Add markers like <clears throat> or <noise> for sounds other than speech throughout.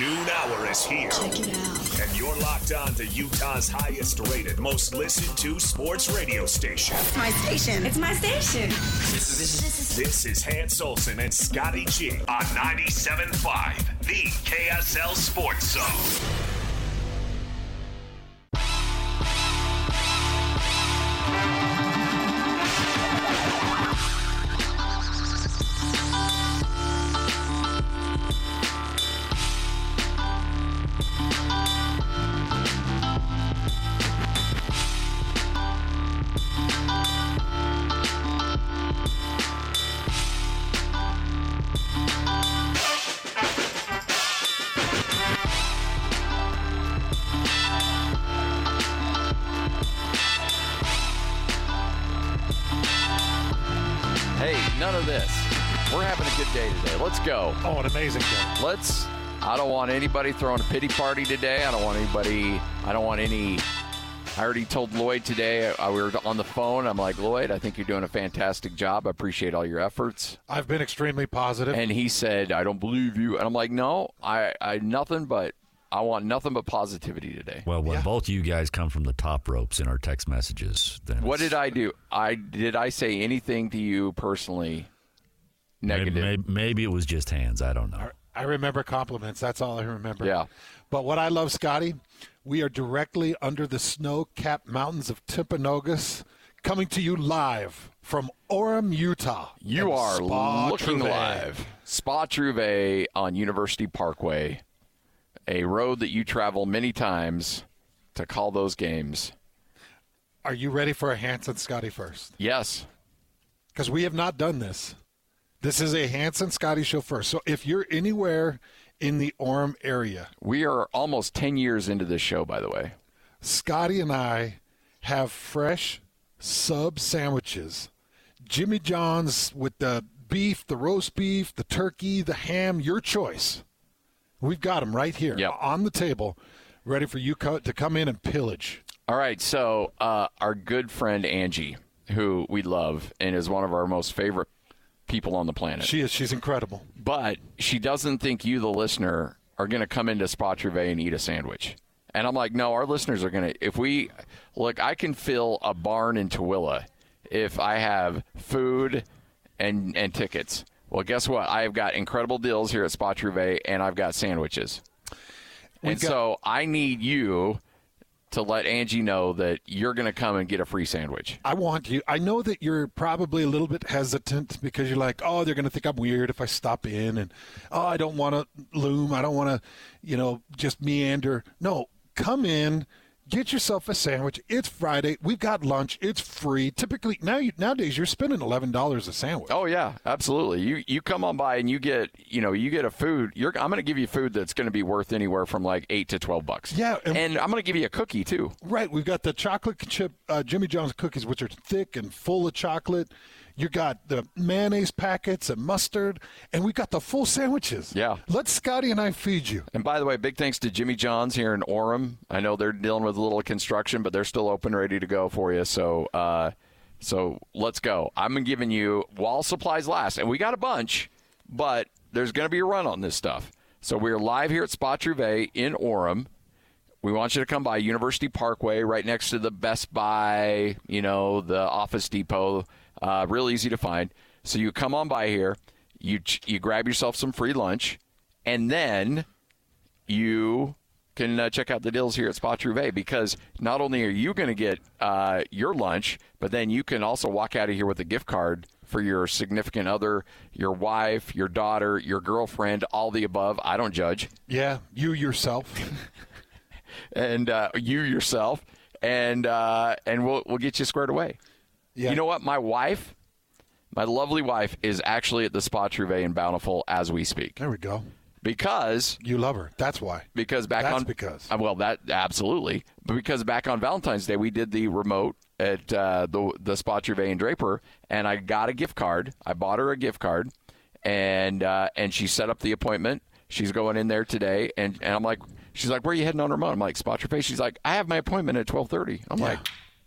noon hour is here. Check it out. And you're locked on to Utah's highest rated, most listened to sports radio station. It's my station. It's my station. This is, this is Hans Olsen and Scotty G on 97.5, the KSL Sports Zone. An amazing day. Let's. I don't want anybody throwing a pity party today. I don't want anybody. I don't want any. I already told Lloyd today. Uh, we were on the phone. I'm like, Lloyd, I think you're doing a fantastic job. I appreciate all your efforts. I've been extremely positive. And he said, I don't believe you. And I'm like, no, I, I nothing but I want nothing but positivity today. Well, when Yeah. both you guys come from the top ropes in our text messages, then What it's- did I do? I did I say anything to you personally Maybe, negative? maybe, maybe it was just hands. I don't know. I remember compliments. That's all I remember. Yeah. But what I love, Scotty, we are directly under the snow-capped mountains of Timpanogos, coming to you live from Orem, Utah. You are Spa looking Trouvé. live. Spa Trouvé on University Parkway, a road that you travel many times to call those games. Are you ready for a Hanson Scotty first? Yes. Because we have not done this. This is a Hanson Scotty show first. So if you're anywhere in the Orem area, We are almost 10 years into this show, by the way. Scotty and I have fresh sub sandwiches. Jimmy John's with the beef, the roast beef, the turkey, the ham, your choice. We've got them right here Yep. on the table, ready for you co- to come in and pillage. All right. So, uh, our good friend Angie, who we love and is one of our most favorite people on the planet. She is. She's incredible. but she doesn't think you, the listener, are going to come into Spa Trouvé and eat a sandwich. And I'm like, no, our listeners are going to. If we look, I can fill a barn in Tooele if I have food and and tickets. Well, guess what? I have got incredible deals here at Spa Trouvé, and I've got sandwiches. and got- so I need you to let Angie know that you're going to come and get a free sandwich. I want you. I know that you're probably a little bit hesitant because you're like, oh, they're going to think I'm weird if I stop in, and oh, I don't want to loom. I don't want to, you know, just meander. No, come in, get yourself a sandwich. It's Friday. We've got lunch. It's free. Typically now, you, nowadays, you're spending eleven dollars a sandwich. Oh yeah, absolutely. You you come on by and you get you know you get a food. You're I'm going to give you food that's going to be worth anywhere from like eight to twelve bucks. Yeah, and, and- I'm going to give you a cookie too. Right. We've got the chocolate chip uh, Jimmy John's cookies, which are thick and full of chocolate. You got the mayonnaise packets and mustard, and we got the full sandwiches. Yeah. Let Scotty and I feed you. And by the way, big thanks to Jimmy John's here in Orem. I know they're dealing with a little construction, but they're still open, ready to go for you. So, uh, so let's go. I'm giving you while supplies last, and we got a bunch, but there's going to be a run on this stuff. So we're live here at Spa Trouvé in Orem. We want you to come by University Parkway, right next to the Best Buy, you know, the Office Depot. Uh, real easy to find. So you come on by here, you ch- you grab yourself some free lunch, and then you can uh, check out the deals here at Spa Trouvé because not only are you going to get uh, your lunch, but then you can also walk out of here with a gift card for your significant other, your wife, your daughter, your girlfriend, all the above. I don't judge Yeah, you yourself. <laughs> and uh, you yourself, and uh, and we'll we'll get you squared away. Yeah. You know what? My wife, my lovely wife, is actually at the Spa Trouvé in Bountiful as we speak There we go. because You love her. That's why. because back That's on because. uh, well that absolutely but because back on Valentine's Day we did the remote at uh, the the Spa Trouvé and Draper and I got a gift card. I bought her a gift card and uh, and she set up the appointment. She's going in there today and, and I'm like she's like where are you heading on remote? I'm like Spa Trouvé. She's like I have my appointment at 12:30. I'm Yeah. like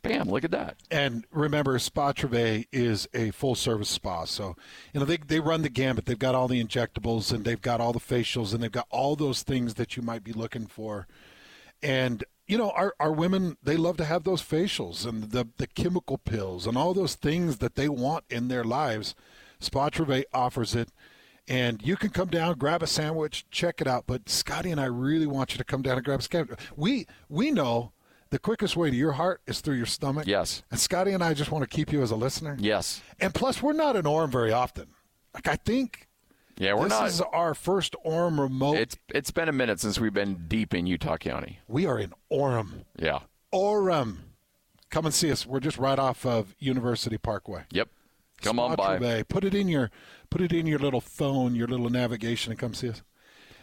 Bam! Look at that. And remember, Spa Trouvé is a full service spa. So, you know, they, they run the gambit. They've got all the injectables and they've got all the facials and they've got all those things that you might be looking for. And, you know, our, our women, they love to have those facials and the, the chemical pills and all those things that they want in their lives. Spa Trouvé offers it. And you can come down, grab a sandwich, check it out. But Scotty and I really want you to come down and grab a sandwich. We, we know the quickest way to your heart is through your stomach. Yes. And Scotty and I just want to keep you as a listener. Yes. And plus, we're not in Orem very often. Like I think Yeah, we're this not. This is our first Orem remote. It's it's been a minute since we've been deep in Utah County. we are in Orem. Yeah. Orem. Come and see us. We're just right off of University Parkway. Yep. Come on by. Bay. Put it in your put it in your little phone, your little navigation, and come see us.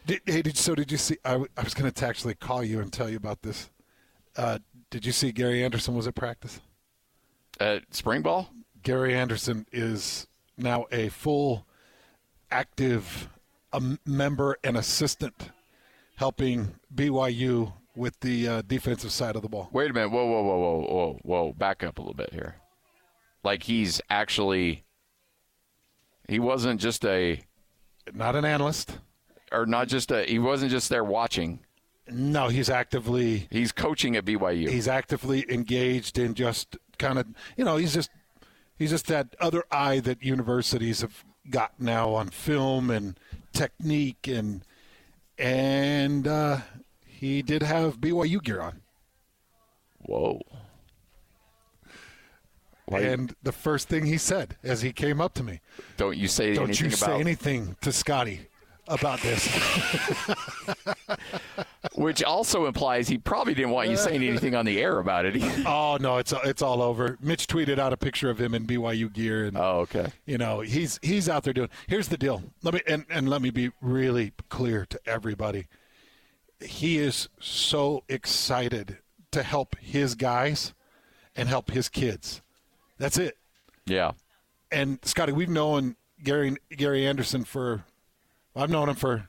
Did, hey, did, so did you see? I, w- I was going to actually call you and tell you about this. Uh, did you see Gary Andersen was at practice? At spring ball? Gary Andersen is now a full active um, member and assistant helping BYU with the uh, defensive side of the ball. Wait a minute. Whoa, whoa, whoa, whoa, whoa, whoa. Back up a little bit here. Like he's actually. He wasn't just a, Not an analyst. or not just a. He wasn't just there watching. No, he's actively He's coaching at BYU. he's actively engaged in just kind of you know he's just he's just that other eye that universities have got now on film and technique and and uh, he did have BYU gear on. Whoa. And the first thing he said as he came up to me, don't you say "Don't anything you about say anything to Scotty about this." <laughs> Which also implies he probably didn't want you saying anything on the air about it. <laughs> oh no, it's it's all over. Mitch tweeted out a picture of him in BYU gear, and oh, okay. you know he's he's out there doing. Here's the deal. Let me and, and let me be really clear to everybody. He is so excited to help his guys and help his kids. That's it. Yeah. And Scotty, we've known Gary Gary Andersen for I've known him for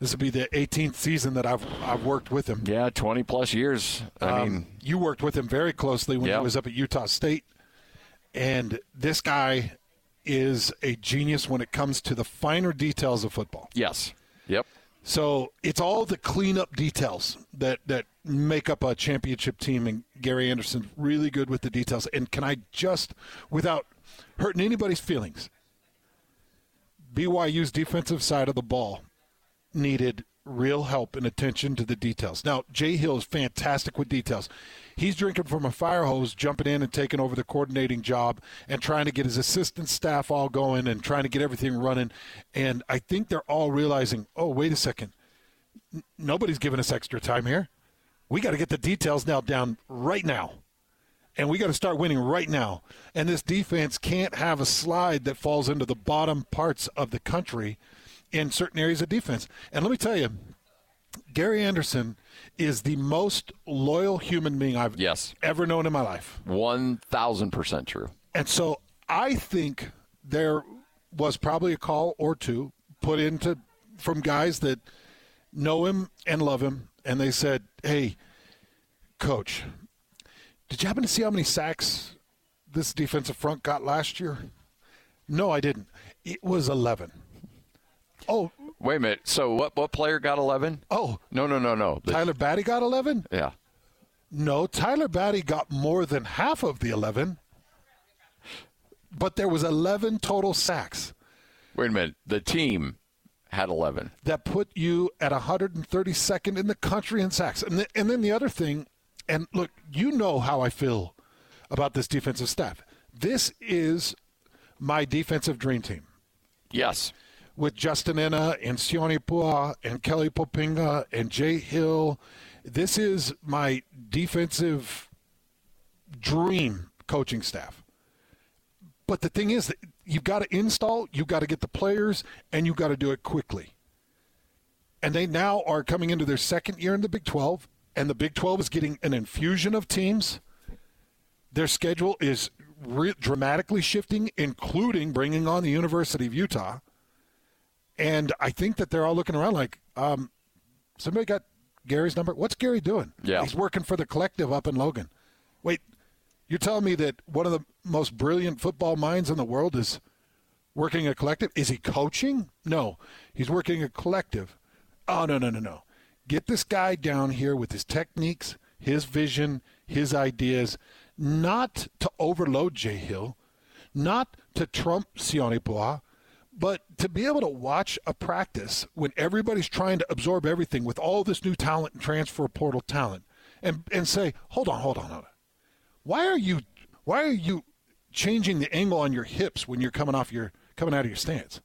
this will be the 18th season that I've I've worked with him. Yeah, 20 plus years. I Um, mean, you worked with him very closely when Yeah. he was up at Utah State, and this guy is a genius when it comes to the finer details of football. yes. Yep. So it's all the cleanup details that that make up a championship team, and Gary Andersen's really good with the details. And can I just, without hurting anybody's feelings, BYU's defensive side of the ball needed real help and attention to the details. Now, Jay Hill is fantastic with details. He's drinking from a fire hose, jumping in and taking over the coordinating job and trying to get his assistant staff all going and trying to get everything running. And I think they're all realizing, oh, wait a second. N- nobody's giving us extra time here. We got to get the details now down right now. And we got to start winning right now. And this defense can't have a slide that falls into the bottom parts of the country in certain areas of defense. And let me tell you, Gary Andersen is the most loyal human being I've Yes. ever known in my life. 1000% true. And so I think there was probably a call or two put into from guys that know him and love him, and they said, "Hey, coach, did you happen to see how many sacks this defensive front got last year?" No, I didn't. It was eleven. Oh, Wait a minute. So what what player got 11? oh, No, no, no, no. Tyler Batty got eleven. yeah. No, Tyler Batty got more than half of the eleven, but there was eleven total sacks. Wait a minute. The team had 11. that put you at 132nd in the country in sacks. And, th- and then the other thing, and look, you know how I feel about this defensive staff. This is my defensive dream team Yes. with Justin Ena and Sione Po'uha and Kelly Poppinga and Jay Hill. This is my defensive dream coaching staff. But the thing is, that you've got to install, you've got to get the players, and you've got to do it quickly. And they now are coming into their second year in the Big 12, and the Big 12 is getting an infusion of teams. Their schedule is re- dramatically shifting, including bringing on the University of Utah. And I think that they're all looking around like, um, somebody got Gary's number. What's Gary doing? Yeah. He's working for the collective up in Logan. Wait, You're telling me that one of the most brilliant football minds in the world is working a collective? Is he coaching? No, he's working a collective. Oh, no, no, no, no. Get this guy down here with his techniques, his vision, his ideas, not to overload Jay Hill, not to trump Sione Po'uha, but to be able to watch a practice when everybody's trying to absorb everything with all this new talent and transfer portal talent and, and say, hold on, hold on, hold on. Why are you why are you changing the angle on your hips when you're coming off your coming out of your stance?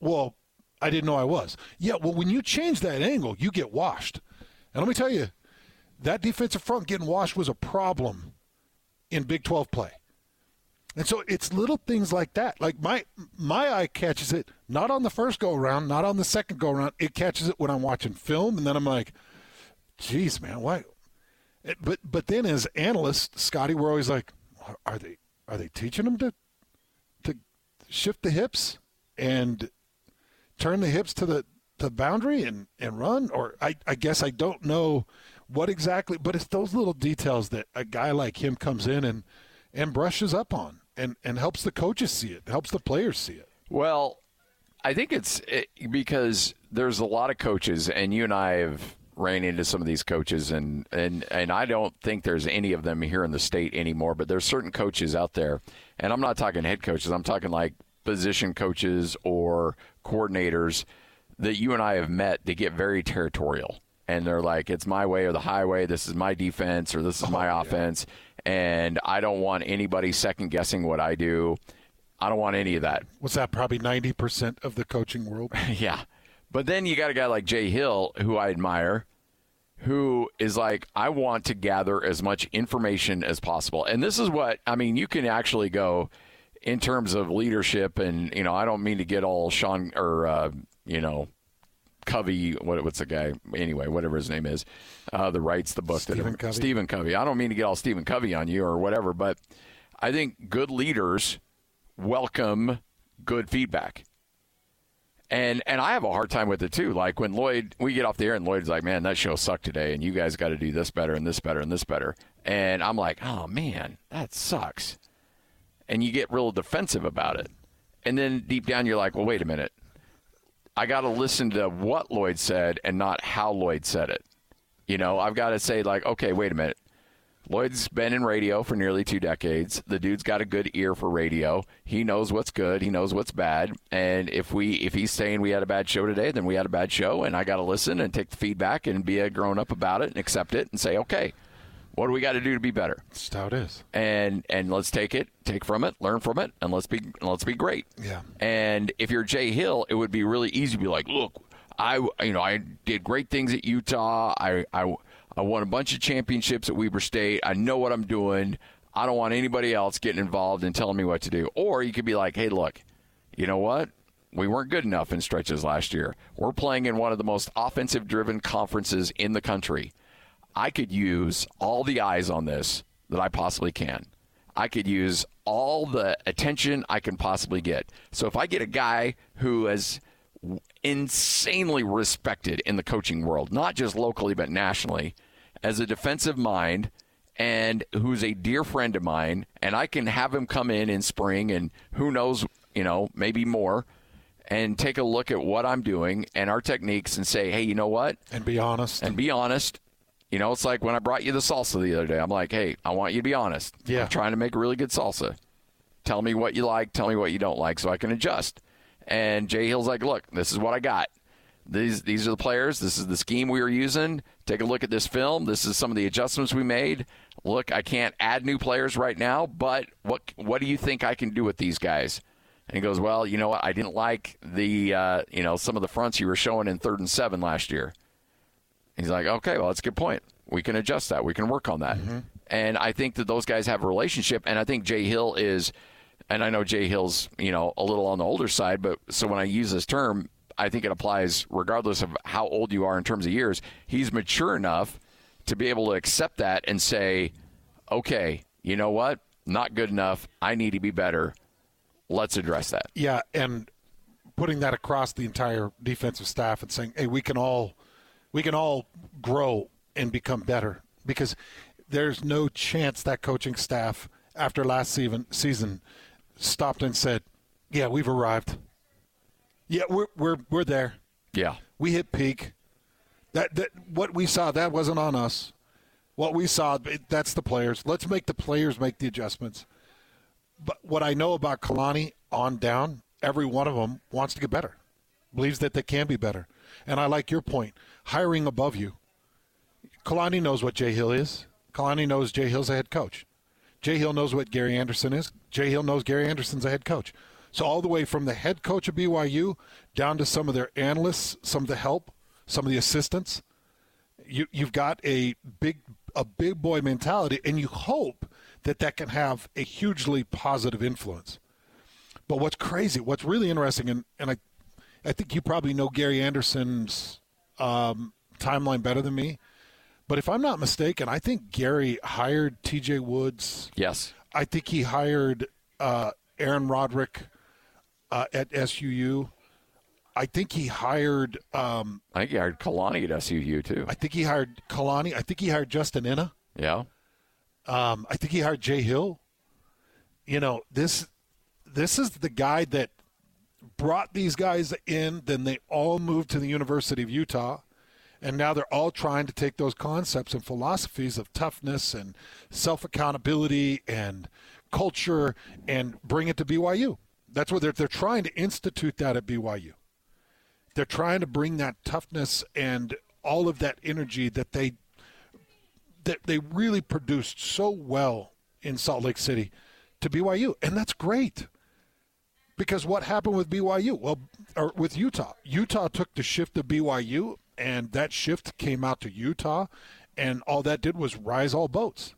Well, I didn't know I was. Yeah, well when you change that angle, you get washed. And let me tell you, that defensive front getting washed was a problem in Big 12 play. And so it's little things like that. Like my my eye catches it not on the first go around, not on the second go around. It catches it when I'm watching film, and then I'm like, "Geez, man, why?" Eh, but but then as analysts, Scotty, we're always like, "Are they are they teaching them to to shift the hips and turn the hips to the the boundary and and run?" Or I I guess I don't know what exactly, but it's those little details that a guy like him comes in and and brushes up on and, and helps the coaches see it, helps the players see it. Well, I think it's it, because there's a lot of coaches, and you and I have ran into some of these coaches, and, and, and I don't think there's any of them here in the state anymore, but there's certain coaches out there, and I'm not talking head coaches, I'm talking like position coaches or coordinators that you and I have met to get very territorial. And they're like, it's my way or the highway. This is my defense or this is my oh, offense. Yeah and I don't want anybody second guessing what I do. I don't want any of that. Was that probably 90% of the coaching world? <laughs> yeah. But then you got a guy like Jay Hill, who I admire, who is like, I want to gather as much information as possible. And this is what, I mean, you can actually go in terms of leadership. And, you know, I don't mean to get all Sean or, uh, you know, Covey, what, what's the guy? Anyway, whatever his name is, uh, that writes the book. Stephen that, Covey. Stephen Covey. I don't mean to get all Stephen Covey on you or whatever, but I think good leaders welcome good feedback. And and I have a hard time with it too. Like when Lloyd, we get off the air and Lloyd's like, "Man, that show sucked today, and you guys got to do this better and this better and this better." And I'm like, "Oh man, that sucks." And you get real defensive about it. And then deep down, you're like, "Well, wait a minute. I got to listen to what Lloyd said and not how Lloyd said it. You know, I've got to say, like, okay, wait a minute. Lloyd's been in radio for nearly two decades. The dude's got a good ear for radio. He knows what's good. He knows what's bad. And if we if he's saying we had a bad show today, then we had a bad show, and I got to listen and take the feedback and be a grown up about it and accept it and say, okay, what do we got to do to be better? That's how it is. And and let's take it, take from it, learn from it, and let's be let's be great. Yeah. And if you're Jay Hill, it would be really easy to be like, look, I you know I did great things at Utah. I I I won a bunch of championships at Weber State. I know what I'm doing. I don't want anybody else getting involved and telling me what to do. Or you could be like, hey, look, you know what? We weren't good enough in stretches last year. We're playing in one of the most offensive driven conferences in the country. I could use all the eyes on this that I possibly can. I could use all the attention I can possibly get. So if I get a guy who is insanely respected in the coaching world, not just locally but nationally, as a defensive mind and who's a dear friend of mine, and I can have him come in in spring and who knows, you know, maybe more and take a look at what I'm doing and our techniques and say, hey, you know what? And be honest. And be honest you know, it's like when I brought you the salsa the other day. I'm like, hey, I want you to be honest. Yeah. I'm trying to make a really good salsa. Tell me what you like. Tell me what you don't like, so I can adjust. And Jay Hill's like, look, this is what I got. These these are the players. This is the scheme we were using. Take a look at this film. This is some of the adjustments we made. Look, I can't add new players right now, but what what do you think I can do with these guys? And he goes, well, you know what? I didn't like the uh, you know some of the fronts you were showing in third and seven last year. He's like, okay, well, that's a good point. We can adjust that. We can work on that. Mm-hmm. And I think that those guys have a relationship. And I think Jay Hill is, and I know Jay Hill's, you know, a little on the older side, but so when I use this term, I think it applies regardless of how old you are in terms of years. He's mature enough to be able to accept that and say, okay, you know what? Not good enough. I need to be better. Let's address that. Yeah. And putting that across the entire defensive staff and saying, hey, we can all we can all grow and become better because there's no chance that coaching staff after last season season stopped and said, "Yeah, we've arrived. Yeah, we're we're we're there. Yeah. We hit peak. That that what we saw that wasn't on us. What we saw that's the players. Let's make the players make the adjustments. But what I know about Kalani on down, every one of them wants to get better, believes that they can be better. And I like your point, hiring above you. Kalani knows what Jay Hill is. Kalani knows Jay Hill's a head coach. Jay Hill knows what Gary Andersen is. Jay Hill knows Gary Andersen's a head coach. So all the way from the head coach of BYU down to some of their analysts, some of the help, some of the assistants, you, you've got a big a big boy mentality, and you hope that that can have a hugely positive influence. But what's crazy, what's really interesting, and, and I, I think you probably know Gary Andersen's um, timeline better than me. But if I'm not mistaken, I think Gary hired T.J. Woods. Yes. I think he hired uh, Aaron Roderick uh, at SUU. I think he hired. Um, I think he hired Kalani at SUU too. I think he hired Kalani. I think he hired Justin Ena. Yeah. Um, I think he hired Jay Hill. You know this. This is the guy that brought these guys in. Then they all moved to the University of Utah, and now they're all trying to take those concepts and philosophies of toughness and self accountability and culture and bring it to BYU. That's what they're they're trying to institute that at BYU. They're trying to bring that toughness and all of that energy that they that they really produced so well in Salt Lake City to BYU, and that's great. Because what happened with BYU? Well, or with Utah, Utah took the shift to BYU, and that shift came out to Utah, and all that did was rise all boats.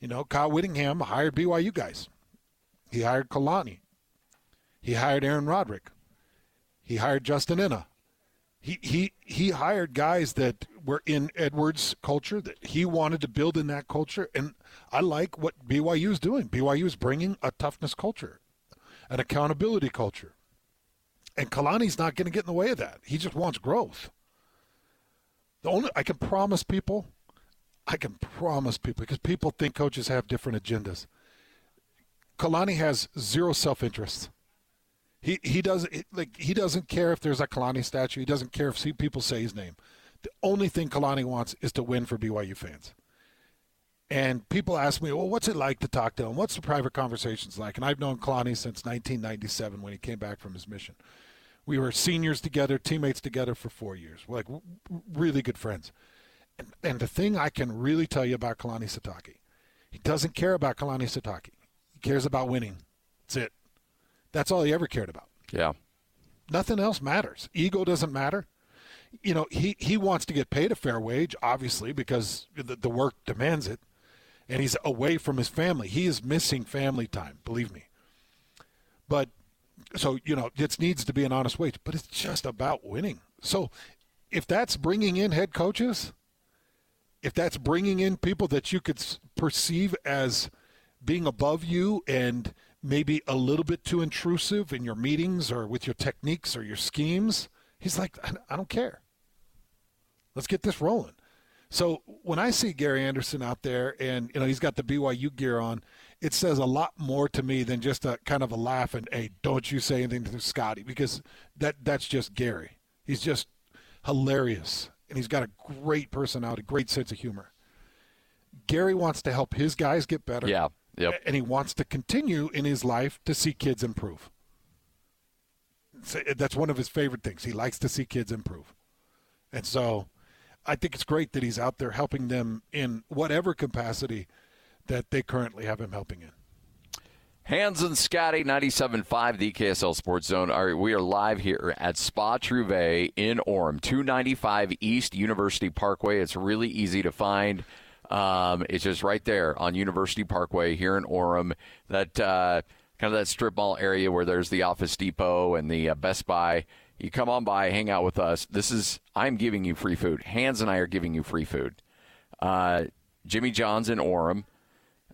You know, Kyle Whittingham hired BYU guys. He hired Kalani. He hired Aaron Roderick. He hired Justin Ena. He, he, he hired guys that were in Edwards' culture, that he wanted to build in that culture. And I like what BYU is doing. BYU is bringing a toughness culture, an accountability culture. And Kalani's not going to get in the way of that. He just wants growth. The only I can promise people, I can promise people, because people think coaches have different agendas. Kalani has zero self interest. He he doesn't like he doesn't care if there's a Kalani statue. He doesn't care if people say his name. The only thing Kalani wants is to win for BYU fans. And people ask me, well, what's it like to talk to him? What's the private conversations like? And I've known Kalani since 1997 when he came back from his mission. We were seniors together, teammates together for four years. We're like really good friends. And, and the thing I can really tell you about Kalani Sitake, he doesn't care about Kalani Sitake. He cares about winning. That's it. That's all he ever cared about. Yeah. Nothing else matters. Ego doesn't matter. You know, he, he wants to get paid a fair wage, obviously, because the, the work demands it. And he's away from his family. He is missing family time, believe me. But so, you know, it needs to be an honest wage, but it's just about winning. So if that's bringing in head coaches, if that's bringing in people that you could perceive as being above you and maybe a little bit too intrusive in your meetings or with your techniques or your schemes. He's like, I don't care. Let's get this rolling. So when I see Gary Andersen out there and you know he's got the BYU gear on, it says a lot more to me than just a kind of a laugh and hey, don't you say anything to Scotty because that that's just Gary. He's just hilarious and he's got a great personality, great sense of humor. Gary wants to help his guys get better. Yeah. Yep. And he wants to continue in his life to see kids improve. That's one of his favorite things. He likes to see kids improve. And so I think it's great that he's out there helping them in whatever capacity that they currently have him helping in. Hans and Scotty, 97.5, the KSL Sports Zone. All right, we are live here at Spa Trouvé in Orem, 295 East University Parkway. It's really easy to find. Um, it's just right there on University Parkway here in Orem. That uh, kind of that strip mall area where there's the Office Depot and the uh, Best Buy. You come on by, hang out with us. This is I'm giving you free food. Hans and I are giving you free food. Uh, Jimmy John's in Orem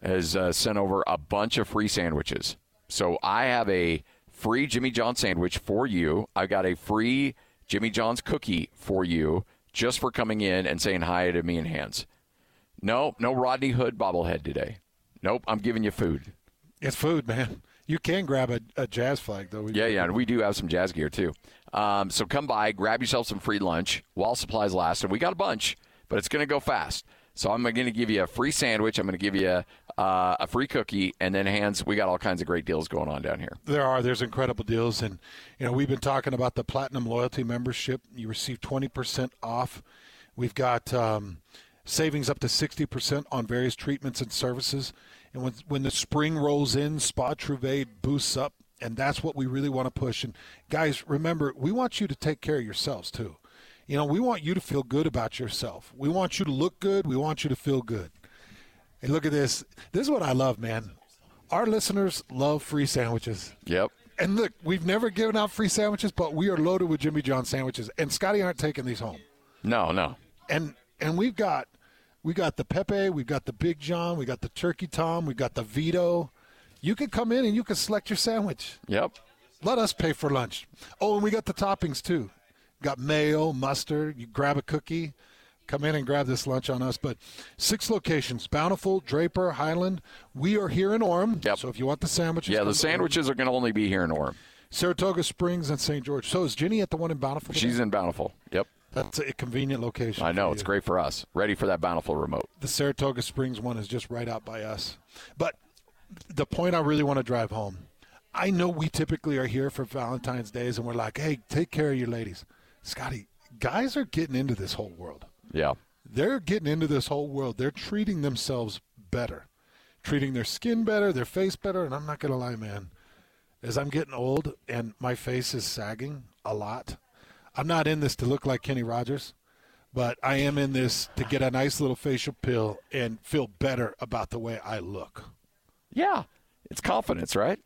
has uh, sent over a bunch of free sandwiches. So I have a free Jimmy John sandwich for you. I got a free Jimmy John's cookie for you just for coming in and saying hi to me and Hans. No, no Rodney Hood bobblehead today. Nope, I'm giving you food. It's food, man. You can grab a, a jazz flag though. We- Yeah, yeah, and we do have some jazz gear too. Um, so come by, grab yourself some free lunch while supplies last, and we got a bunch, but it's going to go fast. So I'm going to give you a free sandwich. I'm going to give you uh, a free cookie, and then hands. We got all kinds of great deals going on down here. There are. There's incredible deals, and you know we've been talking about the platinum loyalty membership. You receive 20% off. We've got um, savings up to 60% on various treatments and services. And when when the spring rolls in, Spa Trouvé boosts up, and that's what we really want to push. And guys, remember, we want you to take care of yourselves too. You know, we want you to feel good about yourself. We want you to look good. We want you to feel good. And look at this. This is what I love, man. Our listeners love free sandwiches. Yep. And look, we've never given out free sandwiches, but we are loaded with Jimmy John sandwiches. And Scotty aren't taking these home. No, no. And and we've got we got the Pepe, we've got the Big John, we got the Turkey Tom, we got the Vito. You could come in and you could select your sandwich. Yep. Let us pay for lunch. Oh, and we got the toppings too. Got mayo, mustard. You grab a cookie. Come in and grab this lunch on us. But six locations: Bountiful, Draper, Highland. We are here in Orem. Yep. So if you want the sandwiches, Yeah, the sandwiches are going to only be here in Orem. Saratoga Springs and St. George. So is Ginny at the one in Bountiful? today? She's in Bountiful. Yep. That's a convenient location. I know. It's great for us. Ready for that Bountiful remote. The Saratoga Springs one is just right out by us. But the point I really want to drive home, I know we typically are here for Valentine's Days and we're like, hey, take care of your ladies. Scotty, guys are getting into this whole world. Yeah. They're getting into this whole world. They're treating themselves better, treating their skin better, their face better. And I'm not going to lie, man, as I'm getting old and my face is sagging a lot, I'm not in this to look like Kenny Rogers, but I am in this to get a nice little facial pill and feel better about the way I look. Yeah. It's confidence, right?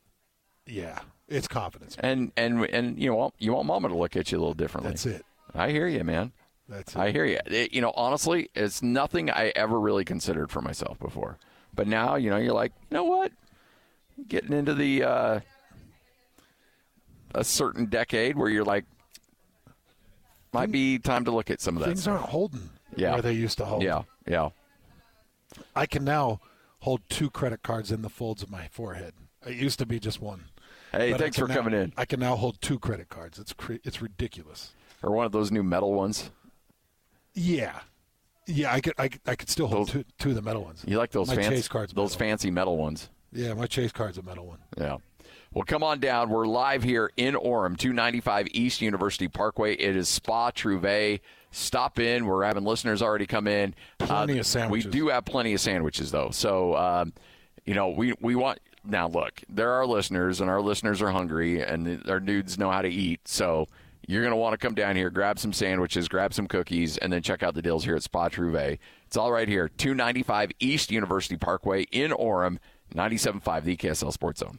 Yeah, it's confidence. And and and you know you want mama to look at you a little differently. That's it. I hear you, man. That's it. I hear you. It- you know, honestly, it's nothing I ever really considered for myself before. But now, you know, you're like, you know what? Getting into the uh, a certain decade where you're like, might be time to look at some of that. Things stuff. aren't holding Yeah. where they used to hold. Yeah, yeah. I can now hold two credit cards in the folds of my forehead. It used to be just one. Hey, But thanks for now- coming in. I can now hold two credit cards. It's cre- it's ridiculous. Or one of those new metal ones. Yeah, yeah. I could I, I could still hold Those- two two of the metal ones. You like those my fancy chase cards? those metal. fancy metal ones. Yeah, my chase card's a metal one. Yeah. Well, come on down. We're live here in Orem, 295 East University Parkway. It is Spa Trouvé. Stop in. We're having listeners already come in. Uh, Plenty of sandwiches. We do have plenty of sandwiches, though. So, um, you know, we, we want. Now, look, there are listeners, and our listeners are hungry, and our dudes know how to eat. So, you're going to want to come down here, grab some sandwiches, grab some cookies, and then check out the deals here at Spa Trouvé. It's all right here, 295 East University Parkway in Orem, 97.5, the KSL Sports Zone.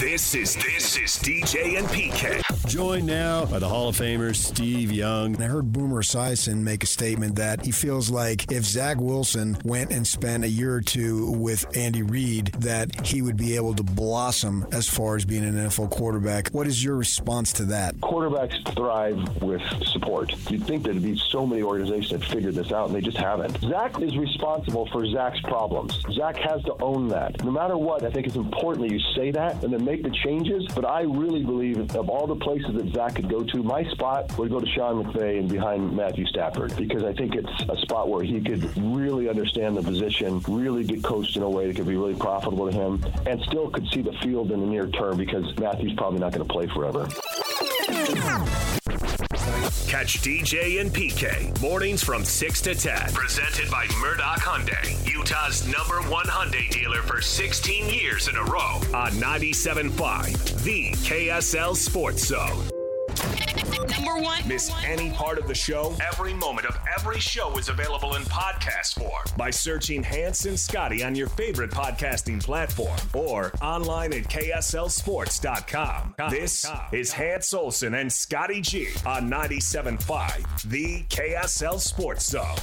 This is this is DJ and PK. Joined now by the Hall of Famer Steve Young. I heard Boomer Esiason make a statement that he feels like if Zach Wilson went and spent a year or two with Andy Reid, that he would be able to blossom as far as being an NFL quarterback. What is your response to that? quarterbacks thrive with support. You'd think there'd be so many organizations that figured this out, and they just haven't. Zach is responsible for Zach's problems. Zach has to own that. No matter what, I think it's important that you say that and then make the changes. But I really believe of all the places that Zach could go to, my spot would go to Sean McVay and behind Matthew Stafford because I think it's a spot where he could really understand the position, really get coached in a way that could be really profitable to him, and still could see the field in the near term because Matthew's probably not going to play forever. Catch DJ and PK mornings from 6 to 10. Presented by Murdoch Hyundai, Utah's number one Hyundai dealer for 16 years in a row on 97.5, the KSL Sports Zone. Number one. Miss any part of the show? Every moment of every show is available in podcast form by searching Hanson Scotty on your favorite podcasting platform or online at KSLSports.com. This is Hans Olsen and Scotty G on 97.5, the KSL Sports Zone.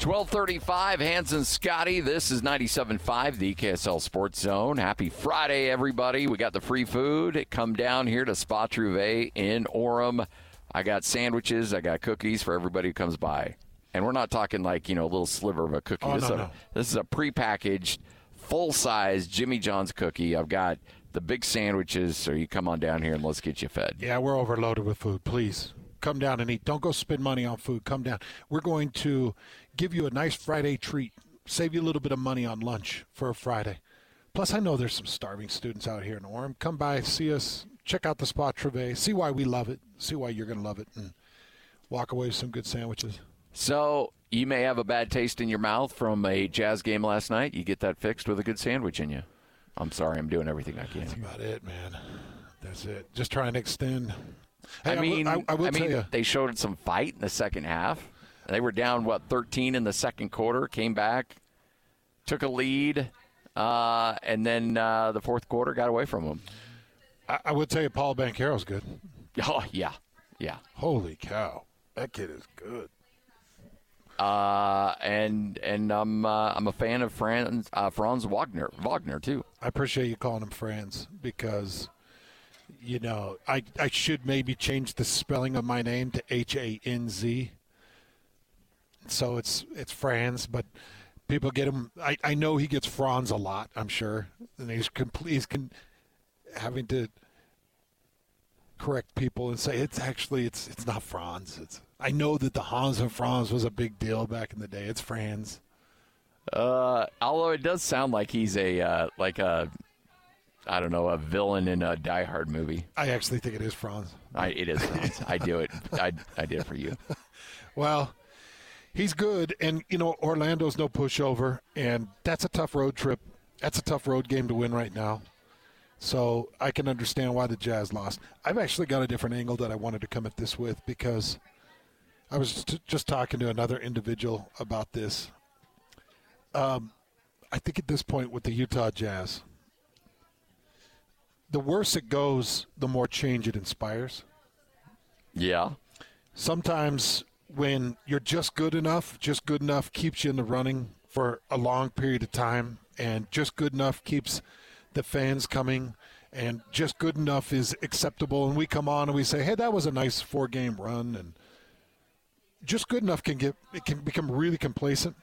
1235, Hanson Scotty. This is 97.5, the KSL Sports Zone. Happy Friday, everybody. We got the free food. Come down here to Spa Trouvé in Orem. I got sandwiches. I got cookies for everybody who comes by. And we're not talking like, you know, a little sliver of a cookie. Oh, this, no, is a, no. this is a prepackaged, full size Jimmy John's cookie. I've got the big sandwiches, so you come on down here and let's get you fed. Yeah, we're overloaded with food. Please come down and eat. Don't go spend money on food. Come down. We're going to give you a nice Friday treat. Save you a little bit of money on lunch for a Friday. Plus, I know there's some starving students out here in Orem. Come by, see us, check out the Spa Trouvé, see why we love it, see why you're going to love it, and walk away with some good sandwiches. So you may have a bad taste in your mouth from a jazz game last night. You get that fixed with a good sandwich in you. I'm sorry, I'm doing everything I can. That's about it, man. That's it. Just trying to extend. Hey, I mean, I, I will mean, you. they showed some fight in the second half. They were down what 13 in the second quarter, came back, took a lead, uh, and then uh, the fourth quarter got away from them. I, I will tell you, Paolo Banchero's good. <laughs> Oh yeah, yeah. Holy cow, that kid is good. Uh, and and I'm uh, I'm a fan of Franz uh, Franz Wagner Wagner too. I appreciate you calling him Franz because, you know, I I should maybe change the spelling of my name to H A N Z. So it's it's Franz, but people get him. I, I know he gets Franz a lot. I'm sure, and he's complete. He's con, having to correct people and say it's actually it's it's not Franz. It's I know that the Hans and Franz was a big deal back in the day. It's Franz. Uh, although it does sound like he's a uh, like a I don't know a villain in a Die Hard movie. I actually think it is Franz. I, it is. Franz. I do it. I I did it for you. <laughs> Well, he's good, and you know Orlando's no pushover, and that's a tough road trip. That's a tough road game to win right now. So I can understand why the Jazz lost. I've actually got a different angle that I wanted to come at this with because I was t- just talking to another individual about this. Um, I think at this point with the Utah Jazz, the worse it goes, the more change it inspires Yeah. sometimes when you're just good enough, just good enough keeps you in the running for a long period of time, and just good enough keeps the fans coming, and just good enough is acceptable. And we come on and we say, "Hey, that was a nice four game run," and just good enough can get it can become really complacent.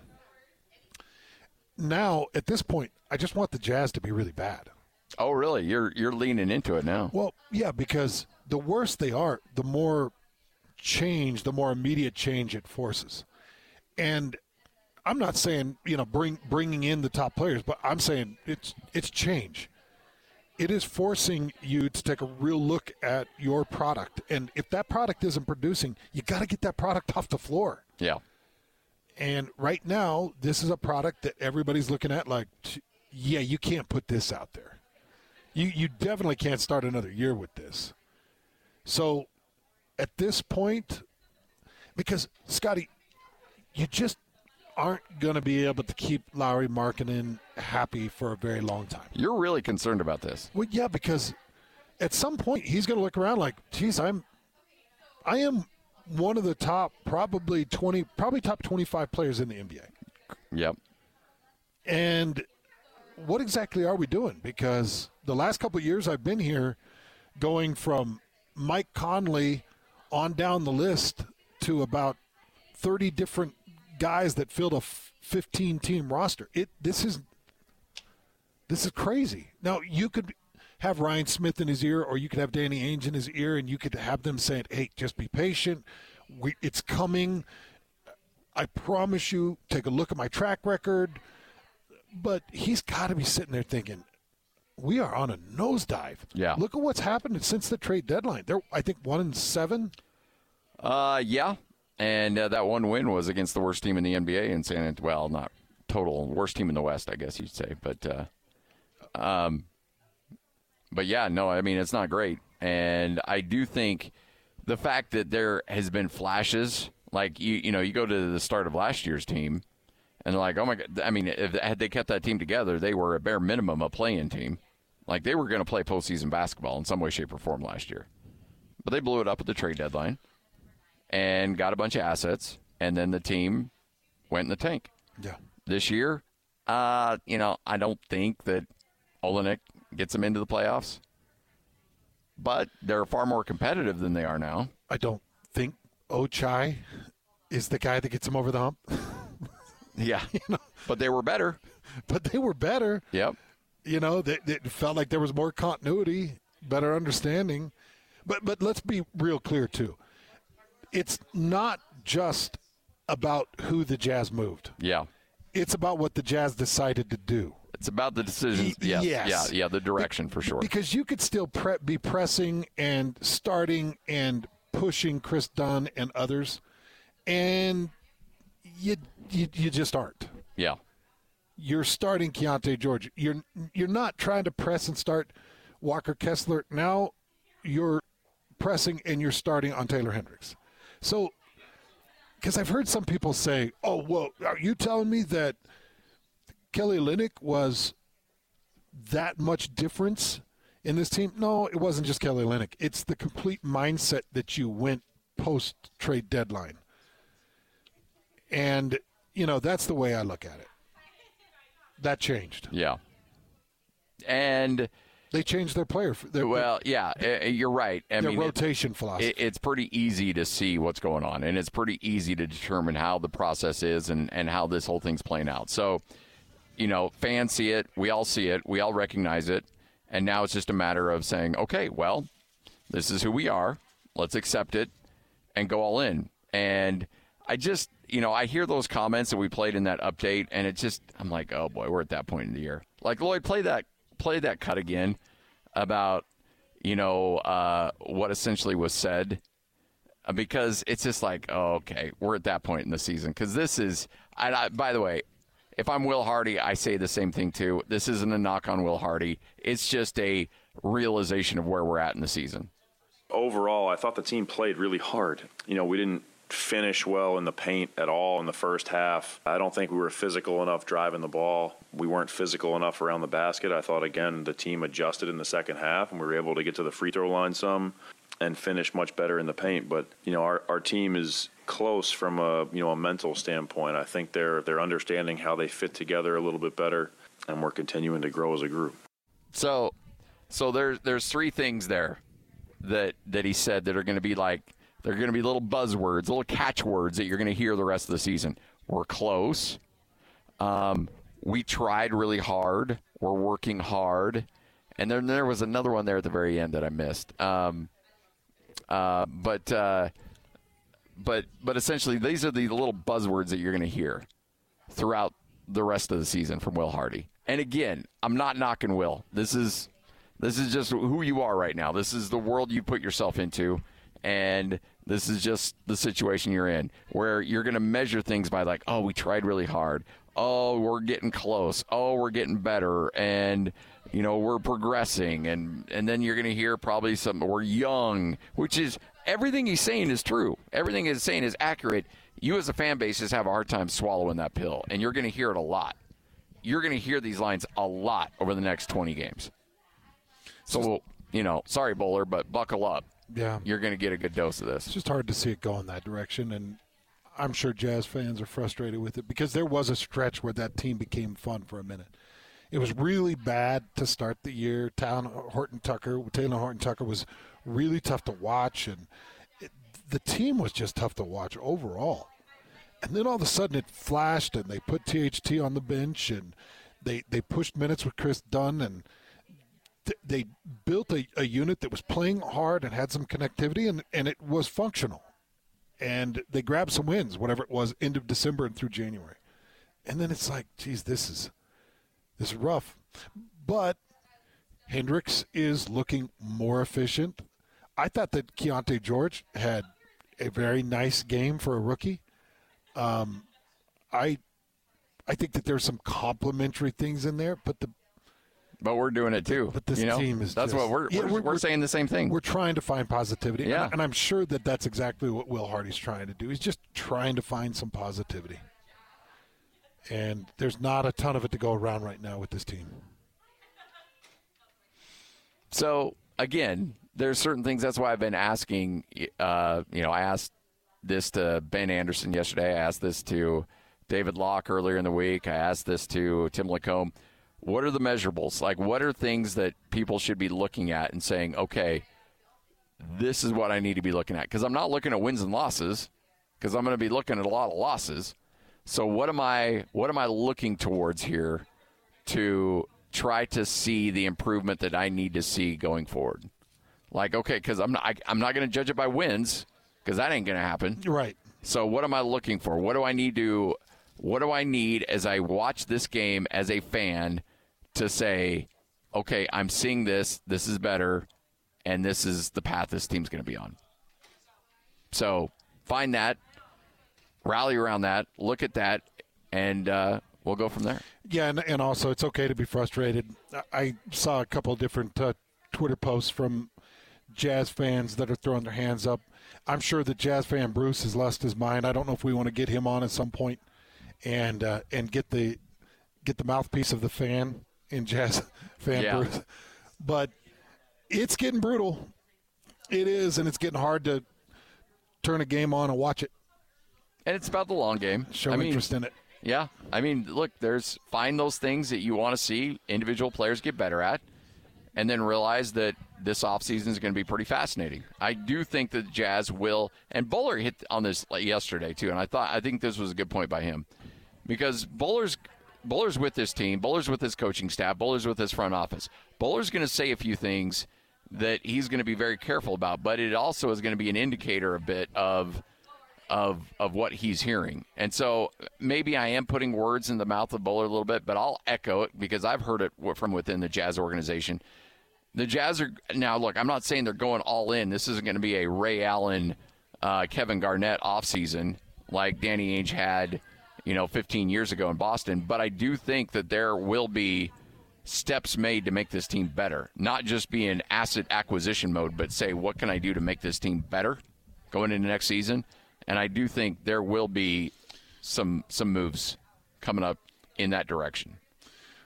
Now, at this point, I just want the Jazz to be really bad. Oh, really? You're you're leaning into it now. Well, yeah, because the worse they are, the more change, the more immediate change it forces. And I'm not saying you know bring bringing in the top players, but I'm saying it's it's change. It is forcing you to take a real look at your product, and if that product isn't producing, you got to get that product off the floor. Yeah. And right now, this is a product that everybody's looking at like, yeah, you can't put this out there. You you definitely can't start another year with this. So, at this point, because Scotty, you just aren't going to be able to keep Lauri Markkanen happy for a very long time. You're really concerned about this. Well, yeah, because at some point he's going to look around like, geez, I'm, I am one of the top, probably twenty, probably top twenty-five players in the NBA. Yep. And what exactly are we doing? Because the last couple of years I've been here, going from Mike Conley on down the list to about 30 different guys that filled a 15 team roster. It this is this is crazy. Now you could have Ryan Smith in his ear, or you could have Danny Ainge in his ear, and you could have them saying, "Hey, just be patient. We, it's coming. I promise you. Take a look at my track record." But he's got to be sitting there thinking, "We are on a nosedive." Yeah. Look at what's happened since the trade deadline. They're, I think, one in seven. Uh, yeah. And uh, that one win was against the worst team in the NBA in San Antonio. Well, not total worst team in the West, I guess you'd say. But, uh, um, but yeah, no, I mean it's not great, and I do think the fact that there has been flashes, like you, you know, you go to the start of last year's team, and they're like, oh my god, I mean, if had they kept that team together, they were a bare minimum a play-in team, like they were going to play postseason basketball in some way, shape, or form last year, but they blew it up at the trade deadline and got a bunch of assets, and then the team went in the tank. Yeah. This year, uh, you know, I don't think that Olynyk gets them into the playoffs, but they're far more competitive than they are now. I don't think Ochai is the guy that gets them over the hump, <laughs> Yeah, but they were better. but they were better. Yep. You know, they, it felt like there was more continuity, better understanding. But but let's be real clear too. It's not just about who the Jazz moved. Yeah. It's about what the Jazz decided to do. It's about the decisions. Yeah, Yes. yes. Yeah. Yeah. The direction for sure. Because you could still pre- be pressing and starting and pushing Kris Dunn and others, and you you, you just aren't. Yeah. You're starting Keyonte George. You're you're not trying to press and start Walker Kessler. Now you're pressing and you're starting on Taylor Hendricks. So, because I've heard some people say, "Oh, well, are you telling me that Kelly Olynyk was that much difference in this team?" No, it wasn't just Kelly Olynyk. It's the complete mindset that you went post trade deadline, and you know that's the way I look at it. That changed. Yeah. And They changed their player. Their, well, yeah, uh, you're right. I their mean, it- rotation philosophy. it, it's pretty easy to see what's going on, and it's pretty easy to determine how the process is and, and how this whole thing's playing out. So, you know, fans see it, we all see it, we all recognize it, and now it's just a matter of saying, okay, well, this is who we are. Let's accept it and go all in. And I just, you know, I hear those comments that we played in that update, and it just, I'm like, oh boy, we're at that point in the year. Like Lloyd, play that, play that cut again about, you know, uh, what essentially was said, Uh, because it's just like, oh, okay, we're at that point in the season. Because this is, I, I, by the way, if I'm Will Hardy, I say the same thing too. This isn't a knock on Will Hardy. It's just a realization of where we're at in the season. overall, I thought the team played really hard. You know, we didn't finish well in the paint at all in the first half. I don't think we were physical enough driving the ball. We weren't physical enough around the basket. I thought, again, the team adjusted in the second half and we were able to get to the free throw line some and finish much better in the paint. But, you know, our, our team is close from a, you know, a mental standpoint. I think they're, they're understanding how they fit together a little bit better and we're continuing to grow as a group. So, so there's there's three things there that that he said that are going to be like they're going to be little buzzwords, little catchwords that you're going to hear the rest of the season. We're close. Um, we tried really hard. We're working hard, and then there was another one there at the very end that I missed. Um, uh, but uh, but but essentially, these are the little buzzwords that you're going to hear throughout the rest of the season from Will Hardy. And again, I'm not knocking Will. This is this is just who you are right now. This is the world you put yourself into and this is just the situation you're in where you're going to measure things by like, "Oh, we tried really hard. Oh, we're getting close. Oh, we're getting better." And you know, we're progressing and and then you're going to hear probably some we're young, which is everything he's saying is true. Everything he's saying is accurate. You as a fan base just have a hard time swallowing that pill and you're going to hear it a lot you're going to hear these lines a lot over the next 20 games. So, you know, sorry, Bowler, but buckle up. Yeah. You're going to get a good dose of this. It's just hard to see it go in that direction, and I'm sure Jazz fans are frustrated with it because there was a stretch where that team became fun for a minute. It was really bad to start the year. Talen Horton Tucker, Talen Horton Tucker was really tough to watch, and it, the team was just tough to watch overall. And then all of a sudden it flashed, and they put THT on the bench, and they they pushed minutes with Kris Dunn, and th- they built a, a unit that was playing hard and had some connectivity, and, and it was functional. And they grabbed some wins, whatever it was, end of December and through January. And then it's like, geez, this is this is rough. But Hendricks is looking more efficient. I thought that Keyonte George had a very nice game for a rookie. Um, I I think that there's some complimentary things in there, but the But we're doing it too. but this you know? team is That's just- what we're, Yeah, we're, we're, saying the same thing. We're trying to find positivity. and- Yeah. And, I'm sure that that's exactly what Will Hardy's trying to do. He's just trying to find some positivity. And there's not a ton of it to go around right now with this team. So again, there's certain things. That's why I've been asking. Uh, you know, I asked this to Ben Anderson yesterday. I asked this to David Locke earlier in the week. I asked this to Tim Lacombe. What are the measurables? Like, what are things that people should be looking at and saying, okay, this is what I need to be looking at because I'm not looking at wins and losses because I'm going to be looking at a lot of losses. So what am I what am I looking towards here to try to see the improvement that I need to see going forward? Like okay, because I'm not I, I'm not going to judge it by wins because that ain't going to happen. Right. So what am I looking for? What do I need to what do I need as I watch this game as a fan to say, okay, I'm seeing this, this is better, and this is the path this team's going to be on. So find that, rally around that, look at that, and uh, we'll go from there. Yeah, and, and also it's okay to be frustrated. I- saw a couple different uh, Twitter posts from Jazz fans that are throwing their hands up. I'm sure that Jazz fan Bruce has lost his mind. I don't know if we want to get him on at some point and uh, and get the get the mouthpiece of the fan in Jazz <laughs> fan Yeah. Bruce. But it's getting brutal. It is, and it's getting hard to turn a game on and watch it. And it's about the long game. Show I mean, interest in it. Yeah, I mean, look, there's find those things that you want to see individual players get better at, and then realize that this offseason is going to be pretty fascinating. I do think that the Jazz will, and Bowler hit on this yesterday too, and I thought I think this was a good point by him because Bowler's Bowler's with this team, Bowler's with his coaching staff, Bowler's with his front office. Bowler's going to say a few things that he's going to be very careful about, but it also is going to be an indicator a bit of of of what he's hearing. And so maybe I am putting words in the mouth of Bowler a little bit, but I'll echo it because I've heard it from within the Jazz organization. The Jazz are now look. I'm not saying they're going all in. This isn't going to be a Ray Allen, uh, Kevin Garnett offseason like Danny Ainge had, you know, 15 years ago in Boston. But I do think that there will be steps made to make this team better. Not just be in asset acquisition mode, but say what can I do to make this team better going into next season. And I do think there will be some some moves coming up in that direction.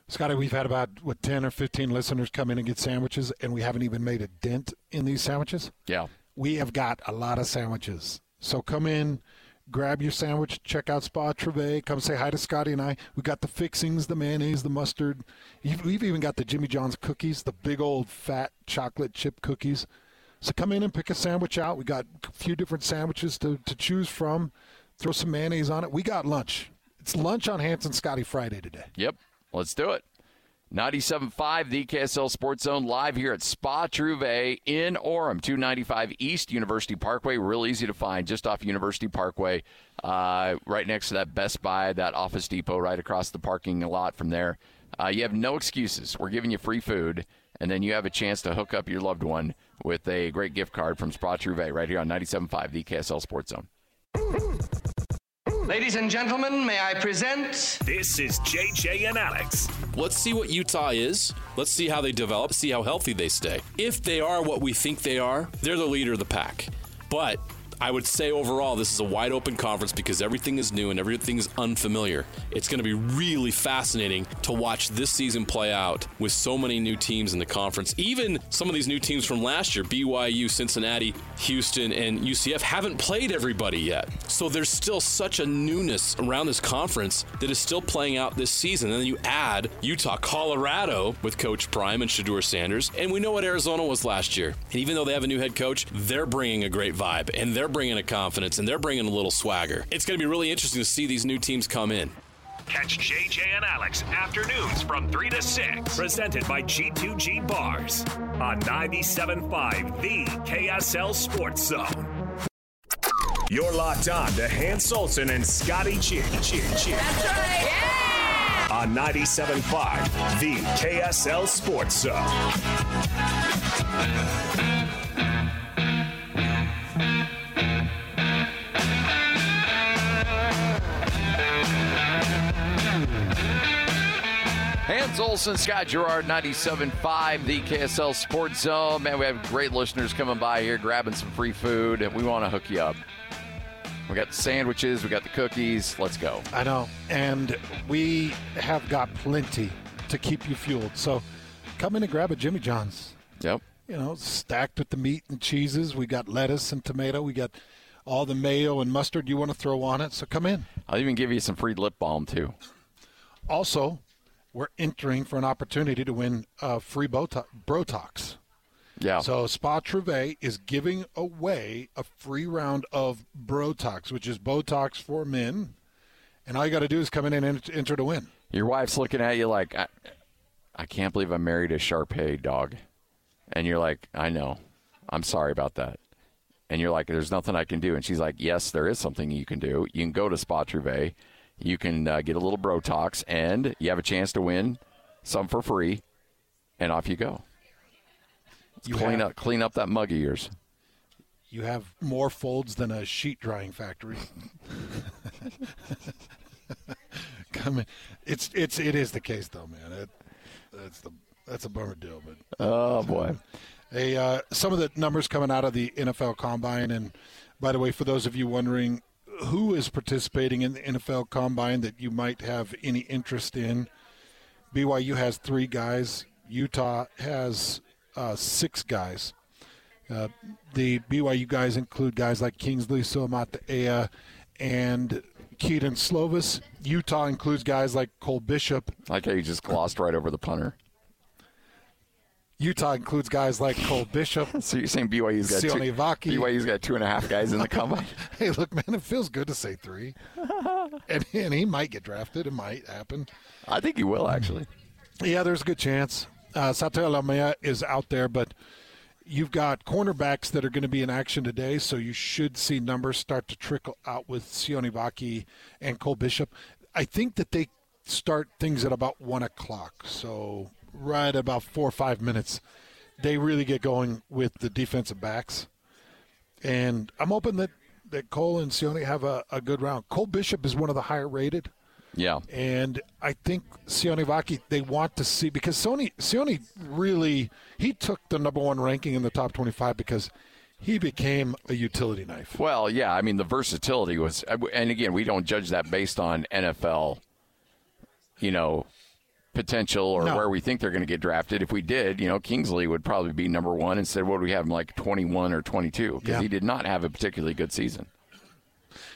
Scotty, we've had about what ten or fifteen listeners come in and get sandwiches, and we haven't even made a dent in these sandwiches. Yeah. We have got a lot of sandwiches, so come in, grab your sandwich, check out Spa Trouvé, come say hi to Scotty and I. We got the fixings, the mayonnaise, the mustard. We've even got the Jimmy John's cookies, the big old fat chocolate chip cookies. So come in and pick a sandwich out. We got a few different sandwiches to, to choose from. Throw some mayonnaise on it. We got lunch. It's lunch on Hanson Scotty Friday today. Yep. Let's do it. 97.5, the KSL Sports Zone, live here at Spa Trouvé in Orem, 295 East University Parkway. Real easy to find, just off University Parkway, uh, right next to that Best Buy, that Office Depot, right across the parking lot from there. Uh, you have no excuses. We're giving you free food, and then you have a chance to hook up your loved one with a great gift card from Spa Trouvé right here on 97.5, the KSL Sports Zone. Ladies and gentlemen, may I present? This is JJ and Alex. Let's see what Utah is. Let's see how they develop, see how healthy they stay. If they are what we think they are, they're the leader of the pack. But I would say overall, this is a wide open conference because everything is new and everything is unfamiliar. It's going to be really fascinating to watch this season play out with so many new teams in the conference. Even some of these new teams from last year, BYU, Cincinnati, Houston, and UCF, haven't played everybody yet. So there's still such a newness around this conference that is still playing out this season. And then you add Utah, Colorado with Coach Prime and Shedeur Sanders. And we know what Arizona was last year. And even though they have a new head coach, they're bringing a great vibe and they're bringing a confidence and they're bringing a little swagger. It's going to be really interesting to see these new teams come in. Catch JJ and Alex afternoons from 3 to 6. Presented by G2G Bars on 97.5, the KSL Sports Zone. You're locked on to Hans Olsen and Scotty Chin Chin Chin. That's right. On 97.5, the KSL Sports Zone. Hans Olsen, Scott Gerard, 97.5, the KSL Sports Zone. Man, we have great listeners coming by here grabbing some free food, and we want to hook you up. We got the sandwiches, we got the cookies. Let's go. I know. And we have got plenty to keep you fueled. So come in and grab a Jimmy John's. Yep. You know, stacked with the meat and cheeses. We got lettuce and tomato. We got all the mayo and mustard you want to throw on it. So come in. I'll even give you some free lip balm, too. Also, we're entering for an opportunity to win uh, free Botox. Brotox. Yeah. So Spa Trouvé is giving away a free round of Brotox, which is Botox for men, and all you got to do is come in and enter to win. Your wife's looking at you like, I, I can't believe I married a Sharpei dog. And you're like, I know. I'm sorry about that. And you're like, there's nothing I can do. And she's like, yes, there is something you can do. You can go to Spa Trouvé. You can uh, get a little Brotox, and you have a chance to win some for free, and off you go. You clean have- up, clean up that mug of yours. You have more folds than a sheet drying factory. Come in. It's it's it is the case though, man. It, that's the that's a bummer deal, but Oh boy. Hey, uh, some of the numbers coming out of the NFL Combine, and by the way, for those of you wondering who is participating in the NFL Combine that you might have any interest in, BYU has three guys. Utah has uh, six guys. Uh, the BYU guys include guys like Kingsley Suamataea and Kedon Slovis. Utah includes guys like Cole Bishop. Like how you just glossed right over the punter. Utah includes guys like Cole Bishop. <laughs> So you're saying BYU's got two, Sione Vaki. BYU's got two and a half guys in the combine? <laughs> hey, look, man, it feels good to say three. <laughs> and, and he might get drafted. It might happen. I think he will actually. Yeah, there's a good chance. Uh, Sataoa Laumea is out there, but you've got cornerbacks that are going to be in action today, so you should see numbers start to trickle out with Sione Vaki and Cole Bishop. I think that they start things at about 1 o'clock, so right about four or five minutes, they really get going with the defensive backs. And I'm hoping that, that Cole and Sione have a, a good round. Cole Bishop is one of the higher rated. Yeah. And I think Sione Vaki, they want to see because Sony Sione really he took the number one ranking in the top twenty five because he became a utility knife. Well, yeah, I mean the versatility was, and again, we don't judge that based on NFL, you know, potential or No. where we think they're going to get drafted. If we did, you know, Kingsley would probably be number one instead. What do we have him like twenty one or twenty two? Because Yeah. he did not have a particularly good season.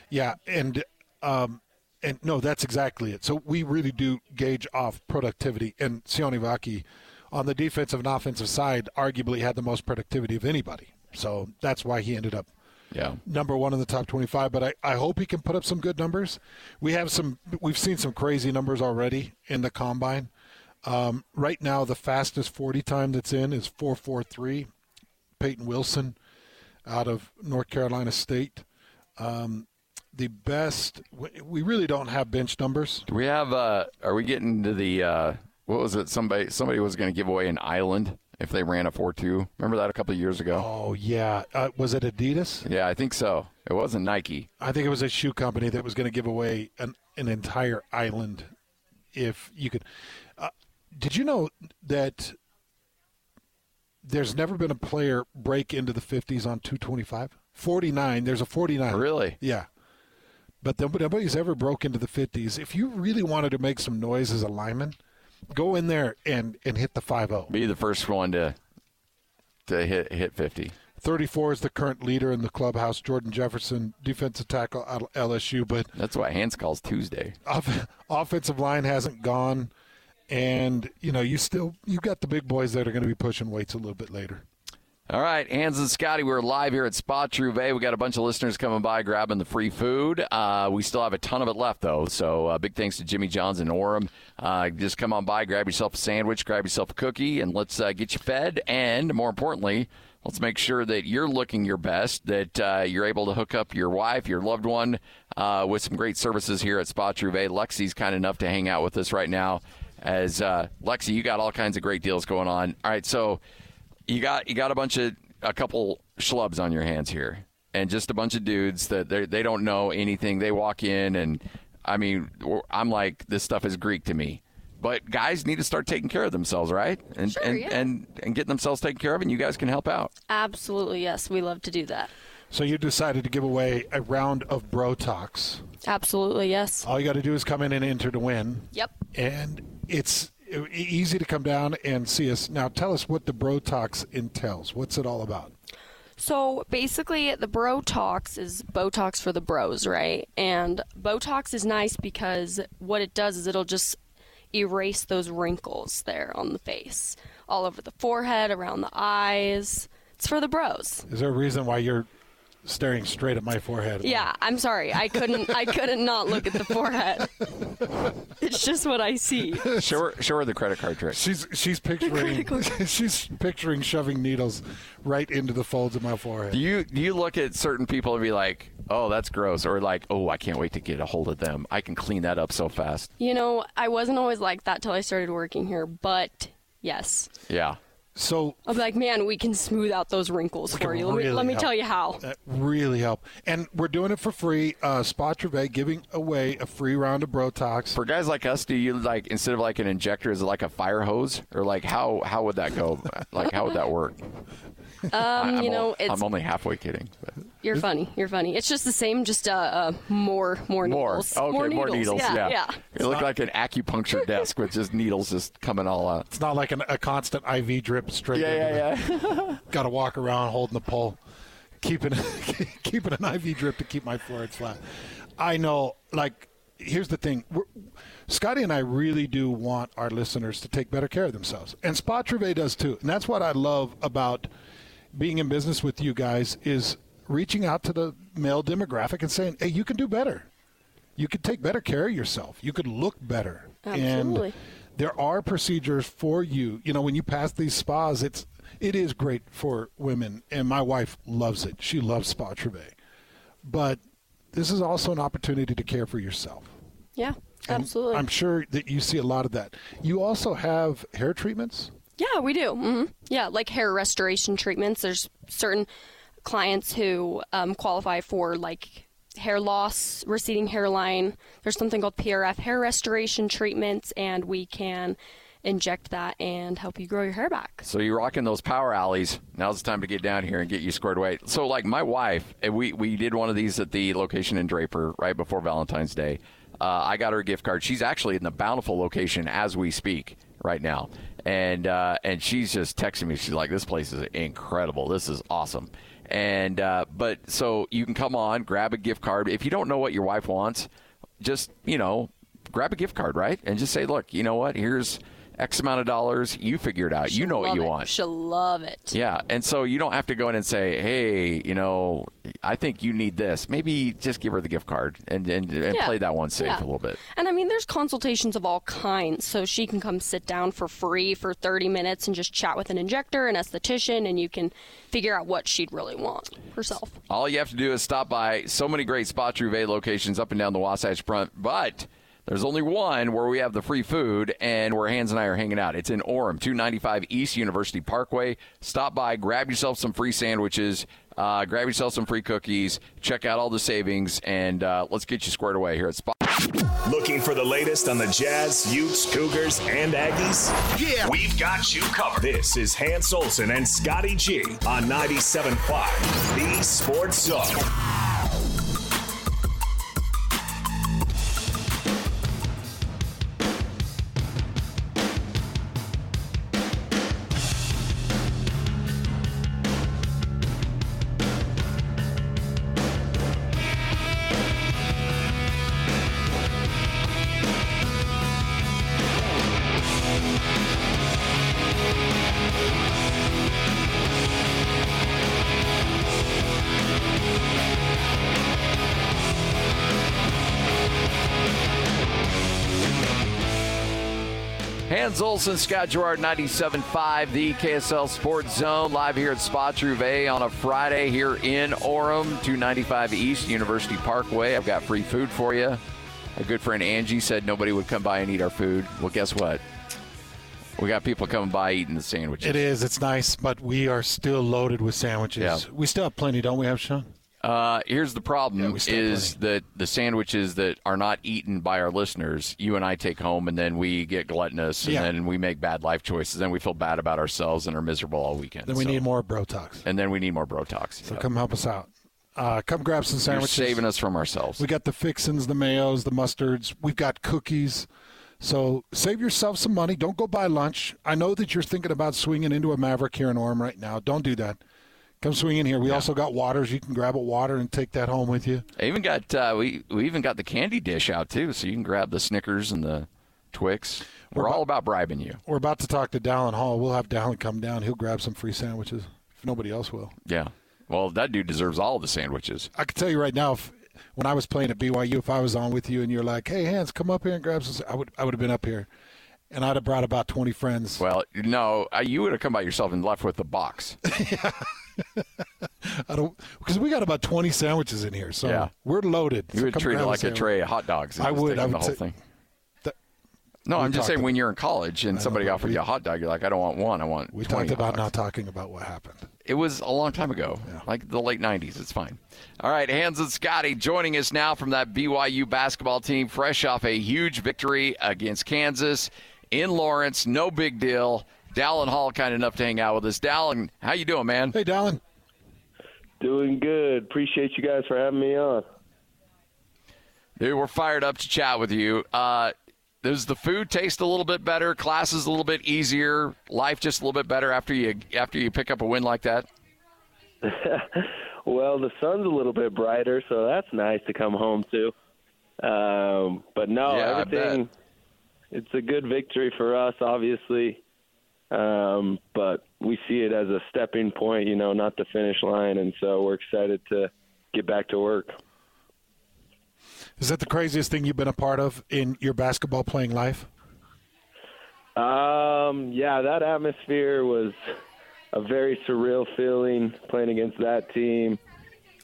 Yeah, and um, and no, that's exactly it. So we really do gauge off productivity, and Sione Vaki on the defensive and offensive side arguably had the most productivity of anybody. So that's why he ended up Yeah. number one in the top 25 but I, I hope he can put up some good numbers we have some we've seen some crazy numbers already in the combine um, right now the fastest 40 time that's in is 443 payton wilson out of north carolina state um, the best we- we really don't have bench numbers Do we have? uh Are we getting to the? uh What was it? Somebody somebody was going to give away an island if they ran a four two. Remember that a couple of years ago? oh yeah uh, was it adidas Yeah, I think so. It wasn't Nike. I think it was a shoe company that was going to give away an, an entire island if you could. Uh, did you know that there's never been a player break into the 50s on 225? 49. There's a 49. Really? Yeah. But nobody's ever broke into the 50s. If you really wanted to make some noise as a lineman, go in there and, and hit the 5 Be the first one to to hit hit fifty. 34 is the current leader in the clubhouse, Jordan Jefferson, defensive tackle out of LSU. But That's what Hans calls Tuesday. off- <laughs> offensive line hasn't gone, and you know you still you've got the big boys that are going to be pushing weights a little bit later. All right, Hans and Scotty, we're live here at Spa Trouvé. We got a bunch of listeners coming by grabbing the free food. Uh, we still have a ton of it left, though. So uh, big thanks to Jimmy John's and Orem. Uh, just come on by, grab yourself a sandwich, grab yourself a cookie, and let's uh, get you fed. And more importantly, let's make sure that you're looking your best, that uh, you're able to hook up your wife, your loved one, uh, with some great services here at Spa Trouvé. Lexi's kind enough to hang out with us right now. As Lexi, you got all kinds of great deals going on. All right, so you got you got a bunch of a couple schlubs on your hands here, and just a bunch of dudes that they they don't know anything. They walk in, and I mean, I'm like, this stuff is Greek to me. But guys need to start taking care of themselves, right? And Sure, and, yeah. and and getting themselves taken care of, and you guys can help out. Absolutely, yes. We love to do that. So you decided to give away a round of Brotox. Absolutely, yes. All you got to do is come in and enter to win. Yep. And it's easy to come down and see us. Now, tell us what the Brotox entails. What's it all about? So basically, the Brotox is Botox for the bros, right? And Botox is nice because what it does is it'll just erase those wrinkles there on the face. all over the forehead, around the eyes. It's for the bros. Is there a reason why you're staring straight at my forehead? Yeah, I'm sorry. I couldn't. I couldn't not look at the forehead. It's just what I see. Show her, show her the credit card trick. She's she's picturing <laughs> she's picturing shoving needles right into the folds of my forehead. Do you do you look at certain people and be like, "Oh, that's gross," or like, "Oh, I can't wait to get a hold of them. I can clean that up so fast." You know, I wasn't always like that till I started working here, but yes. Yeah. So I'm like, man, we can smooth out those wrinkles for can you. Let me, let me help. tell you how. That really help. And we're doing it for free. Uh, Spa Trouvé giving away a free round of Brotox. For guys like us, do you like instead of like an injector, is it like a fire hose, or like how how would that go? like how would that work? Um, I'm you know, o- it's I'm only halfway kidding. but- you're funny. You're funny. It's just the same, just uh, uh more more More. needles. Okay, more more needles. Yeah, yeah. It looked like an acupuncture <laughs> desk with just needles just coming all out. It's not like an, a constant IV drip straight. Yeah, yeah, yeah. <laughs> Got to walk around holding the pole, keeping <laughs> keeping an IV drip to keep my forehead flat. I know. Like, here's the thing. We're, Scotty and I really do want our listeners to take better care of themselves, and Spa Trouvé does too. And that's what I love about being in business with you guys is reaching out to the male demographic and saying, "Hey, you can do better. You could take better care of yourself. You could look better." Absolutely. And there are procedures for you. You know, when you pass these spas, it's it is great for women, and my wife loves it. She loves Spa Trouvé. But this is also an opportunity to care for yourself. Yeah, And absolutely. I'm sure that you see a lot of that. You also have hair treatments. Yeah, we do. hmm Yeah, like hair restoration treatments. There's certain clients who um, qualify for like hair loss, receding hairline. There's something called PRF hair restoration treatments, and we can inject that and help you grow your hair back. So you're rocking those power alleys. Now's the time to get down here and get you squared away. So like my wife, and we we did one of these at the location in Draper right before Valentine's Day. Uh, I got her a gift card. She's actually in the Bountiful location as we speak right now, and uh, and she's just texting me. She's like, "This place is incredible. This is awesome." And uh, but so you can come on, grab a gift card. If you don't know what your wife wants, just you know, grab a gift card, right? And just say, "Look, you know what? Here's." X amount of dollars, you figure it out. you know what you it. want. She'll love it. Yeah, and so you don't have to go in and say, "Hey, you know, I think you need this." Maybe just give her the gift card and and, and Yeah. play that one safe Yeah. a little bit. And I mean, there's consultations of all kinds, so she can come sit down for free for 30 minutes and just chat with an injector, an esthetician, and you can figure out what she'd really want herself. All you have to do is stop by so many great Spa Trouvé locations up and down the Wasatch Front, but there's only one where we have the free food and where Hans and I are hanging out. It's in Orem, 295 East University Parkway. Stop by, grab yourself some free sandwiches, uh, grab yourself some free cookies, check out all the savings, and uh, let's get you squared away here at Spot. Looking for the latest on the Jazz, Utes, Cougars, and Aggies? Yeah. We've got you covered. This is Hans Olsen and Scotty G on 97.5, the Sports Zone. Hans Olsen, Scott Gerard, 97.5, the KSL Sports Zone, live here at Spa Trouvé on a Friday here in Orem, 295 East University Parkway. I've got free food for you. Our good friend Angie said nobody would come by and eat our food. Well, guess what? We got people coming by eating the sandwiches. It is. It's nice, but we are still loaded with sandwiches. Yeah. We still have plenty, don't we, have Sean? Uh, here's the problem: still is that the sandwiches that are not eaten by our listeners, you and I take home, and then we get gluttonous, and Yeah. then we make bad life choices, and we feel bad about ourselves and are miserable all weekend. Then we So- need more Brotox. and then we need more Brotox. So come help us out. Uh, come grab some sandwiches. You're saving us from ourselves. We got the fixins, the mayos, the mustards. We've got cookies. So save yourself some money. Don't go buy lunch. I know that you're thinking about swinging into a Maverick here in Orem right now. Don't do that. Come swing in here. We also got waters. You can grab a water and take that home with you. I even got uh, we we even got the candy dish out too, so you can grab the Snickers and the Twix. We're, all about bribing you. We're about to talk to Dallin Hall. We'll have Dallin come down. He'll grab some free sandwiches if nobody else will. Yeah. Well, that dude deserves all the sandwiches. I can tell you right now, if, when I was playing at BYU, if I was on with you and you're like, "Hey, Hans, come up here and grab some," I would I would have been up here, and I'd have brought about twenty friends. Well, no, you would have come by yourself and left with the box. <laughs> <laughs> <laughs> I don't because we got about twenty sandwiches in here, so Yeah. we're loaded. You So would treat it like a tray of hot dogs. I would. I would the whole thing. That- No, I'm just saying when you're in college and somebody offered we- you a hot dog, you're like, I don't want one. I want. We 20 talked about not talking about what happened. It was a long time ago, like the late 90s. It's fine. All right, Hans and Scotty joining us now from that BYU basketball team, fresh off a huge victory against Kansas in Lawrence. No big deal. Dallin Hall kind enough to hang out with us. Dallin, how you doing, man? Hey, Dallin. Doing good. Appreciate you guys for having me on. Dude, we're fired up to chat with you. Uh, does the food taste a little bit better? Classes a little bit easier? Life just a little bit better after you after you pick up a win like that? <laughs> well, the sun's a little bit brighter, so that's nice to come home to. Um, but no, Yeah, everything. It's a good victory for us, obviously. Um, but we see it as a stepping point, you know, not the finish line, and so we're excited to get back to work. Is that the craziest thing you've been a part of in your basketball playing life? Um, yeah, that atmosphere was a very surreal feeling playing against that team.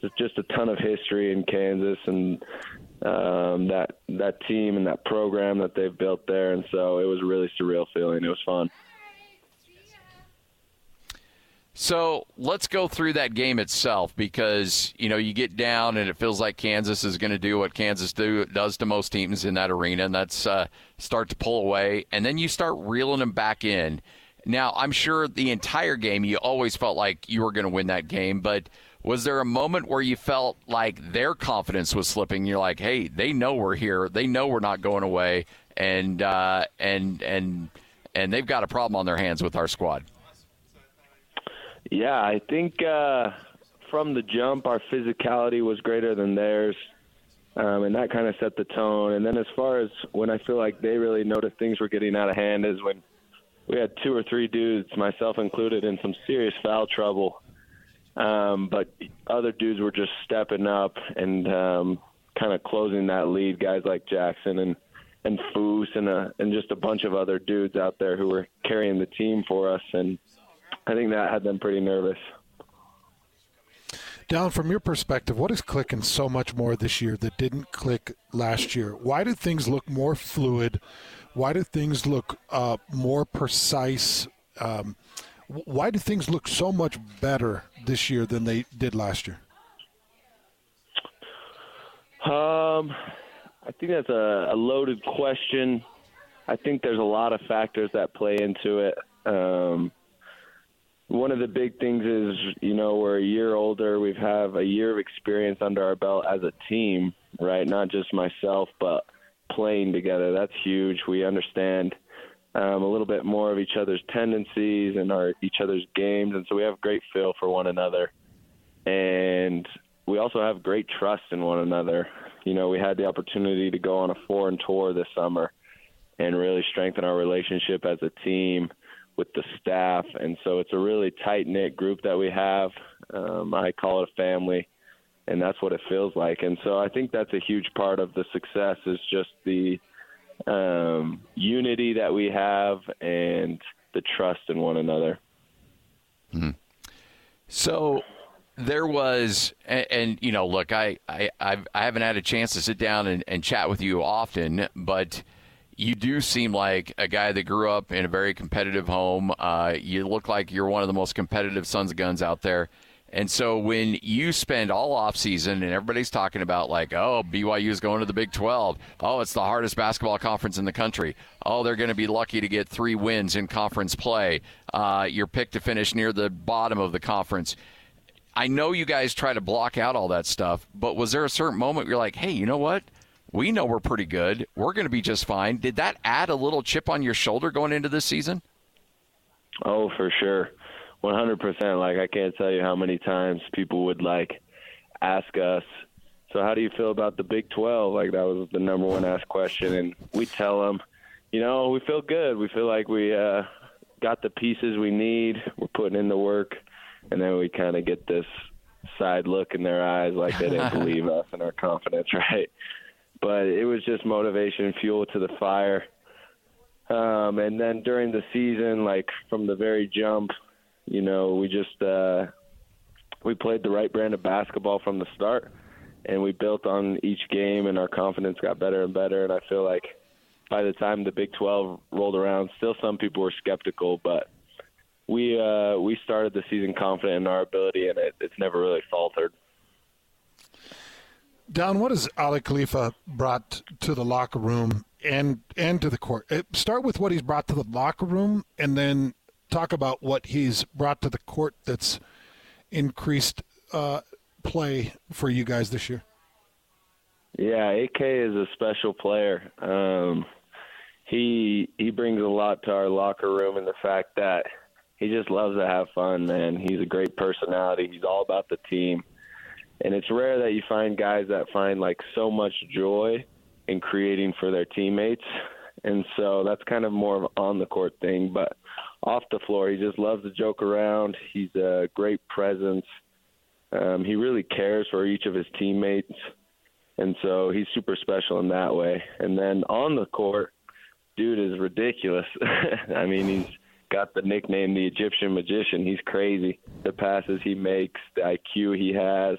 There's just a ton of history in Kansas and um, that that team and that program that they've built there, and so it was a really surreal feeling. It was fun. So let's go through that game itself because you know you get down and it feels like Kansas is going to do what Kansas do does to most teams in that arena, and that's uh, start to pull away, and then you start reeling them back in. Now I'm sure the entire game you always felt like you were going to win that game, but was there a moment where you felt like their confidence was slipping? You're like, hey, they know we're here, they know we're not going away, and uh, and and and they've got a problem on their hands with our squad. Yeah, I think uh, from the jump, our physicality was greater than theirs, um, and that kind of set the tone. And then as far as when I feel like they really noticed things were getting out of hand is when we had two or three dudes, myself included, in some serious foul trouble. Um, but other dudes were just stepping up and um, kind of closing that lead. Guys like Jackson and and Foose and a, and just a bunch of other dudes out there who were carrying the team for us, and I think that had them pretty nervous. Down from your perspective, what is clicking so much more this year that didn't click last year? Why do things look more fluid? Why do things look uh, more precise? Um, why do things look so much better this year than they did last year? Um, I think that's a, a loaded question. I think there's a lot of factors that play into it. Um, one of the big things is, you know, we're a year older. We have have a year of experience under our belt as a team, right? Not just myself, but playing together. That's huge. We understand um, a little bit more of each other's tendencies and our each other's games, and so we have great feel for one another. And we also have great trust in one another. You know, we had the opportunity to go on a foreign tour this summer and really strengthen our relationship as a team with the staff. And so it's a really tight knit group that we have. Um, I call it a family, and that's what it feels like. And so I think that's a huge part of the success is just the um, unity that we have and the trust in one another. Hmm. So there was, and, and you know, look, I, I, I've, I haven't had a chance to sit down and, and chat with you often, but you do seem like a guy that grew up in a very competitive home. Uh, you look like you're one of the most competitive sons of guns out there. And so when you spend all off season and everybody's talking about like, oh, BYU is going to the Big 12. Oh, it's the hardest basketball conference in the country. Oh, they're going to be lucky to get three wins in conference play. Uh, you're picked to finish near the bottom of the conference. I know you guys try to block out all that stuff, but was there a certain moment where you're like, hey, you know what? We know we're pretty good. We're going to be just fine. Did that add a little chip on your shoulder going into this season? Oh, for sure. 100%. Like, I can't tell you how many times people would, like, ask us, so how do you feel about the Big 12? Like, that was the number one asked question. And we tell them, you know, we feel good. We feel like we uh, got the pieces we need. We're putting in the work, and then we kind of get this side look in their eyes, like they didn't <laughs> believe us and our confidence, <laughs> right? But it was just motivation, fuel to the fire. Um, and then during the season, like from the very jump, you know, we just uh, we played the right brand of basketball from the start, and we built on each game, and our confidence got better and better. And I feel like by the time the Big 12 rolled around, still some people were skeptical, but we uh, we started the season confident in our ability, and it, it's never really faltered. Don, what has Aly Khalifa brought to the locker room and and to the court? Uh, start with what he's brought to the locker room, and then talk about what he's brought to the court that's increased uh, play for you guys this year. Yeah, AK is a special player. Um, he he brings a lot to our locker room, and the fact that he just loves to have fun. Man, he's a great personality. He's all about the team, and it's rare that you find guys that find like so much joy in creating for their teammates. And so that's kind of more of on the court thing, but off the floor, he just loves to joke around. He's a great presence. Um, he really cares for each of his teammates, and so he's super special in that way. And then on the court, dude is ridiculous. <laughs> I mean, he's got the nickname the Egyptian magician. He's crazy. The passes he makes, the IQ he has.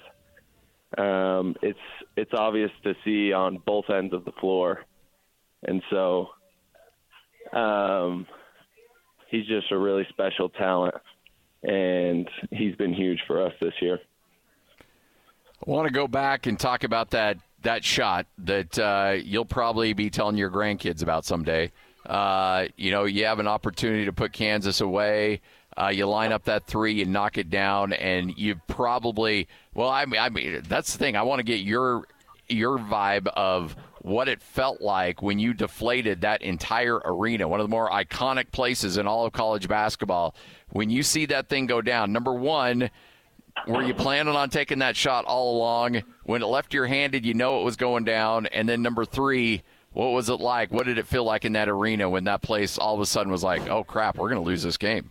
Um, it's it's obvious to see on both ends of the floor, and so um, he's just a really special talent, and he's been huge for us this year. I want to go back and talk about that that shot that uh, you'll probably be telling your grandkids about someday. Uh, you know, you have an opportunity to put Kansas away. Uh, you line up that three, you knock it down, and you probably well, I mean, I mean, that's the thing. I want to get your your vibe of what it felt like when you deflated that entire arena, one of the more iconic places in all of college basketball. When you see that thing go down, number one, were you planning on taking that shot all along? When it left your hand, did you know it was going down? And then number three, what was it like? What did it feel like in that arena when that place all of a sudden was like, oh crap, we're going to lose this game?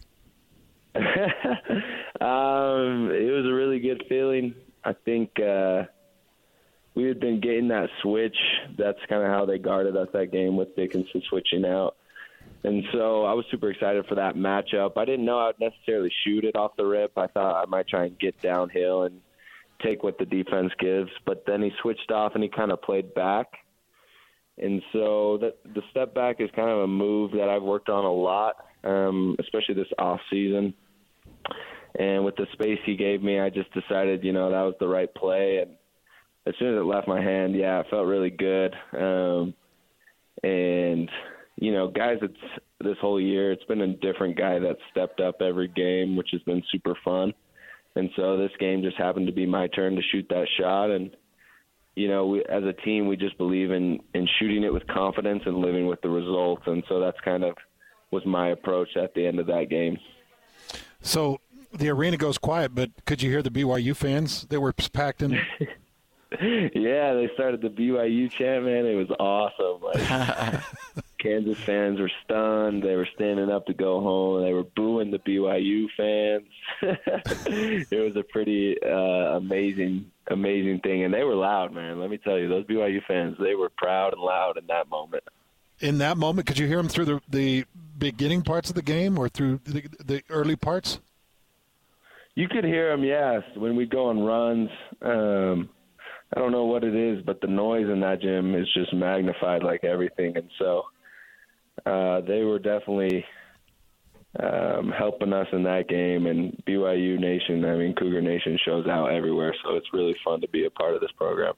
<laughs> um, it was a really good feeling. I think uh, we had been getting that switch. That's kind of how they guarded us that game with Dickinson switching out. And so I was super excited for that matchup. I didn't know I would necessarily shoot it off the rip. I thought I might try and get downhill and take what the defense gives. But then he switched off and he kind of played back. And so the, the step back is kind of a move that I've worked on a lot, um, especially this off season. And with the space he gave me, I just decided, you know, that was the right play. And as soon as it left my hand, yeah, it felt really good. Um, and you know, guys, it's this whole year. It's been a different guy that stepped up every game, which has been super fun. And so this game just happened to be my turn to shoot that shot. And you know, we, as a team, we just believe in in shooting it with confidence and living with the results. And so that's kind of was my approach at the end of that game. So the arena goes quiet, but could you hear the BYU fans? They were packed in. <laughs> yeah, they started the BYU chant, man. It was awesome. Like <laughs> Kansas fans were stunned. They were standing up to go home. They were booing the BYU fans. <laughs> it was a pretty uh, amazing, amazing thing, and they were loud, man. Let me tell you, those BYU fans, they were proud and loud in that moment. In that moment, could you hear them through the the beginning parts of the game or through the, the early parts? You could hear them, yes, when we go on runs. Um, I don't know what it is, but the noise in that gym is just magnified like everything, and so uh, they were definitely um, helping us in that game. And BYU Nation, I mean Cougar Nation, shows out everywhere, so it's really fun to be a part of this program.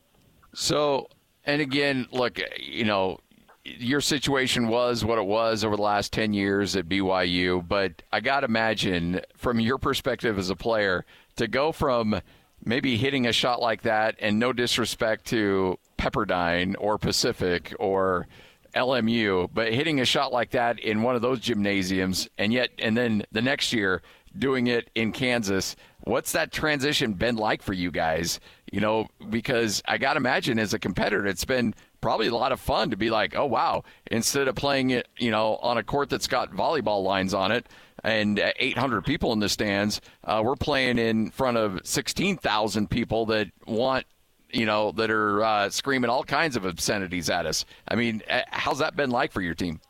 So, and again, look, you know, your situation was what it was over the last 10 years at BYU, but I got to imagine from your perspective as a player to go from maybe hitting a shot like that, and no disrespect to Pepperdine or Pacific or LMU, but hitting a shot like that in one of those gymnasiums, and yet, and then the next year doing it in Kansas. What's that transition been like for you guys? You know, because I got to imagine as a competitor, it's been probably a lot of fun to be like, oh wow, instead of playing it, you know, on a court that's got volleyball lines on it and 800 people in the stands, uh, we're playing in front of 16,000 people that want you know, that are uh, screaming all kinds of obscenities at us. I mean, uh, how's that been like for your team?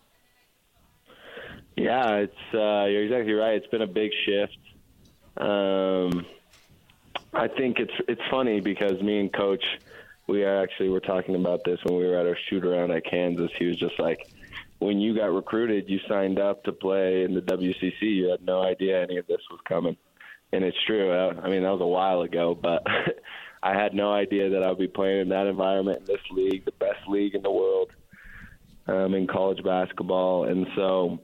Yeah, it's uh, you're exactly right. It's been a big shift. Um, I think it's it's funny because me and Coach, we actually were talking about this when we were at our shoot around at Kansas. He was just like, when you got recruited, you signed up to play in the WCC. You had no idea any of this was coming, and it's true. I mean, that was a while ago, but <laughs> I had no idea that I would be playing in that environment in this league, the best league in the world um, in college basketball, and so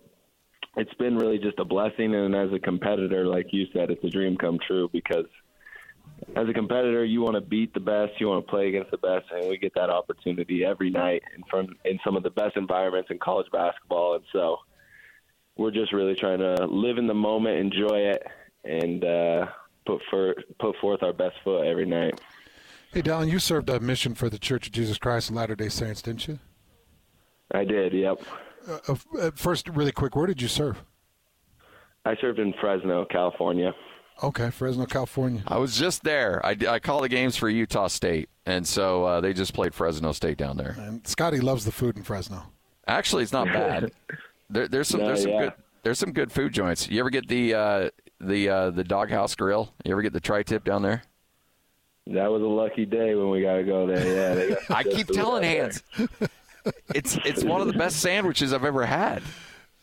it's been really just a blessing. And as a competitor, like you said, it's a dream come true because as a competitor, you want to beat the best, you want to play against the best, and we get that opportunity every night in front in some of the best environments in college basketball. And so we're just really trying to live in the moment, enjoy it, and uh, put for put forth our best foot every night. Hey, Dallin, you served a mission for the Church of Jesus Christ of Latter Day Saints, didn't you? I did. Yep. Uh, uh, first, really quick, where did you serve? I served in Fresno, California. Okay, Fresno, California. I was just there. I, I call the games for Utah State, and so uh, they just played Fresno State down there. And Scotty loves the food in Fresno. Actually, it's not bad. there, there's some No, there's some yeah. good there's some good food joints. You ever get the uh, the uh, the Doghouse Grill? You ever get the tri-tip down there? That was a lucky day when we got to go there. Yeah, they got I keep telling out there. Hans, it's it's one of the best sandwiches I've ever had.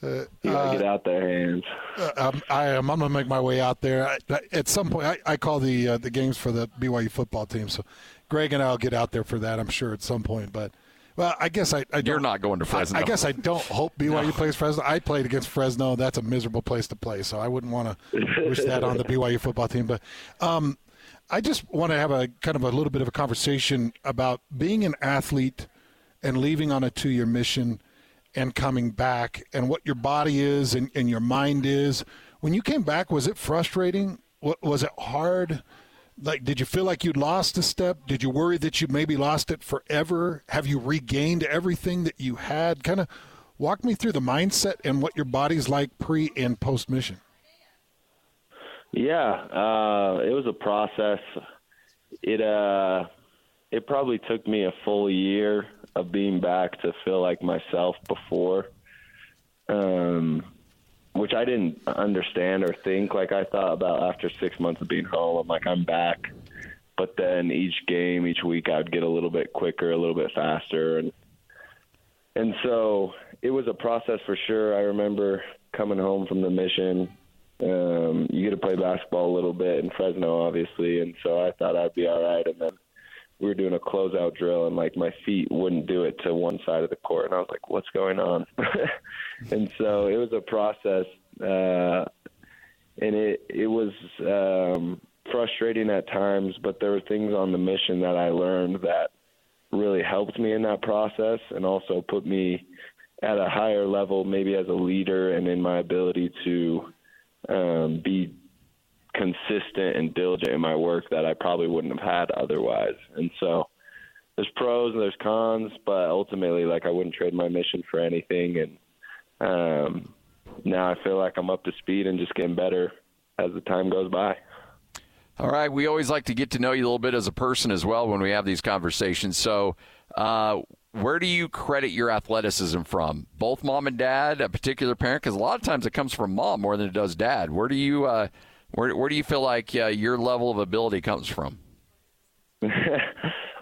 Uh, You gotta get out there, Hans. uh, um, I am. I'm going to make my way out there. I, I- at some point, I, I call the uh, the games for the BYU football team. So Greg and I'll get out there for that. I'm sure at some point. But well, I guess I. I don't, You're not going to I, Fresno. I guess I don't hope BYU <laughs> No. plays Fresno. I played against Fresno. That's a miserable place to play. So I wouldn't want to wish that on the <laughs> BYU football team. But um, I just want to have a kind of a little bit of a conversation about being an athlete and leaving on a two year mission and coming back and what your body is and, and your mind is. When you came back, was it frustrating? Wa- Was it hard? Like, did you feel like you'd lost a step? Did you worry that you maybe lost it forever? Have you regained everything that you had? Kind of walk me through the mindset and what your body's like pre and post mission. Yeah, uh, it was a process. It uh, it probably took me a full year of being back to feel like myself before, um, which I didn't understand or think. Like I thought about after six months of being home, I'm like I'm back. But then each game, each week, I'd get a little bit quicker, a little bit faster, and and so it was a process for sure. I remember coming home from the mission. Um, you get to play basketball a little bit in Fresno, obviously, and so I thought I'd be all right. And then we were doing a closeout drill, and like my feet wouldn't do it to one side of the court, and I was like, "What's going on?" <laughs> and so it was a process, uh, and it it was um, frustrating at times, but there were things on the mission that I learned that really helped me in that process, and also put me at a higher level, maybe as a leader, and in my ability to um, be consistent and diligent in my work that I probably wouldn't have had otherwise. And so there's pros and there's cons, but ultimately, like I wouldn't trade my mission for anything. And um, now I feel like I'm up to speed and just getting better as the time goes by. All right, we always like to get to know you a little bit as a person as well when we have these conversations. So, uh, where do you credit your athleticism from? Both mom and dad, a particular parent, because a lot of times it comes from mom more than it does dad. Where do you, uh, where, where do you feel like uh, your level of ability comes from? <laughs>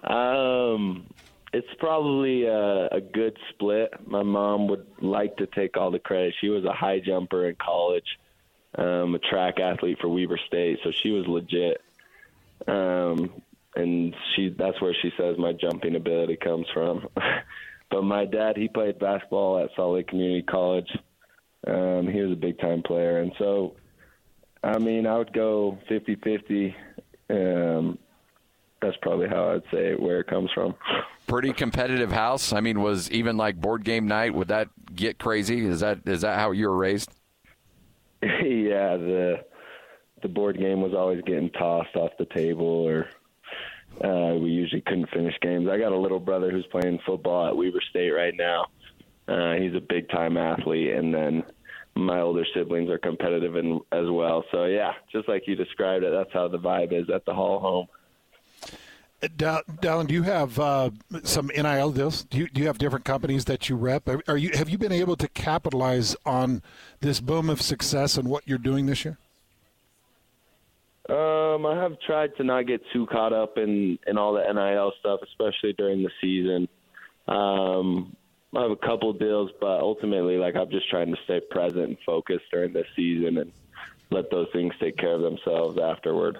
Um, it's probably a, a good split. My mom would like to take all the credit. She was a high jumper in college, um, a track athlete for Weber State, so she was legit. Um, and she that's where she says my jumping ability comes from. <laughs> but my dad, he played basketball at Salt Lake Community College. Um, he was a big time player, and so I mean, I would go 50-50. Um, that's probably how I'd say where it comes from. Pretty competitive house. I mean, was even like board game night? Would that get crazy? Is that is that how you were raised? <laughs> yeah, the the board game was always getting tossed off the table or uh, we usually couldn't finish games. I got a little brother who's playing football at Weber State right now. Uh, he's a big time athlete, and then my older siblings are competitive in, as well. So yeah, just like you described it, that's how the vibe is at the Hall home. Uh, Dallin, do you have uh, some NIL deals? Do you, do you have different companies that you rep? Are you have you been able to capitalize on this boom of success and what you're doing this year? Um, I have tried to not get too caught up in in all the NIL stuff, especially during the season. Um, I have a couple deals, but ultimately, like I'm just trying to stay present and focused during the season and let those things take care of themselves afterward.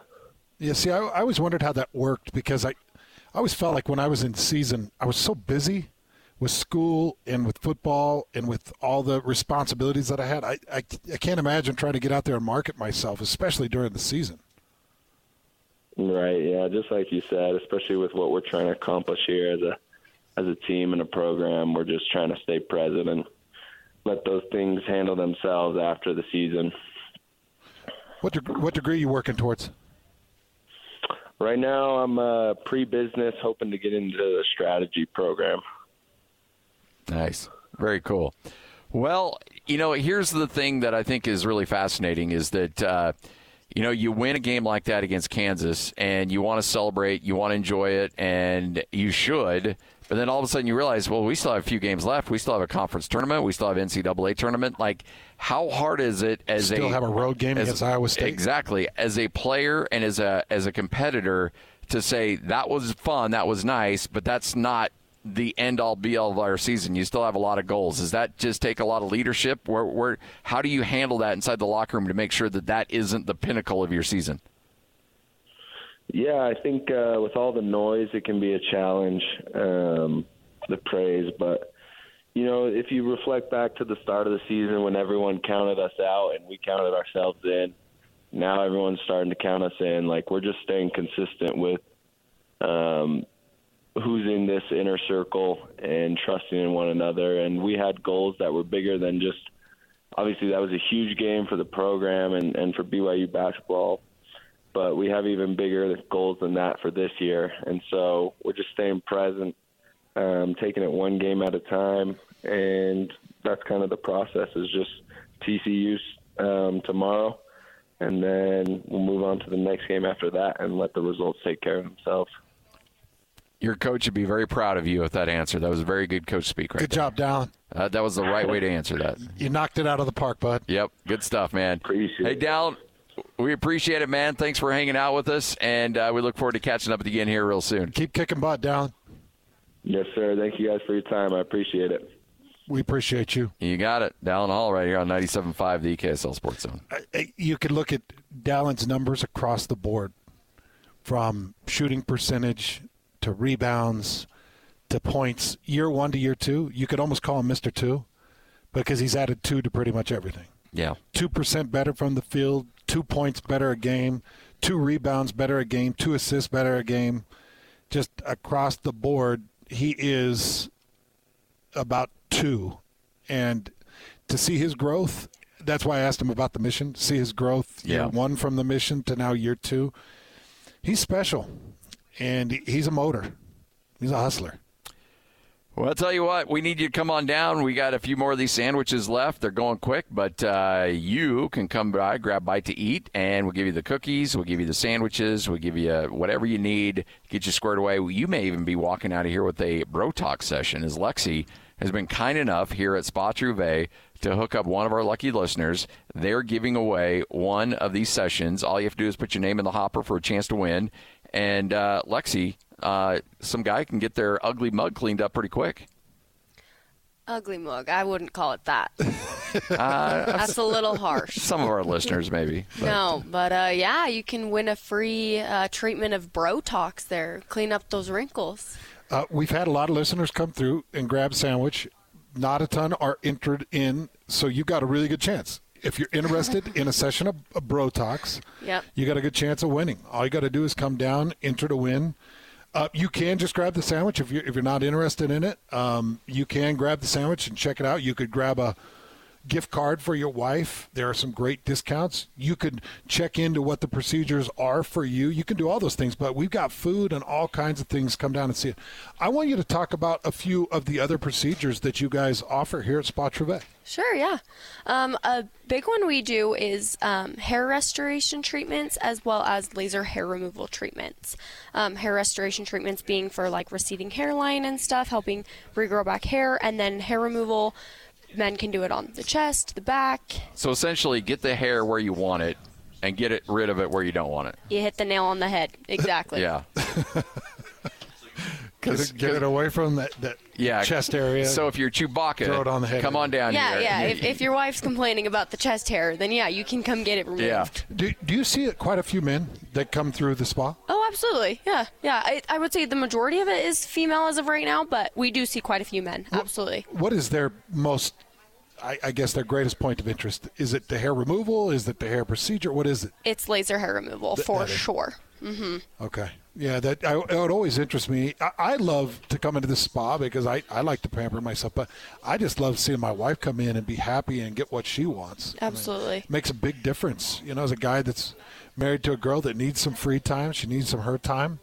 Yeah, see, I, I always wondered how that worked because I, I always felt like when I was in season, I was so busy with school and with football and with all the responsibilities that I had. I, I, I can't imagine trying to get out there and market myself, especially during the season. Right. Yeah. Just like you said, especially with what we're trying to accomplish here as a as a team and a program, we're just trying to stay present and let those things handle themselves after the season. What de- what degree are you working towards? Right now, I'm a pre-business, hoping to get into the strategy program. Nice. Very cool. Well, you know, here's the thing that I think is really fascinating is that. Uh, you know, you win a game like that against Kansas and you want to celebrate, you want to enjoy it, and you should. But then all of a sudden you realize, well, we still have a few games left. We still have a conference tournament. We still have NCAA tournament. Like, how hard is it as still a have a road game as, against Iowa State? Exactly, as a player and as a as a competitor to say that was fun, that was nice, but that's not the end all be all of our season. You still have a lot of goals. Does that just take a lot of leadership? Where, where, how do you handle that inside the locker room to make sure that that isn't the pinnacle of your season? Yeah, I think uh, with all the noise, it can be a challenge, um, the praise. But, you know, if you reflect back to the start of the season when everyone counted us out and we counted ourselves in, now everyone's starting to count us in. Like, we're just staying consistent with um, who's in this inner circle and trusting in one another. And we had goals that were bigger than just obviously that was a huge game for the program and, and for BYU basketball. But we have even bigger goals than that for this year. And so we're just staying present, um, taking it one game at a time. And that's kind of the process is just TCU um, tomorrow. And then we'll move on to the next game after that and let the results take care of themselves. Your coach would be very proud of you with that answer. That was a very good coach speak right Good there. job, Dallin. Uh, that was the right way to answer that. You knocked it out of the park, bud. Yep, good stuff, man. Appreciate hey, it. Dallin, we appreciate it, man. Thanks for hanging out with us, and uh, we look forward to catching up with you again here real soon. Keep kicking butt, Dallin. Yes, sir. Thank you guys for your time. I appreciate it. We appreciate you. You got it. Dallin Hall right here on 97.5, the KSL Sports Zone. You could look at Dallin's numbers across the board from shooting percentage to rebounds to points year one to year two. You could almost call him Mr. Two because he's added two to pretty much everything. Yeah. 2% better from the field, two points better a game, two rebounds better a game, two assists better a game. Just across the board, he is about two. And to see his growth, that's why I asked him about the mission. See his growth, year one from the mission to now year two. He's special, and he's a motor. He's a hustler. Well, I'll tell you what, we need you to come on down. We got a few more of these sandwiches left. They're going quick, but uh, you can come by, grab a bite to eat, and we'll give you the cookies, we'll give you the sandwiches, we'll give you uh, whatever you need, get you squared away. You may even be walking out of here with a Brotox session, as Lexi has been kind enough here at Spa Trouvé to hook up one of our lucky listeners. They're giving away one of these sessions. All you have to do is put your name in the hopper for a chance to win. And uh, Lexi, uh, some guy can get their ugly mug cleaned up pretty quick. Ugly mug. I wouldn't call it that. <laughs> Uh, That's a little harsh. Some of our listeners, maybe. but- No, but uh, yeah, you can win a free uh, treatment of Brotox there. Clean up those wrinkles. Uh, we've had a lot of listeners come through and grab sandwich. Not a ton are entered in, so you've got a really good chance. If you're interested <laughs> in a session of, of Brotox, Yep. you got a good chance of winning. All you got to do is come down, enter to win. Uh, you can just grab the sandwich if you're if you're not interested in it. Um, you can grab the sandwich and check it out. You could grab a gift card for your wife. There are some great discounts. You could check into what the procedures are for you. You can do all those things, but we've got food and all kinds of things. Come down and see it. I want you to talk about a few of the other procedures that you guys offer here at Spa Trouvé. Sure, yeah. Um, a big one we do is um, hair restoration treatments as well as laser hair removal treatments. Um, hair restoration treatments being for like receding hairline and stuff, helping regrow back hair, and then hair removal. Men can do it on the chest, the back. So essentially, get the hair where you want it, and get it rid of it where you don't want it. You hit the nail on the head. Exactly. Yeah. <laughs> Get it, get it away from that, that Yeah. chest area. So if you're Chewbacca, Throw it on the head. come on down Yeah, here. yeah. If, if your wife's complaining about the chest hair, then yeah, you can come get it removed. yeah. do, do you see quite a few men that come through the spa? Oh, absolutely. Yeah, yeah. I, I would say the majority of it is female as of right now, but we do see quite a few men. Absolutely. What is their most, I, I guess, their greatest point of interest? Is it the hair removal? Is it the hair procedure? What is it? It's laser hair removal Th- for sure. hmm Okay. Yeah, that I, it always interests me. I, I love to come into the spa because I, I like to pamper myself, but I just love seeing my wife come in and be happy and get what she wants. I mean, Absolutely. it makes a big difference. You know, as a guy that's married to a girl that needs some free time, she needs some her time.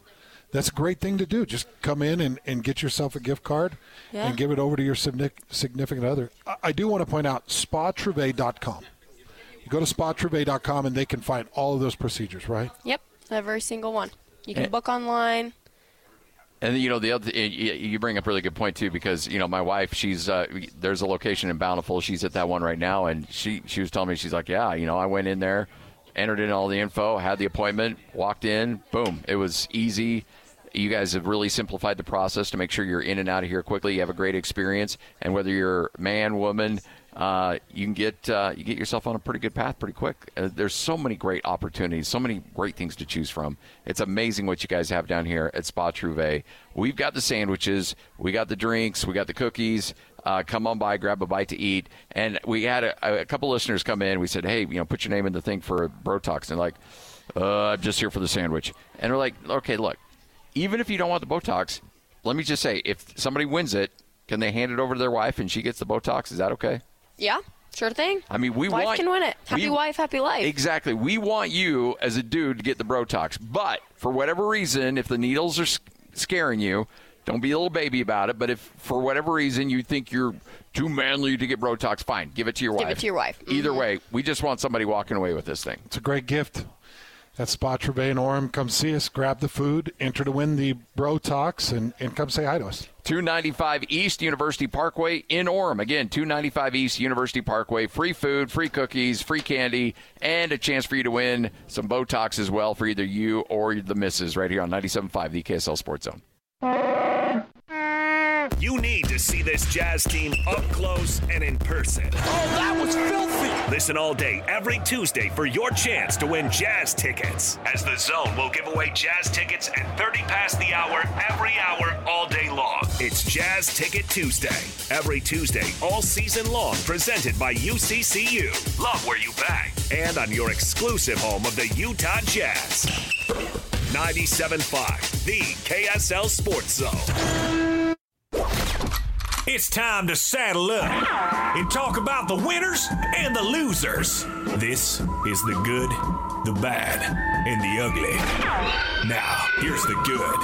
That's a great thing to do. Just come in and, and get yourself a gift card Yeah. and give it over to your significant other. I, I do want to point out spatrouve.com. You go to spatrouve.com and they can find all of those procedures, right? Yep. Every single one. You can book online. And you know the other, you- you bring up a really good point too because you know my wife, she's uh, there's a location in Bountiful. She's at that one right now, and she she was telling me she's like, yeah, you know, I went in there, entered in all the info, had the appointment, walked in, boom, it was easy. You guys have really simplified the process to make sure you're in and out of here quickly. You have a great experience, and whether you're man, woman, uh, you can get uh, you get yourself on a pretty good path pretty quick. Uh, there's so many great opportunities, so many great things to choose from. It's amazing what you guys have down here at Spa Trouvé. We've got the sandwiches, we got the drinks, we got the cookies. Uh, come on by, grab a bite to eat. And we had a, a couple listeners come in. We said, hey, you know, put your name in the thing for Brotox. And like, uh, I'm just here for the sandwich. And we're like, okay, look, even if you don't want the Botox, let me just say, if somebody wins it, can they hand it over to their wife and she gets the Botox? Is that okay? Yeah, sure thing. I mean, we want. wife want can win it. Happy we- wife, happy life. Exactly. We want you as a dude to get the Botox, but for whatever reason, if the needles are scaring you, don't be a little baby about it. But if for whatever reason you think you're too manly to get Botox, fine, give it to your Give wife. it to your wife. Either Mhm. way, we just want somebody walking away with this thing. It's a great gift. That's Spot and Orem. Come see us, grab the food, enter to win the Brotox, and, and come say hi to us. 295 East University Parkway in Orem. Again, 295 East University Parkway. Free food, free cookies, free candy, and a chance for you to win some Botox as well for either you or the missus right here on 97.5, the KSL Sports Zone. You need to see this Jazz team up close and in person. Oh, that was filthy! Listen all day, every Tuesday, for your chance to win Jazz tickets. As the Zone will give away Jazz tickets at 30 past the hour, every hour, all day long. It's Jazz Ticket Tuesday. Every Tuesday, all season long, presented by UCCU. Love where you bang. And on your exclusive home of the Utah Jazz. 97.5, the KSL Sports Zone. It's time to saddle up and talk about the winners and the losers. This is the good, the bad, and the ugly. Now, here's the good.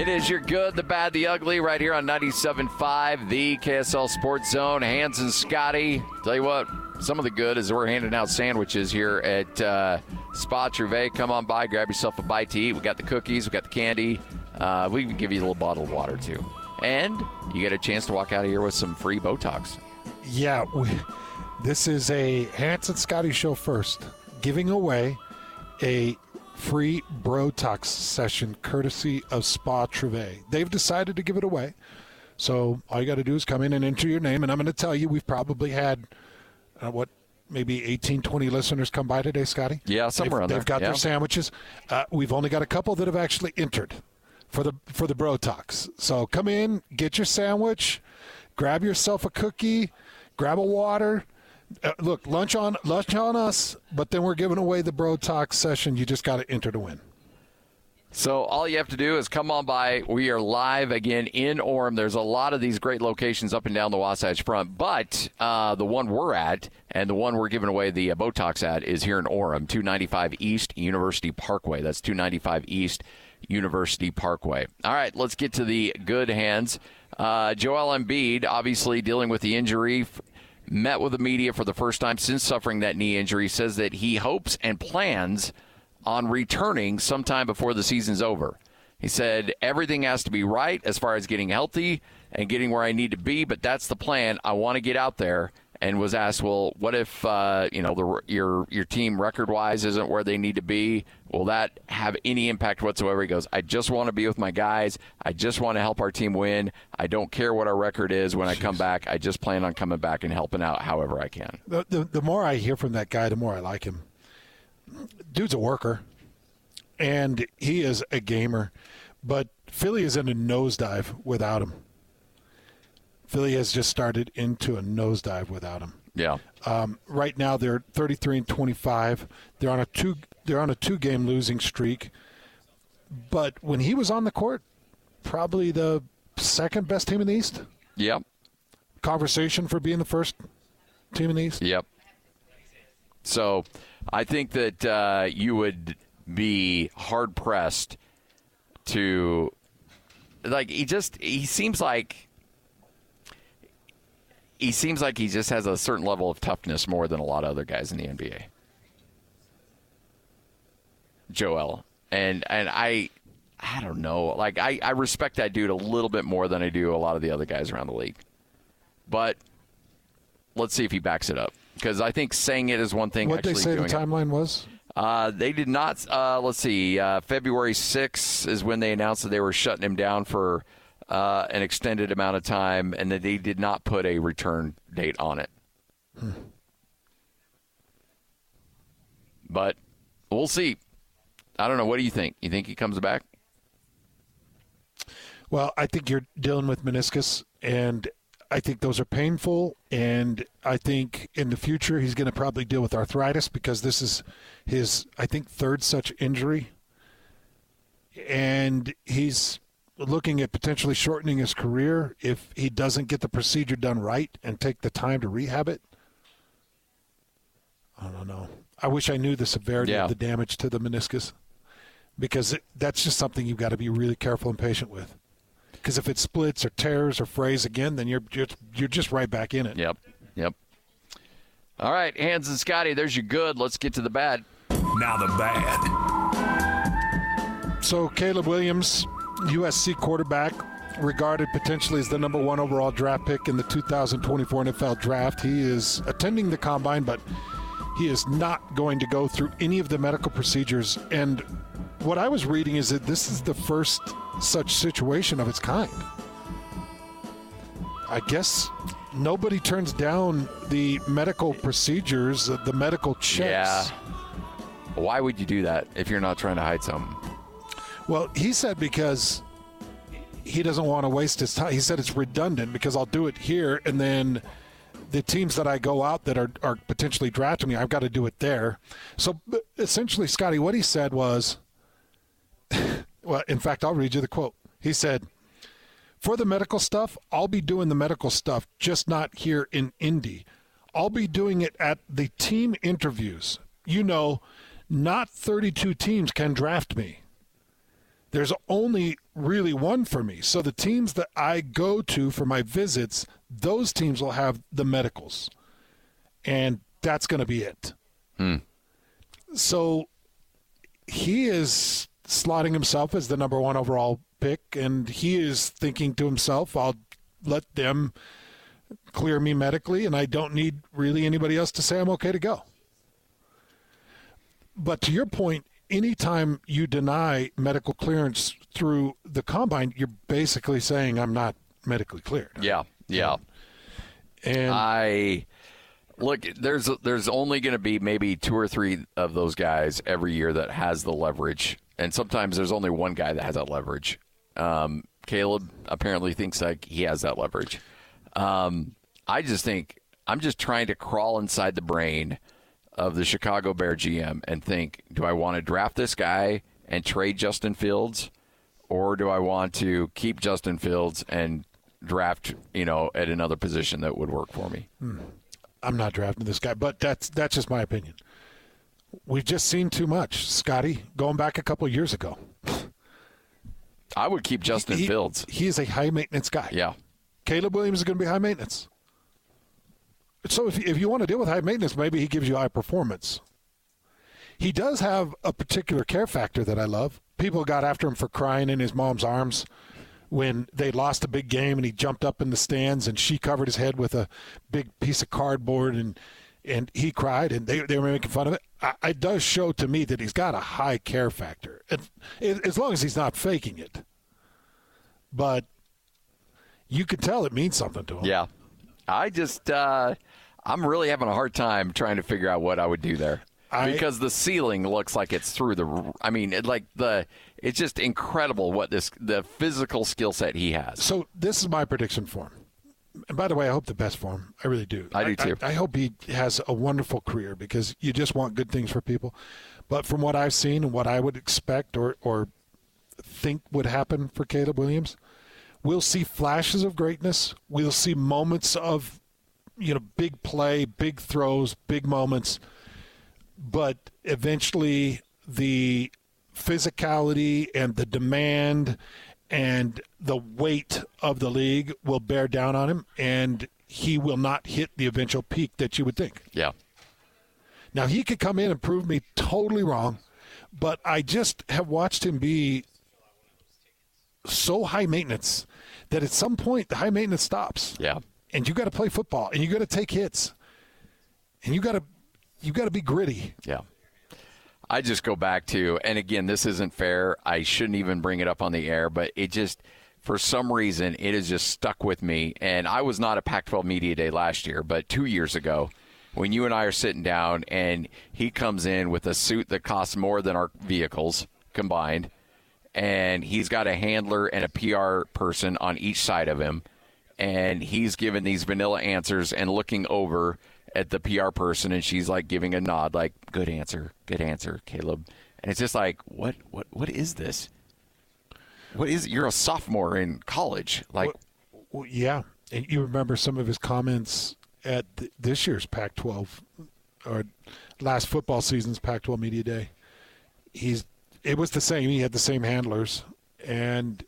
It is your good, the bad, the ugly, right here on 97.5, the KSL Sports Zone. Hans and Scotty. Tell you what, some of the good is we're handing out sandwiches here at uh, Spa Trouvé. Come on by, grab yourself a bite to eat. We got the cookies, we got the candy. Uh, we can give you a little bottle of water too, and you get a chance to walk out of here with some free Botox. Yeah, we, this is a Hans and Scotty show first, giving away a free Brotox session courtesy of Spa Trouvé. They've decided to give it away. So all you got to do is come in and enter your name. And I'm going to tell you, we've probably had, uh, what, maybe 18, 20 listeners come by today, Scotty? Yeah, somewhere they've, on there. They've got Yeah. their sandwiches. Uh, we've only got a couple that have actually entered for the for the Brotox. So come in, get your sandwich, grab yourself a cookie, grab a water. Uh, look, lunch on lunch on us, but then we're giving away the Brotox session. You just got to enter to win. So all you have to do is come on by. We are live again in Orem. There's a lot of these great locations up and down the Wasatch Front, but uh, the one we're at and the one we're giving away the uh, Botox at is here in Orem, 295 East University Parkway. That's 295 East University Parkway. All right, let's get to the good Hans. Uh, Joel Embiid, obviously dealing with the injury. Met with the media for the first time since suffering that knee injury, says that he hopes and plans on returning sometime before the season's over. He said everything has to be right as far as getting healthy and getting where I need to be, but that's the plan. I want to get out there. And was asked, well, what if uh, you know the, your your team record wise isn't where they need to be? Will that have any impact whatsoever? He goes, I just want to be with my guys. I just want to help our team win. I don't care what our record is when I come back. I just plan on coming back and helping out however I can. The, the, the more I hear from that guy, the more I like him. Dude's a worker, and he is a gamer. But Philly is in a nosedive without him. Philly has just started into a nosedive without him. Yeah. Um, right now they're 33 and 25. They're on a two they're on a two game losing streak. But when he was on the court, probably the second best team in the East. Yep. Conversation for being the first team in the East. Yep. So I think that uh, you would be hard pressed to like he just he seems like he seems like he just has a certain level of toughness more than a lot of other guys in the NBA. Joel. And and I I don't know. Like I, I respect that dude a little bit more than I do a lot of the other guys around the league. But let's see if he backs it up. Because I think saying it is one thing. What they say the timeline it. was? Uh, they did not. Uh, let's see. Uh, February 6th is when they announced that they were shutting him down for uh, an extended amount of time, and that they did not put a return date on it. Hmm. But we'll see. I don't know. What do you think? You think he comes back? Well, I think you're dealing with meniscus, and I think those are painful. And I think in the future he's going to probably deal with arthritis because this is his, I think, third such injury. And he's looking at potentially shortening his career if he doesn't get the procedure done right and take the time to rehab it. I don't know. I wish I knew the severity yeah. of the damage to the meniscus because it, that's just something you've got to be really careful and patient with. Because if it splits or tears or frays again, then you're just you're just right back in it. Yep. Yep. All right, Hans and Scotty, there's your good. Let's get to the bad. Now the bad. So Caleb Williams USC quarterback, regarded potentially as the number one overall draft pick in the 2024 NFL draft. He is attending the combine, but he is not going to go through any of the medical procedures. And what I was reading is that this is the first such situation of its kind. I guess nobody turns down the medical procedures, the medical checks. Yeah. Why would you do that if you're not trying to hide something? Well, he said because he doesn't want to waste his time. He said it's redundant because I'll do it here and then the teams that I go out that are, are potentially drafting me, I've got to do it there. So essentially, Scotty, what he said was, <laughs> well, in fact, I'll read you the quote. He said, For the medical stuff, I'll be doing the medical stuff, just not here in Indy. I'll be doing it at the team interviews. You know, not 32 teams can draft me there's only really one for me. So the teams that I go to for my visits, those teams will have the medicals. And that's going to be it. Hmm. So he is slotting himself as the number one overall pick, and he is thinking to himself, I'll let them clear me medically, and I don't need really anybody else to say I'm okay to go. But to your point, anytime you deny medical clearance through the combine, you're basically saying I'm not medically cleared. Yeah, yeah. And I look, there's there's only going to be maybe two or three of those guys every year that has the leverage, and sometimes there's only one guy that has that leverage. Um, Caleb apparently thinks like he has that leverage. Um, I just think I'm just trying to crawl inside the brain of the Chicago Bear GM and think, do I want to draft this guy and trade Justin Fields, or do I want to keep Justin Fields and draft, you know, at another position that would work for me? Hmm. I'm not drafting this guy, but that's that's just my opinion. We've just seen too much, Scotty. Going back a couple years ago, I would keep Justin he, Fields. He is a high maintenance guy. Yeah. Caleb Williams is going to be high maintenance. So if if you want to deal with high maintenance, maybe he gives you high performance. He does have a particular care factor that I love. People got after him for crying in his mom's arms when they lost a big game and he jumped up in the stands and she covered his head with a big piece of cardboard and and he cried and they, they were making fun of it. I, it does show to me that he's got a high care factor, as long as he's not faking it. But you could tell it means something to him. Yeah, I just uh, I'm really having a hard time trying to figure out what I would do there. I, because the ceiling looks like it's through the. I mean, it, like the. It's just incredible what this the physical skill set he has. So this is my prediction for him. And by the way, I hope the best for him. I really do. I do too. I, I hope he has a wonderful career because you just want good things for people. But from what I've seen and what I would expect or or think would happen for Caleb Williams, we'll see flashes of greatness. We'll see moments of, you know, big play, big throws, big moments but eventually the physicality and the demand and the weight of the league will bear down on him and he will not hit the eventual peak that you would think. Yeah. Now he could come in and prove me totally wrong, but I just have watched him be so high maintenance that at some point the high maintenance stops. Yeah. And you got to play football and you got to take hits. And you got to you got to be gritty. Yeah. I just go back to, and again, this isn't fair. I shouldn't even bring it up on the air, but it just, for some reason, it has just stuck with me. And I was not at Pac 12 Media Day last year, but two years ago, when you and I are sitting down and he comes in with a suit that costs more than our vehicles combined, and he's got a handler and a PR person on each side of him, and he's giving these vanilla answers and looking over at the PR person, and she's like giving a nod, like "Good answer, good answer, Caleb." And it's just like, what, what, what is this? What is? You're a sophomore in college, like. Well, well, yeah, and you remember some of his comments at th- this year's Pac-12 or last football season's Pac-12 media day. He's it was the same. He had the same handlers, and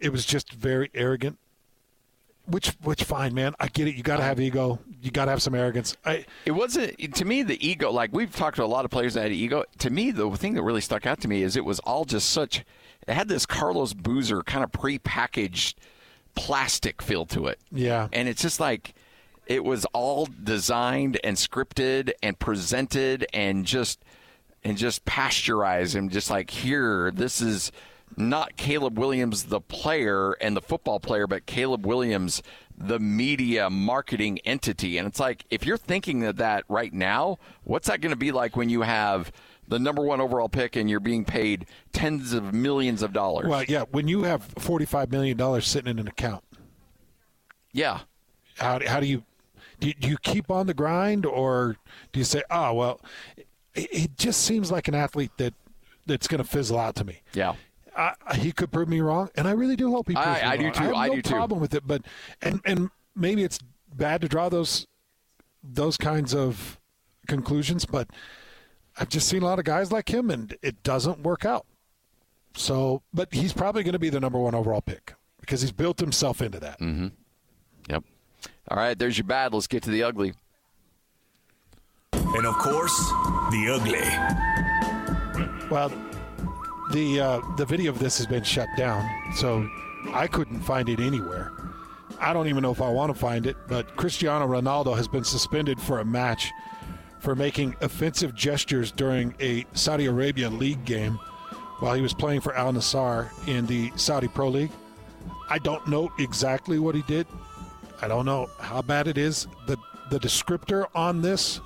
it was just very arrogant which which fine, man. I get it. You got to have ego. You got to have some arrogance. I, it wasn't to me the ego. Like we've talked to a lot of players that had ego. To me, the thing that really stuck out to me is it was all just such. It had this Carlos Boozer kind of pre-packaged plastic feel to it. Yeah, and it's just like it was all designed and scripted and presented and just and just pasteurized and just like here this is not Caleb Williams, the player and the football player, but Caleb Williams, the media marketing entity. And it's like, if you're thinking of that right now, what's that going to be like when you have the number one overall pick and you're being paid tens of millions of dollars? Well, yeah, when you have $45 million sitting in an account. Yeah. How, how do you do, you do you keep on the grind or do you say, oh, well, it, it just seems like an athlete that that's going to fizzle out to me. Yeah. I, he could prove me wrong, and I really do hope he proves I, me I wrong. do too. I have I no do too. problem with it, but and and maybe it's bad to draw those those kinds of conclusions, but I've just seen a lot of guys like him, and it doesn't work out. So, but he's probably going to be the number one overall pick because he's built himself into that. Mm-hmm. Yep. All right, there's your bad. Let's get to the ugly. And of course, the ugly. Well, the uh, the video of this has been shut down, so I couldn't find it anywhere. I don't even know if I want to find it, but Cristiano Ronaldo has been suspended for a match for making offensive gestures during a Saudi Arabia league game while he was playing for Al Nassr in the Saudi Pro League. I don't know exactly what he did. I don't know how bad it is. The the descriptor on this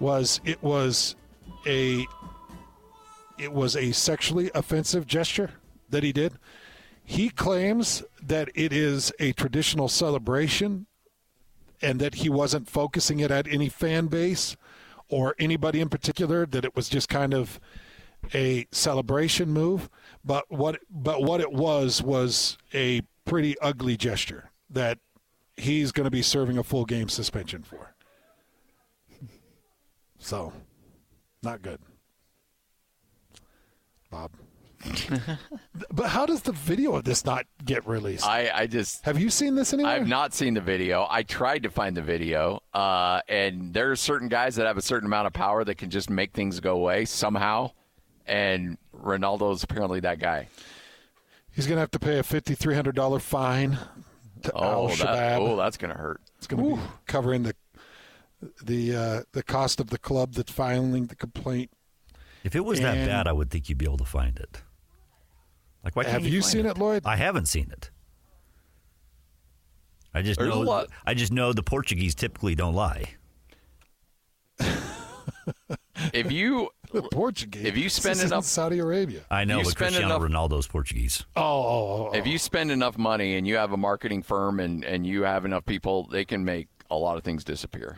was it was a it was a sexually offensive gesture that he did. He claims that it is a traditional celebration and that he wasn't focusing it at any fan base or anybody in particular, that it was just kind of a celebration move, but what but what it was was a pretty ugly gesture that he's going to be serving a full game suspension for. So, not good. Bob. <laughs> but how does the video of this not get released? I, I just have you seen this anywhere? I've not seen the video. I tried to find the video, uh, and there are certain guys that have a certain amount of power that can just make things go away somehow, and Ronaldo's apparently that guy. He's going to have to pay a fifty three hundred dollar fine to Oh, Al that, oh, that's gonna hurt. It's going to be covering the the uh, the cost of the club that's filing the complaint. If it was that bad, I would think you'd be able to find it. Like, why can't Have you find seen it, Lloyd? I haven't seen it. I just There's a know. lot- I just know the Portuguese typically don't lie. <laughs> If you The Portuguese. If you spend This is in enough- Saudi Arabia. I know, You but spend Cristiano enough- Ronaldo's Portuguese. Oh oh, oh, oh, oh, if you spend enough money and you have a marketing firm and and you have enough people, they can make a lot of things disappear.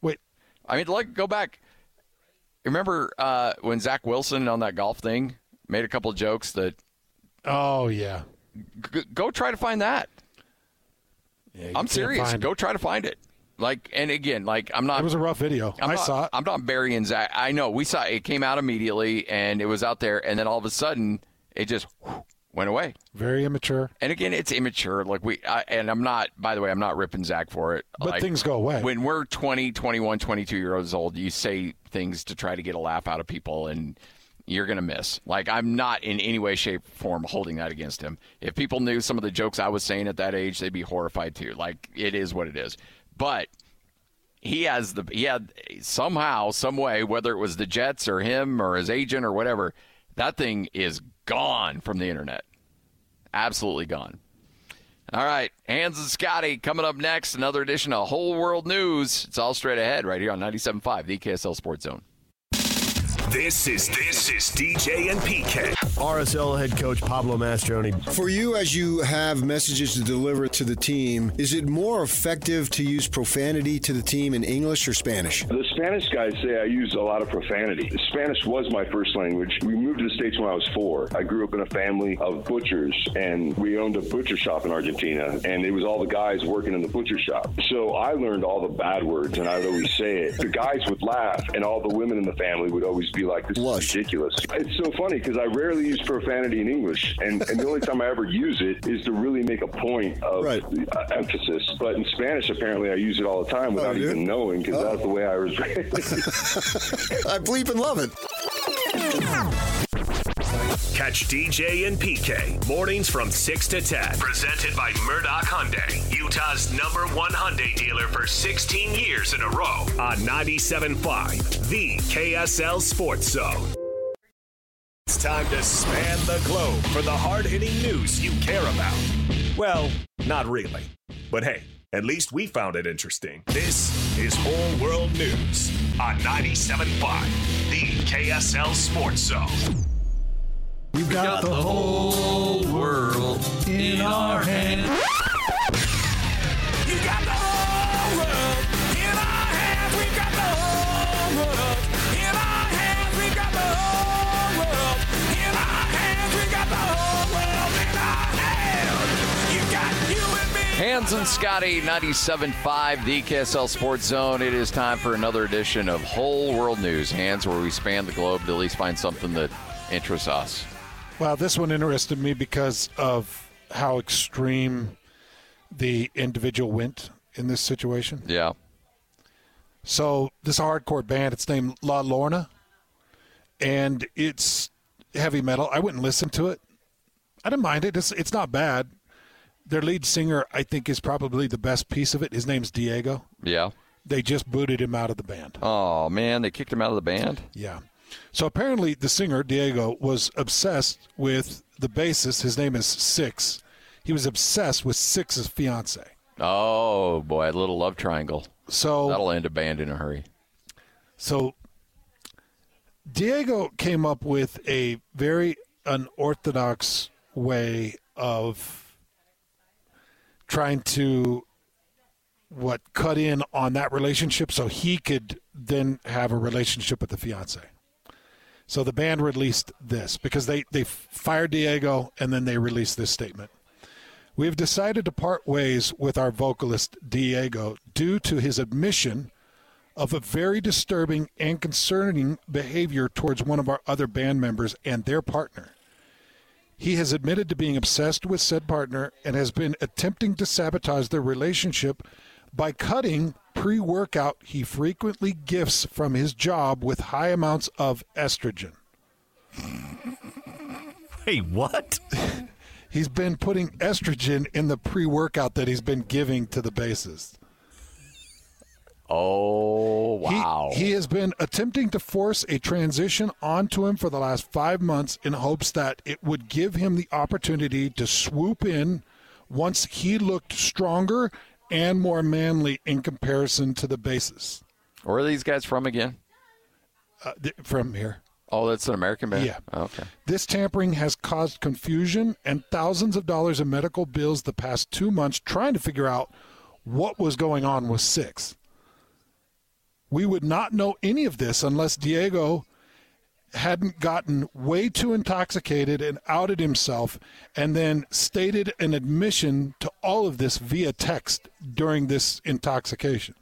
Wait, I mean, like go back. Remember uh, when Zach Wilson on that golf thing made a couple jokes that oh yeah. g- go try to find that. Yeah, I'm serious. Go it. try to find it. Like, and again, like I'm not. It was a rough video. I'm I not, saw it. I'm not burying Zach. I know we saw it came out immediately and it was out there, and then all of a sudden it just went away. Very immature. And again, it's immature. Like we, I, and I'm not. By the way, I'm not ripping Zach for it. But Like, things go away. when we're 20, 21, 22 years old. You say things to try to get a laugh out of people, and you're gonna miss. Like I'm not in any way, shape, form holding that against him. If people knew some of the jokes I was saying at that age, they'd be horrified too. Like it is what it is. But he has the he had somehow, some way, whether it was the Jets or him or his agent or whatever, that thing is gone from the internet. Absolutely gone. All right, Hans and Scotty coming up next. Another edition of Whole World News. It's all straight ahead right here on 97.5, the KSL Sports Zone. This is this is DJ and PK. RSL head coach Pablo Mastroeni. For you, as you have messages to deliver to the team, is it more effective to use profanity to the team in English or Spanish? The Spanish guys say I use a lot of profanity. Spanish was my first language. We moved to the States when I was four. I grew up in a family of butchers, and we owned a butcher shop in Argentina, and it was all the guys working in the butcher shop. So I learned all the bad words, and I'd always say it. The guys would laugh, and all the women in the family would always be like, this is ridiculous. It's so funny because I rarely use profanity in English, and, and the only time I ever use it is to really make a point of uh, emphasis. But in Spanish, apparently, I use it all the time without you do? even knowing because that's the way I was raised. <laughs> <laughs> I bleep and love it. Catch DJ and PK mornings from 6 to 10. Presented by Murdock Hyundai, Utah's number one Hyundai dealer for 16 years in a row on 97.5, the KSL Sports Zone. It's time to span the globe for the hard hitting news you care about. Well, not really. But hey, at least we found it interesting. This is Whole World News on 97.5, the KSL Sports Zone. We've got the whole world in our hands. Hans and Scotty, 97.5, the KSL Sports Zone. It is time for another edition of Whole World News. Hans, where we span the globe to at least find something that interests us. Well, this one interested me because of how extreme the individual went in this situation. Yeah. So this hardcore band, it's named La Lorna, and it's heavy metal. I wouldn't listen to it. I don't mind it. It's it's not bad. Their lead singer, I think, is probably the best piece of it. His name's Diego. Yeah. They just booted him out of the band. Oh, man, they kicked him out of the band? Yeah. So apparently, the singer Diego was obsessed with the bassist. His name is Six. He was obsessed with Six's fiance. Oh, boy, a little love triangle. So That'll end a band in a hurry. So Diego came up with a very unorthodox way of trying to what cut in on that relationship so he could then have a relationship with the fiance. So the band released this because they, they fired Diego and then they released this statement. We have decided to part ways with our vocalist Diego due to his admission of a very disturbing and concerning behavior towards one of our other band members and their partner. He has admitted to being obsessed with said partner and has been attempting to sabotage their relationship by cutting pre workout he frequently gifts from his job with high amounts of estrogen. <laughs> Wait, what? <laughs> he's been putting estrogen in the pre workout that he's been giving to the bassist. Oh, wow. He, he has been attempting to force a transition onto him for the last five months in hopes that it would give him the opportunity to swoop in once he looked stronger and more manly in comparison to the bassist. Where are these guys from again? Uh, th- from here. Oh, that's an American band? Yeah. Okay. This tampering has caused confusion and thousands of dollars in medical bills the past two months trying to figure out what was going on with Six. We would not know any of this unless Diego hadn't gotten way too intoxicated and outed himself and then stated an admission to all of this via text during this intoxication.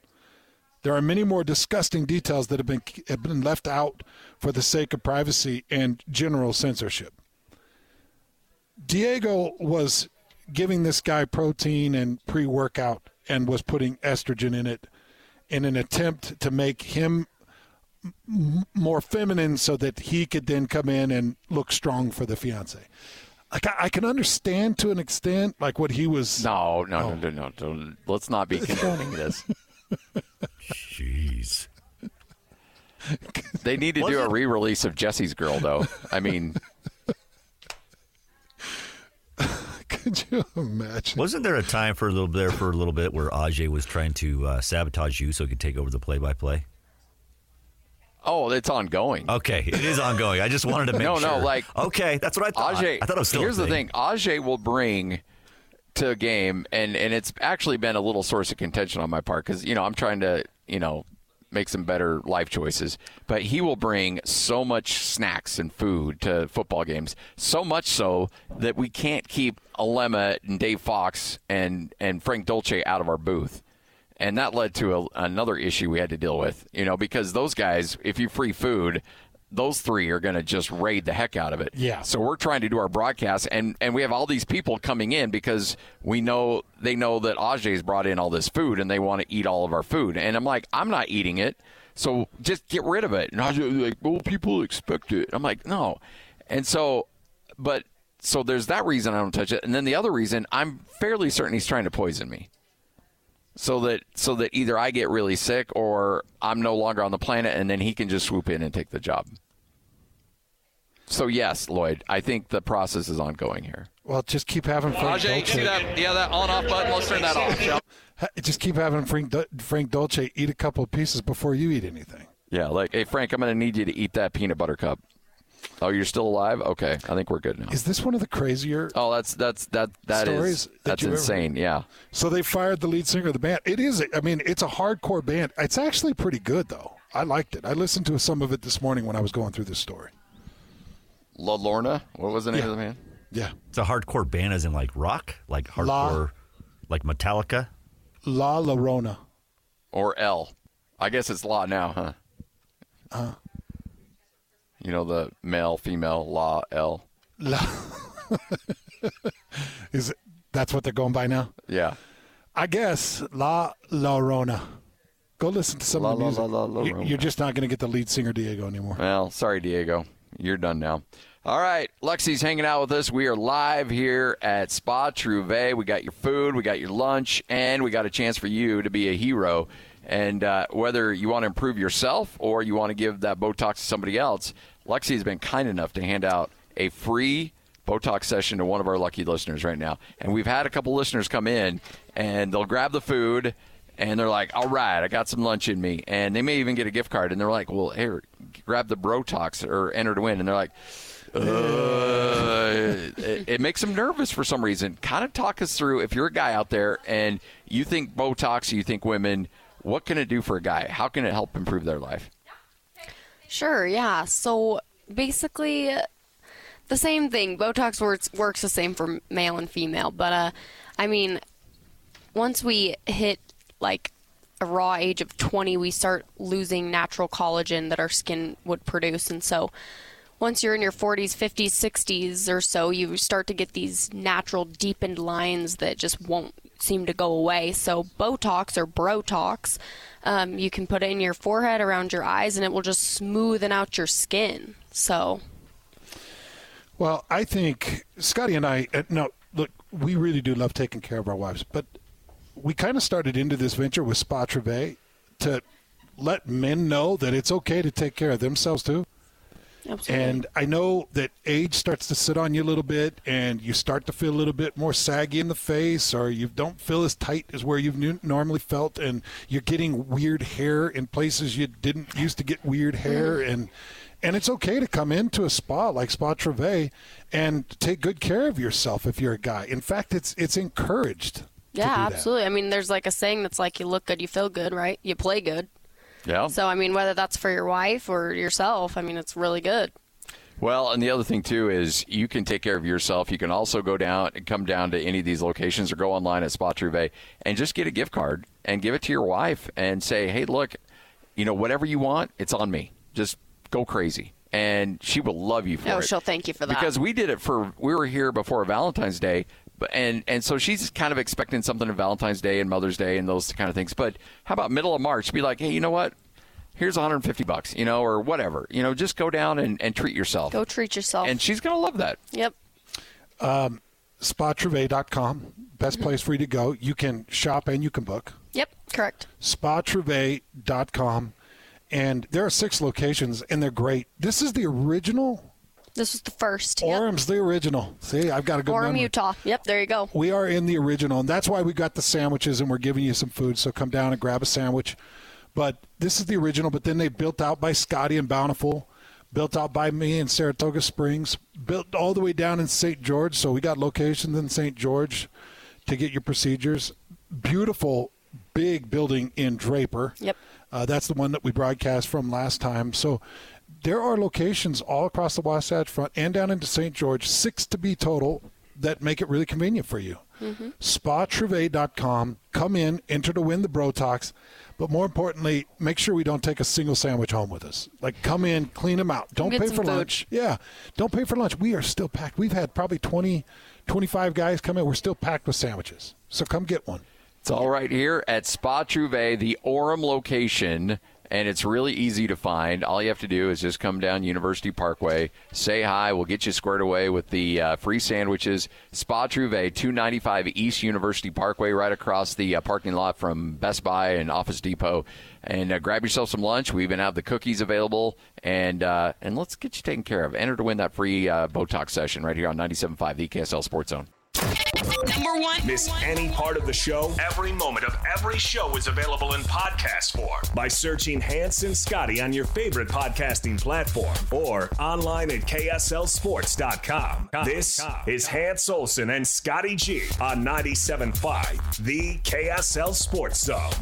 There are many more disgusting details that have been have been left out for the sake of privacy and general censorship. Diego was giving this guy protein and pre-workout and was putting estrogen in it in an attempt to make him more feminine so that he could then come in and look strong for the fiance. Like I, I can understand to an extent, like what he was. No, no, no, oh. no, no, no. Let's not be <laughs> condoning this. Jeez. They need to do a re-release of Jesse's Girl, though. I mean, <laughs> Could you imagine? Wasn't there a time for a little there for a little bit where Ajay was trying to uh, sabotage you so he could take over the play-by-play? oh, it's ongoing. Okay, it is ongoing. I just wanted to make no, sure. no, no, like okay, that's what I thought. Ajay, I thought it was still. here's the thing: Ajay will bring to a game, and and it's actually been a little source of contention on my part because you know I'm trying to you know make some better life choices, but he will bring so much snacks and food to football games, so much so that we can't keep Alema and Dave Fox and and Frank Dolce out of our booth. And that led to a, another issue we had to deal with, you know, because those guys, if you free food, those three are going to just raid the heck out of it. Yeah. So we're trying to do our broadcast, and and we have all these people coming in because we know they know that Ajay's brought in all this food, and they want to eat all of our food. And I'm like, I'm not eating it, so just get rid of it. And Ajay's like, well, people expect it. I'm like, no. And so, but so there's that reason I don't touch it, and then the other reason I'm fairly certain he's trying to poison me so that so that either I get really sick or I'm no longer on the planet, and then he can just swoop in and take the job. So yes, Lloyd, I think the process is ongoing here. Well, just keep having Frank Ajay, Dolce. see that? Yeah, that on-off button. Let's turn that off. Just keep having Frank Frank Dolce eat a couple of pieces before you eat anything. Yeah, like, hey Frank, I'm going to need you to eat that peanut butter cup. Oh, you're still alive? Okay, I think we're good now. Is this one of the crazier? Oh, that's that's that that is Stories that that's you've ever- insane. Yeah. So they fired the lead singer of the band. It is. I mean, it's a hardcore band. It's actually pretty good though. I liked it. I listened to some of it this morning when I was going through this story. La Lorna, what was the name Yeah. of the man? Yeah. It's a hardcore band, as in like rock, like La- hardcore, like Metallica. La Llorona. Or L. I guess it's La now, huh? Uh, You know the male, female, La L. La. is it, that's what they're going by now? Yeah. I guess La Llorona. Go listen to some La of the La music. La La. You're just not going to get the lead singer Diego anymore. Well, sorry, Diego. You're done now. All right, Lexi's hanging out with us. We are live here at Spa Trouvé. We got your food, we got your lunch, and we got a chance for you to be a hero. And uh, whether you want to improve yourself or you want to give that Botox to somebody else, Lexi has been kind enough to hand out a free Botox session to one of our lucky listeners right now. And we've had a couple listeners come in, and they'll grab the food, and they're like, "All right, I got some lunch in me," and they may even get a gift card, and they're like, "Well, here, grab the Brotox or enter to win," and they're like. Uh, it, it makes them nervous for some reason. Kind of talk us through if you're a guy out there and you think Botox, you think women, what can it do for a guy? How can it help improve their life? Sure, yeah. So basically the same thing. Botox works works the same for male and female, but uh, I mean, once we hit like a raw age of 20, we start losing natural collagen that our skin would produce, and so once you're in your 40s, 50s, 60s or so, you start to get these natural deepened lines that just won't seem to go away. So Botox or Brotox, um, you can put it in your forehead, around your eyes, and it will just smoothen out your skin. So Well, I think Scotty and I, uh, no, look, we really do love taking care of our wives, but we kind of started into this venture with Spa Trouvé to let men know that it's okay to take care of themselves too. Absolutely. And I know that age starts to sit on you a little bit, and you start to feel a little bit more saggy in the face, or you don't feel as tight as where you've normally felt, and you're getting weird hair in places you didn't used to get weird hair, mm-hmm. and and it's okay to come into a spa like Spa Trouvé and take good care of yourself if you're a guy. In fact, it's it's encouraged. yeah, do that. absolutely. I mean, there's like a saying that's like, you look good, you feel good, right? You play good. Yeah. So I mean, whether that's for your wife or yourself, I mean, it's really good. Well, and the other thing too is you can take care of yourself. You can also go down and come down to any of these locations or go online at Spa Trouvé and just get a gift card and give it to your wife and say, "Hey, look, you know, whatever you want, it's on me. Just go crazy." And she will love you for Oh, it. she'll thank you for that. Because we did it for we were here before Valentine's Day, and and so she's kind of expecting something on Valentine's Day and Mother's Day and those kind of things. But how about middle of March? Be like, hey, you know what? Here's 150 bucks, you know, or whatever. You know, just go down and, and treat yourself. Go treat yourself. And she's gonna love that. Yep. Um, spatrouve.com, best place for you to go. You can shop and you can book. Yep. Correct. spatrouve.com. And there are six locations, and they're great. This is the original. This was the first. Orem's the original. See, I've got a good Orem, memory. Utah. Yep. There you go. We are in the original, and that's why we got the sandwiches, and we're giving you some food. So come down and grab a sandwich. But this is the original. But then they built out by Scotty and Bountiful, built out by me in Saratoga Springs, built all the way down in St. George. So we got locations in St. George to get your procedures. Beautiful, big building in Draper. Yep. Uh, that's the one that we broadcast from last time. So there are locations all across the Wasatch Front and down into St. George, six to be total, that make it really convenient for you. Mm-hmm. spatrouve.com. Come in, enter to win the Brotox. But more importantly, make sure we don't take a single sandwich home with us. Like, come in, clean them out. Don't Get pay for food. lunch. Yeah, don't pay for lunch. We are still packed. We've had probably 20, 25 guys come in. We're still packed with sandwiches. So come get one. It's all right here at Spa Trouvé, the Orem location, and it's really easy to find. All you have to do is just come down University Parkway, say hi. We'll get you squared away with the uh, free sandwiches. Spa Trouvé, 295 East University Parkway, right across the uh, parking lot from Best Buy and Office Depot. And uh, grab yourself some lunch. We even have the cookies available, and uh, and let's get you taken care of. Enter to win that free uh, Botox session right here on 97.5 the KSL Sports Zone. Number one. Miss any part of the show? Every moment of every show is available in podcast form by searching Hans and Scotty on your favorite podcasting platform or online at KSLSports.com. This is Hans Olsen and Scotty G on 97.5, the KSL Sports Zone.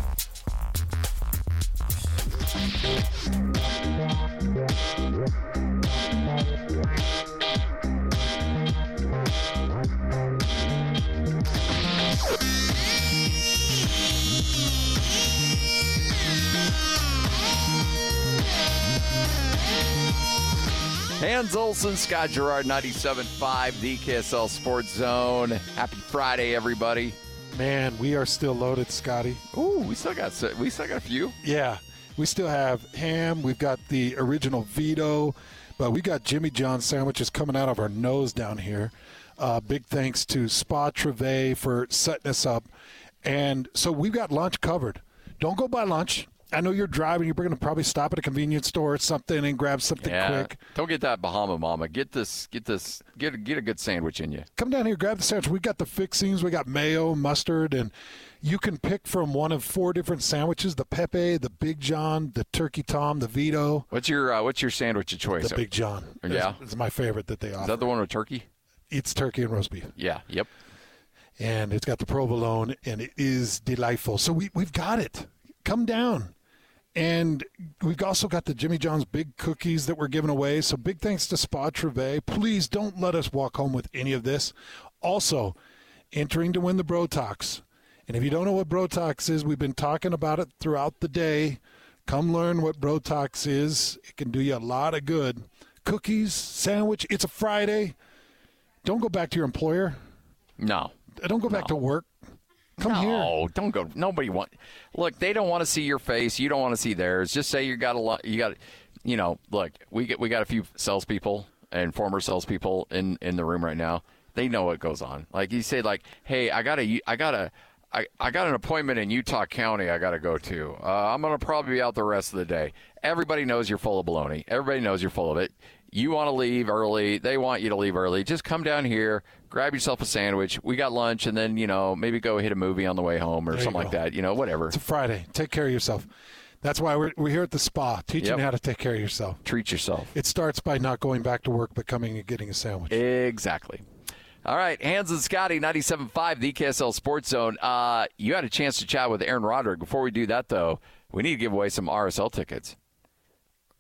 Hans Olsen, Scott Gerard, 97.5, the KSL Sports Zone. Happy Friday, everybody. Man, we are still loaded, Scotty. Ooh, we still got we still got a few. Yeah, we still have ham. We've got the original Vito, but we got Jimmy John sandwiches coming out of our nose down here. Uh, big thanks to Spa Trouvé for setting us up, and so we've got lunch covered. Don't go buy lunch. I know you're driving. You're going to probably stop at a convenience store or something and grab something Yeah, quick. don't get that Bahama Mama. Get this, get this, get a, get a good sandwich in you. Come down here, grab the sandwich. We got the fixings. We got mayo, mustard, and you can pick from one of four different sandwiches: the Pepe, the Big John, the Turkey Tom, the Vito. What's your uh, what's your sandwich of choice? The Big John. Yeah, it's my favorite that they Is offer. that the one with turkey? It's turkey and roast beef. Yeah. Yep. and it's got the provolone, and it is delightful. So we we've got it. Come down, And we've also got the Jimmy John's big cookies that we're giving away. So big thanks to Spa Trouvé. Please don't let us walk home with any of this. Also, entering to win the Brotox. And if you don't know what Brotox is, we've been talking about it throughout the day. Come learn what Brotox is. It can do you a lot of good. Cookies, sandwich. It's a Friday. Don't go back to your employer. No. Don't go back to work. Come no, here. don't go. Nobody want. Look, they don't want to see your face. You don't want to see theirs. Just say you got a lot. You got, you know. Look, we get we got a few salespeople and former salespeople in in the room right now. They know what goes on. Like you say, like, hey, I got a, I got a. I, I got an appointment in Utah County I got to go to. Uh, I'm going to probably be out the rest of the day. Everybody knows you're full of baloney. Everybody knows you're full of it. You want to leave early. They want you to leave early. Just come down here, grab yourself a sandwich. We got lunch, and then, you know, maybe go hit a movie on the way home or There something like that. You know, whatever. It's a Friday. Take care of yourself. That's why we're, we're here at the spa, teaching Yep. how to take care of yourself. Treat yourself. It starts by not going back to work, but coming and getting a sandwich. Exactly. All right, Hans and Scotty, 97.5, the KSL Sports Zone. Uh, you had a chance to chat with Aaron Roderick. Before we do that, though, we need to give away some RSL tickets.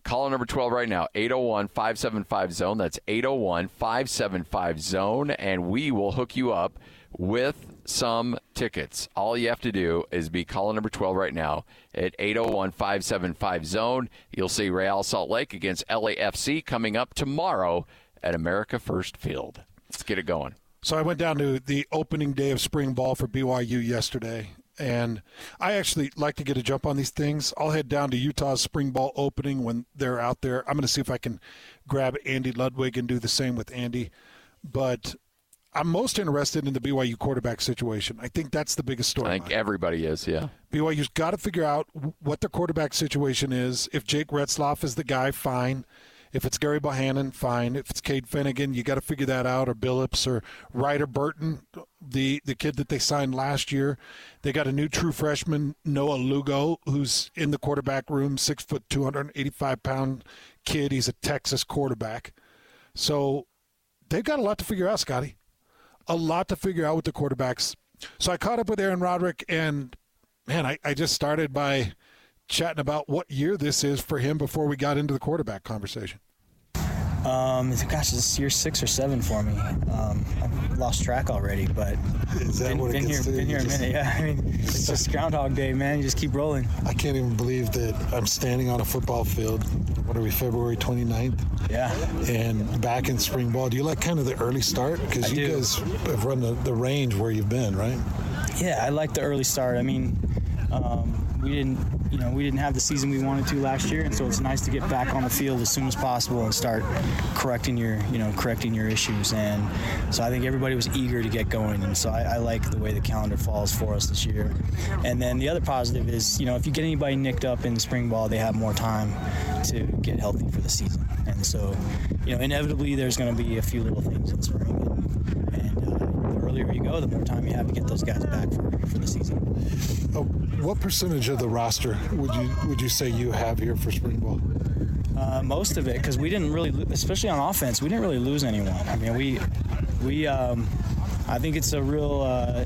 Call number 12 right now, 801 575 Zone. That's 801 575 Zone, and we will hook you up with some tickets. All you have to do is be caller number 12 right now at 801 575 Zone. You'll see Real Salt Lake against LAFC coming up tomorrow at America First Field. Let's get it going. So I went down to the opening day of spring ball for BYU yesterday, and I actually like to get a jump on these things. I'll head down to Utah's spring ball opening when they're out there. I'm going to see if I can grab Andy Ludwig and do the same with Andy. But I'm most interested in the BYU quarterback situation. I think that's the biggest story. I think everybody is, yeah. BYU's got to figure out what their quarterback situation is. If Jake Retzloff is the guy, fine. If it's Gerry Bohanon, fine. If it's Cade Fennegan, you got to figure that out. Or Billups or Ryder Burton, the the kid that they signed last year. They got a new true freshman, Noah Lugo, who's in the quarterback room, six foot, two hundred eighty five pound kid. He's a Texas quarterback. So they've got a lot to figure out, Scotty. A lot to figure out with the quarterbacks. So I caught up with Aaron Roderick, and man, I, I just started by chatting about what year this is for him before we got into the quarterback conversation. Um, gosh, this is year six or seven for me. Um, I've lost track already, but <laughs> is that been, what it been here, to? been here a minute. <laughs> Yeah, I mean, it's just Groundhog Day, man. You just keep rolling. I can't even believe that I'm standing on a football field. What are we, February 29th? Yeah. And back in spring ball. Do you like kind of the early start? Because you do. guys have run the, the range where you've been, right? Yeah, I like the early start. I mean, um, we didn't, you know, we didn't have the season we wanted to last year, and so it's nice to get back on the field as soon as possible and start correcting your, you know, correcting your issues. And so I think everybody was eager to get going, and so I, I like the way the calendar falls for us this year. And then the other positive is, you know, if you get anybody nicked up in spring ball, they have more time to get healthy for the season. And so, you know, inevitably there's going to be a few little things in spring. And, and uh, earlier you go, the more time you have to get those guys back for, for the season. Oh, what percentage of the roster would you would you say you have here for spring ball? Uh, most of it, because we didn't really, especially on offense, we didn't really lose anyone. I mean, we, we, um, I think it's a real uh,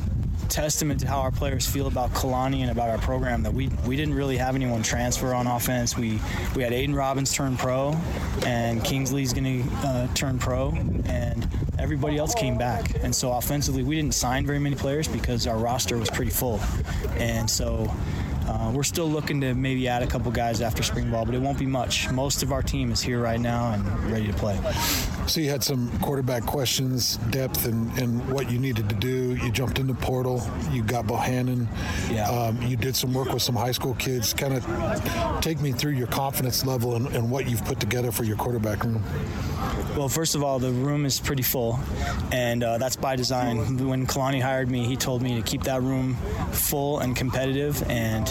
testament to how our players feel about Kalani and about our program that we we didn't really have anyone transfer on offense. We we had Aidan Robbins turn pro, and Kingsley's going to uh, turn pro, and everybody else came back. And so offensively, we didn't sign very many players because our roster was pretty full, and so. Uh, we're still looking to maybe add a couple guys after spring ball, but it won't be much. Most of our team is here right now and ready to play. So you had some quarterback questions, depth, and, and what you needed to do. You jumped in the portal. You got Bohanon. Yeah. Um, you did some work with some high school kids. Kind of take me through your confidence level and, and what you've put together for your quarterback room. Well, first of all, the room is pretty full, and uh, that's by design. When Kalani hired me, he told me to keep that room full and competitive, and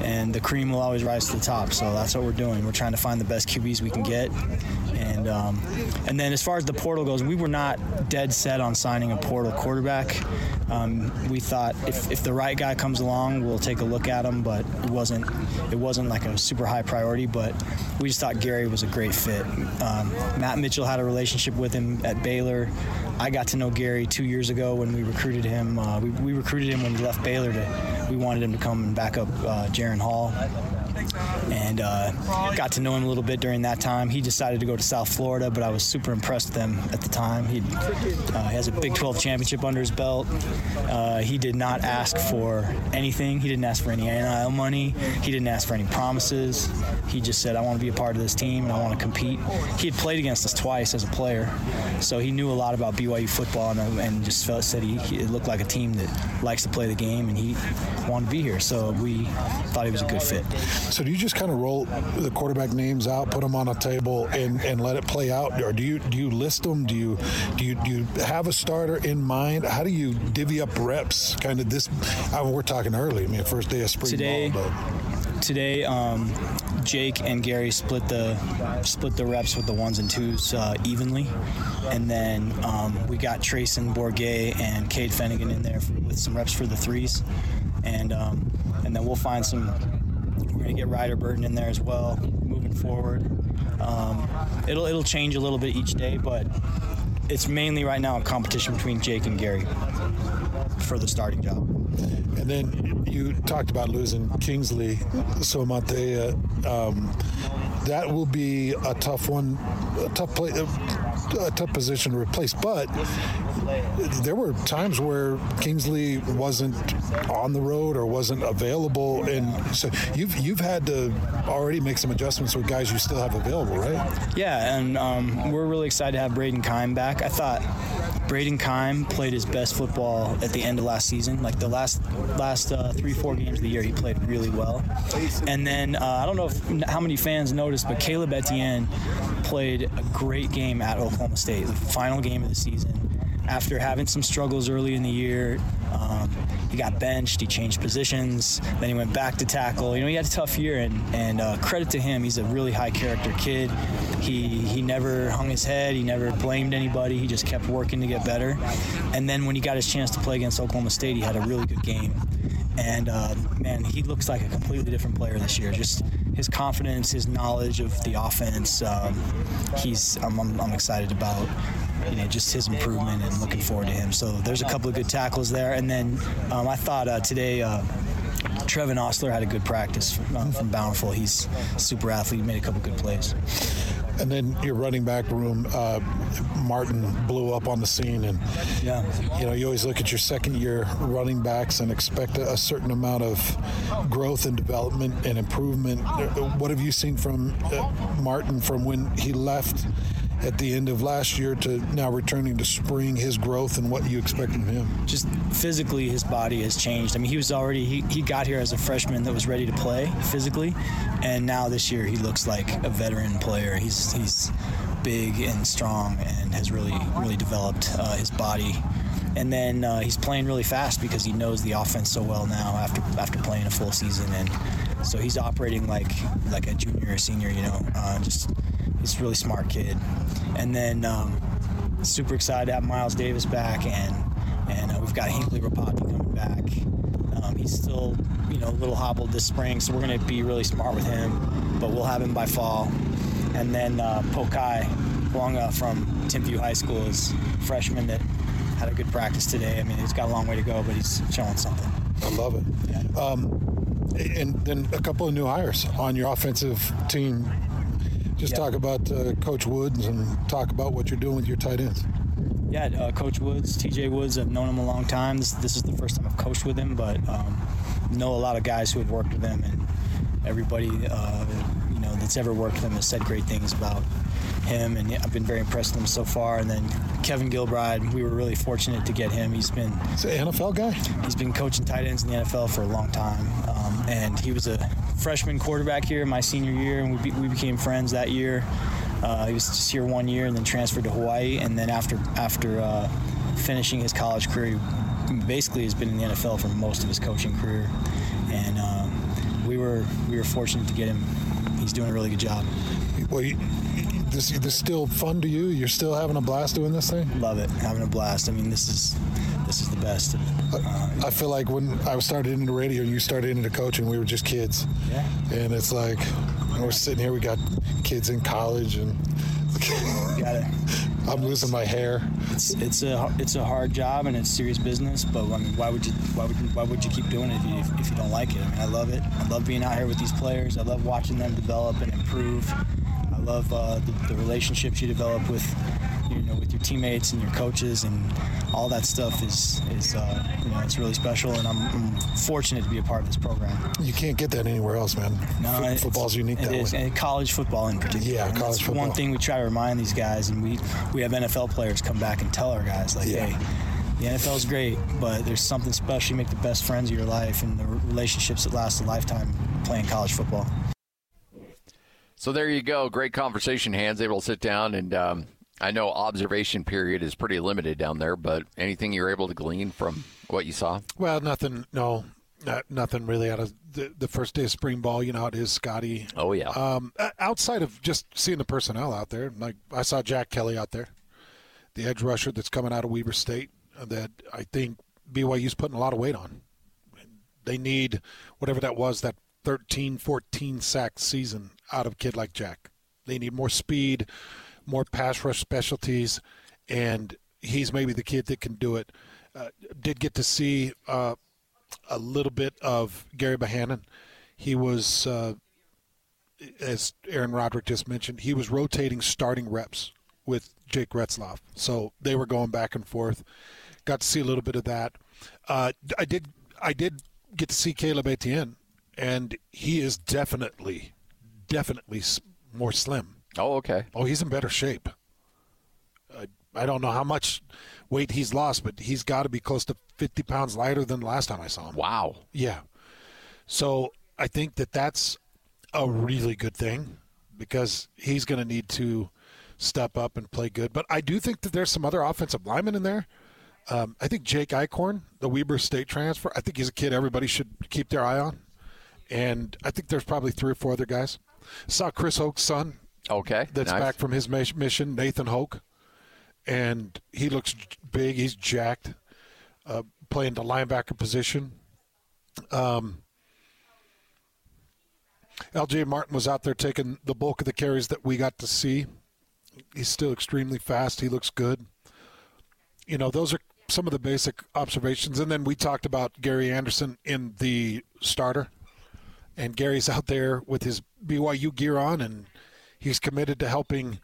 and the cream will always rise to the top. So that's what we're doing. We're trying to find the best QBs we can get, and um, and then as far as the portal goes, we were not dead set on signing a portal quarterback. Um, we thought if, if the right guy comes along, we'll take a look at him, but it wasn't it wasn't like a super high priority. But we just thought Gary was a great fit. Um, Matt Mitchell had a relationship with him at Baylor. I got to know Gary two years ago when we recruited him. Uh, we, we recruited him when he left Baylor. To we wanted him to come and back up uh, Jaren Hall. And uh, got to know him a little bit during that time. He decided to go to South Florida, but I was super impressed with him at the time. He uh, has a Big 12 championship under his belt. Uh, he did not ask for anything. He didn't ask for any NIL money. He didn't ask for any promises. He just said, "I want to be a part of this team and I want to compete." He had played against us twice as a player, so he knew a lot about BYU football and, and just felt said he, he it looked like a team that likes to play the game and he wanted to be here. So we thought he was a good fit. So do you just kind of roll the quarterback names out, put them on a table, and, and let it play out, or do you do you list them? Do you do you do you have a starter in mind? How do you divvy up reps? Kind of this. I mean, we're talking early. I mean, first day of spring Today- ball, but Today, um, Jake and Gary split the split the reps with the ones and twos uh, evenly, and then um, we got Treyson Bourguet and Cade Fennegan in there for, with some reps for the threes, and um, and then we'll find some. We're gonna get Ryder Burton in there as well, moving forward. Um, it'll it'll change a little bit each day, but it's mainly right now a competition between Jake and Gary for the starting job. And then you talked about losing Kingsley Suamataia. Um, that will be a tough one, a tough play, a tough position to replace. But there were times where Kingsley wasn't on the road or wasn't available, and so you've you've had to already make some adjustments with guys you still have available, right? Yeah, and um, we're really excited to have Brayden Keim back. I thought Brayden Keim played his best football at the end of last season. Like the last last uh, three four games of the year, he played really well. And then uh, I don't know if, how many fans noticed, but Caleb Etienne played a great game at Oklahoma State, the final game of the season. After having some struggles early in the year, um, he got benched. He changed positions. Then he went back to tackle. You know, he had a tough year, and and uh, credit to him, he's a really high character kid. He he never hung his head. He never blamed anybody. He just kept working to get better. And then when he got his chance to play against Oklahoma State, he had a really good game. And uh, man, he looks like a completely different player this year. Just his confidence, his knowledge of the offense. Um, he's I'm, I'm, I'm excited about you know just his improvement and looking forward to him. So there's a couple of good tackles there. And then um, I thought uh, today. Uh, Trevin Ostler had a good practice from, uh, from Bountiful. He's a super athlete, made a couple good plays. And then your running back room, uh, Martin blew up on the scene, and yeah, you know you always look at your second year running backs and expect a, a certain amount of growth and development and improvement. What have you seen from uh, Martin from when he left? At the end of last year to now returning to spring, his growth and what you expect from him. just physically his body has changed. I mean, he was already he, he got here as a freshman that was ready to play physically, and now this year he looks like a veteran player. He's he's big and strong and has really really developed uh, his body. And then uh, he's playing really fast because he knows the offense so well now after after playing a full season, and so he's operating like like a junior or senior. You know, uh, just he's a really smart kid. And then um, super excited to have Miles Davis back, and and uh, we've got Hinckley Ropati coming back. Um, he's still, you know, a little hobbled this spring, so we're going to be really smart with him. But we'll have him by fall. And then uh, Pokai Haunga from Timpview High School is a freshman that had a good practice today. I mean, he's got a long way to go, but he's showing something. I love it. Um, and then a couple of new hires on your offensive team. Just talk about uh, Coach Woods and talk about what you're doing with your tight ends. Yeah, uh, Coach Woods, TJ Woods, I've known him a long time. This, this is the first time I've coached with him, but um, know a lot of guys who have worked with him, and everybody uh, you know that's ever worked with him has said great things about him, and I've been very impressed with him so far. And then Kevin Gilbride, we were really fortunate to get him. He's been He's an NFL guy. He's been coaching tight ends in the NFL for a long time, um, and he was a freshman quarterback here my senior year, and we, be, we became friends that year. Uh, he was just here one year and then transferred to Hawaii, and then after after uh, finishing his college career, he basically has been in the NFL for most of his coaching career, and um, we were we were fortunate to get him. He's doing a really good job. Well, you, this this still fun to you? You're still having a blast doing this thing? Love it, having a blast. I mean, this is this is the best. Uh, I feel like when I started into radio and you started into coaching, we were just kids. Yeah. And it's like we're sitting here, we got kids in college and <laughs> got it. I'm losing my hair. It's it's a it's a hard job and it's serious business. But I mean, why would you why would you, why would you keep doing it if you if, if you don't like it? I mean, I love it. I love being out here with these players. I love watching them develop and improve. I love uh, the, the relationships you develop with you know with your teammates and your coaches and all that stuff is is uh, you know it's really special and I'm, I'm fortunate to be a part of this program. You can't get that anywhere else, man. No, it's- football's unique it that is, way. and college football in particular. Yeah, And college that's football. One thing we try to remind these guys, and we we have NFL players come back and tell our guys like, Yeah. hey. The NFL is great, but there's something special. You make the best friends of your life and the relationships that last a lifetime playing college football. So there you go. Great conversation, Hans. Able to sit down and um, I know observation period is pretty limited down there, but anything you're able to glean from what you saw? Well, nothing. No, not, nothing really out of the, the first day of spring ball. You know how it is, Scotty. Oh yeah. Um, outside of just seeing the personnel out there, like I saw Jack Kelly out there, the edge rusher that's coming out of Weber State, that I think BYU's putting a lot of weight on. They need whatever that was, that 13, 14 sack season out of a kid like Jack. They need more speed, more pass rush specialties, and he's maybe the kid that can do it. Uh, did get to see uh, a little bit of Gerry Bohanon. He was, uh, as Aaron Roderick just mentioned, he was rotating starting reps with Jake Retzloff. So they were going back and forth. Got to see a little bit of that. Uh, I did. I did get to see Caleb Etienne, and he is definitely, definitely more slim. Oh, okay. Oh, he's in better shape. I, I don't know how much weight he's lost, but he's got to be close to 50 pounds lighter than the last time I saw him. Wow. Yeah. So I think that that's a really good thing because he's going to need to step up and play good. But I do think that there's some other offensive linemen in there. Um, I think Jake Eichhorn, the Weber State transfer, I think he's a kid everybody should keep their eye on. And I think there's probably three or four other guys. Saw Chris Hoke's son. Okay. That's nice. back from his mission, Nathan Hoke. And he looks big. He's jacked, uh, playing the linebacker position. Um, LJ Martin was out there taking the bulk of the carries that we got to see. He's still extremely fast. He looks good. You know, those are some of the basic observations. And then we talked about Gary Andersen in the starter. And Gary's out there with his BYU gear on, and he's committed to helping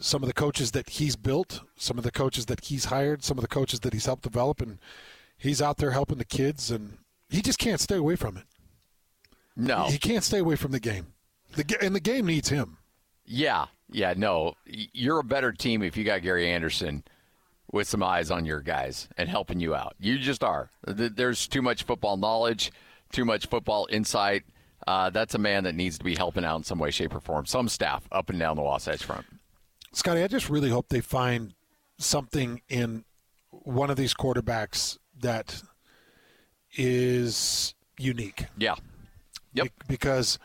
some of the coaches that he's built, some of the coaches that he's hired, some of the coaches that he's helped develop. And he's out there helping the kids, and he just can't stay away from it. No. He can't stay away from the game. The, and the game needs him. Yeah, yeah, no. You're a better team if you got Gary Andersen with some eyes on your guys and helping you out. You just are. There's too much football knowledge, too much football insight. Uh, that's a man that needs to be helping out in some way, shape, or form. Some staff up and down the Wasatch Front. Scotty, I just really hope they find something in one of these quarterbacks that is unique. Yeah. Yep. Be- because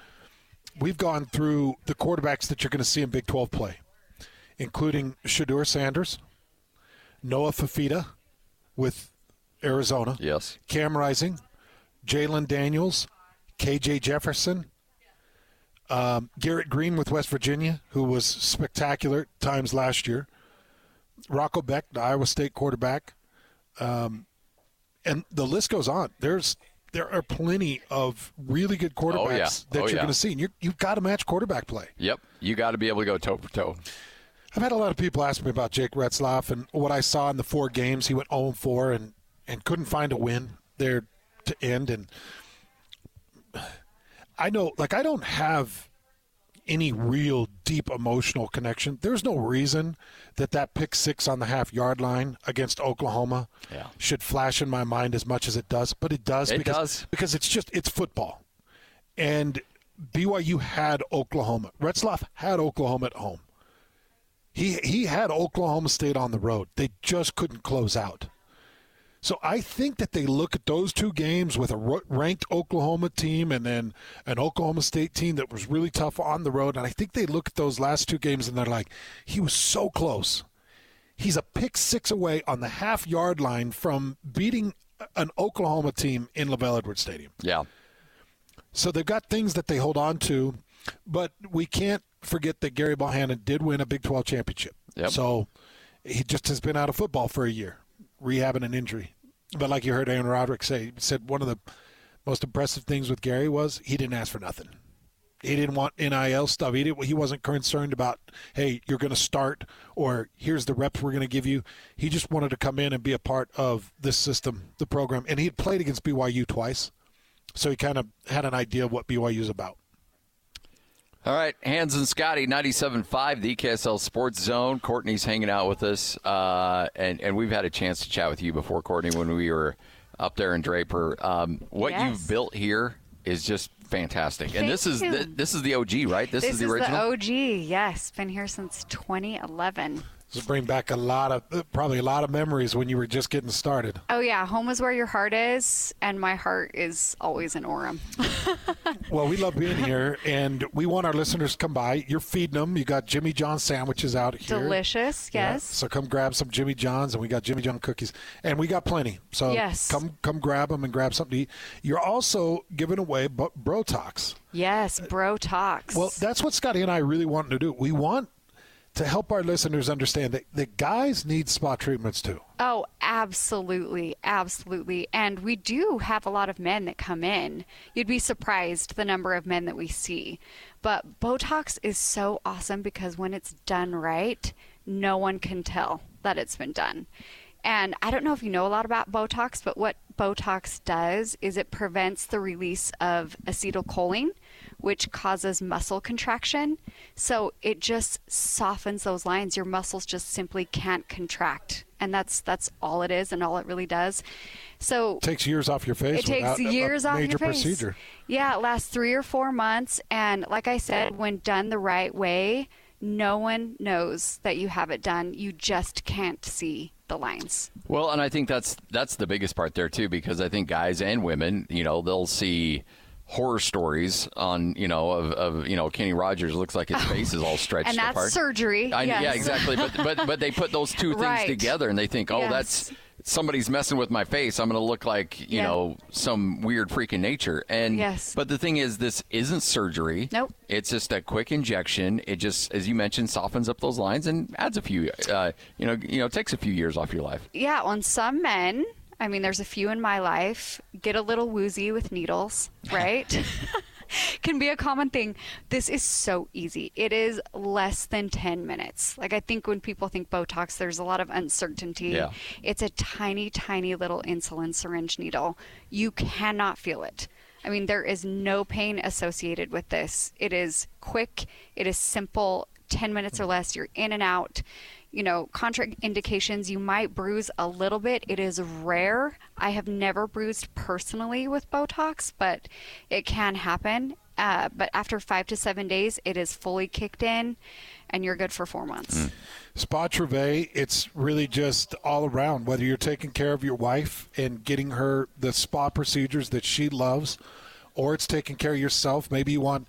we've gone through the quarterbacks that you're going to see in Big 12 play, including Shedeur Sanders, Noah Fifita with Arizona. Yes. Cam Rising, Jalon Daniels, KJ Jefferson, um, Garrett Greene with West Virginia, who was spectacular at times last year. Rocco Becht, the Iowa State quarterback, um, and the list goes on. There's there are plenty of really good quarterbacks Oh, yeah. that Oh, you're yeah. going to see, and you're, you've got to match quarterback play. Yep. You got to be able to go toe for toe. I've had a lot of people ask me about Jake Retzloff and what I saw in the four games. He went 0 4 and, and couldn't find a win there to end. And I know, like, I don't have any real deep emotional connection. There's no reason that that pick six on the half yard line against Oklahoma Yeah. should flash in my mind as much as it does, but it does. It because, does. because it's just it's football, and BYU had Oklahoma. Retzloff had Oklahoma at home. He he had Oklahoma State on the road. They just couldn't close out. So I think that they look at those two games with a ranked Oklahoma team and then an Oklahoma State team that was really tough on the road. And I think they look at those last two games and they're like, he was so close. He's a pick six away on the half yard line from beating an Oklahoma team in LaVell Edwards Stadium. Yeah. So they've got things that they hold on to, but we can't forget that Gerry Bohanon did win a Big 12 championship. Yep. So he just has been out of football for a year, rehabbing an injury. But like you heard Aaron Roderick say, said one of the most impressive things with Gary was he didn't ask for nothing. He didn't want NIL stuff. He didn't, he wasn't concerned about, hey, you're going to start or here's the reps we're going to give you. He just wanted to come in and be a part of this system, the program. And he had played against BYU twice, so he kind of had an idea of what BYU is about. All right, Hans and Scotty, 97.5, the EKSL Sports Zone. Courtney's hanging out with us, uh, and, and we've had a chance to chat with you before, Courtney, when we were up there in Draper. Um, what Yes. you've built here is just fantastic. and this Thank is you. th- this is the OG, right? This, This is the original. OG. Yes, been here since 2011. This bring back a lot of, probably a lot of memories when you were just getting started. Oh yeah, home is where your heart is, and my heart is always in Orem. <laughs> Well, we love being here, and we want our listeners to come by. You're feeding them. You got Jimmy John sandwiches out here. Delicious, Yeah, yes. So come grab some Jimmy John's, and we got Jimmy John cookies, and we got plenty. So Yes. come come grab them and grab something to eat. You're also giving away Bro- Brotox. Yes, bro talks. Well, that's what Scotty and I really want to do. We want to help our listeners understand that, that guys need spot treatments too. Oh, absolutely. Absolutely. And we do have a lot of men that come in. You'd be surprised the number of men that we see. But Botox is so awesome because when it's done right, no one can tell that it's been done. And I don't know if you know a lot about Botox, but what Botox does is it prevents the release of acetylcholine, which causes muscle contraction. So it just softens those lines. Your muscles just simply can't contract. And that's that's all it is and all it really does. So it takes years off your face. it takes without a- a years off major your face. procedure. Yeah, it lasts three or four months, and like I said, when done the right way, no one knows that you have it done. You just can't see the lines. Well, and I think that's that's the biggest part there too, because I think guys and women, you know, they'll see horror stories on, you know, of, of you know, Kenny Rogers looks like his face is all stretched And that's apart. surgery, I, Yeah, exactly. But but but they put those two things Right. together and they think, oh, Yes. that's somebody's messing with my face. I'm going to look like you Yeah. know some weird freak in nature. And Yes. but the thing is, this isn't surgery. Nope. It's just a quick injection. It just, as you mentioned, softens up those lines and adds a few. Uh, you know, you know, takes a few years off your life. Yeah, on some men, I mean, there's a few in my life, get a little woozy with needles, <laughs> right? <laughs> Can be a common thing. This is so easy. It is less than 10 minutes. Like, I think when people think Botox, there's a lot of uncertainty. Yeah. It's a tiny, tiny little insulin syringe needle. You cannot feel it. I mean, there is no pain associated with this. It is quick, it is simple, 10 minutes or less, you're in and out. You know, contraindications, you might bruise a little bit. It is rare. I have never bruised personally with Botox, but it can happen. Uh, but after five to seven days, it is fully kicked in and you're good for four months. Spa Trouvé, it's really just all around. Whether you're taking care of your wife and getting her the spa procedures that she loves, or it's taking care of yourself. Maybe you want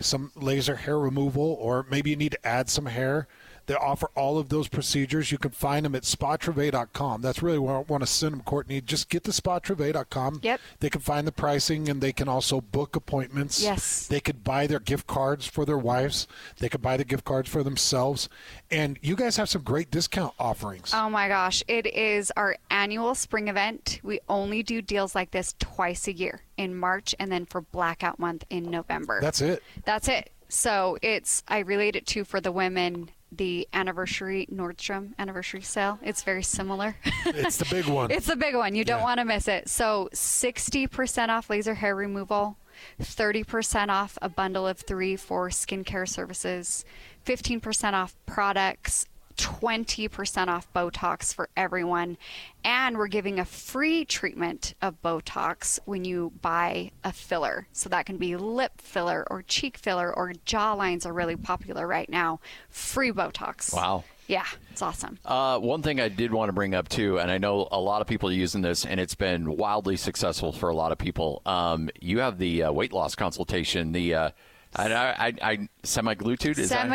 some laser hair removal, or maybe you need to add some hair. They offer all of those procedures. You can find them at spatrouve.com. That's really where I want to send them, Courtney. Just get to spatrouve.com. Yep. They can find the pricing and they can also book appointments. Yes. They could buy their gift cards for their wives. They could buy the gift cards for themselves. And you guys have some great discount offerings. Oh my gosh, it is our annual spring event. We only do deals like this twice a year in March and then for blackout month in November. That's it. That's it. So it's I relate it to for the women the anniversary Nordstrom anniversary sale. It's very similar. <laughs> It's the big one. It's the big one. You don't Yeah. want to miss it. So 60% off laser hair removal, 30% off a bundle of three for skincare services, 15% off products, 20% off Botox for everyone. And we're giving a free treatment of Botox when you buy a filler. So that can be lip filler or cheek filler or jawlines are really popular right now. Free Botox. Wow. Yeah, it's awesome. Uh, one thing I did want to bring up too, and I know a lot of people are using this, and it's been wildly successful for a lot of people. Um, you have the uh, weight loss consultation, the uh, And I, I, I semaglutide is that?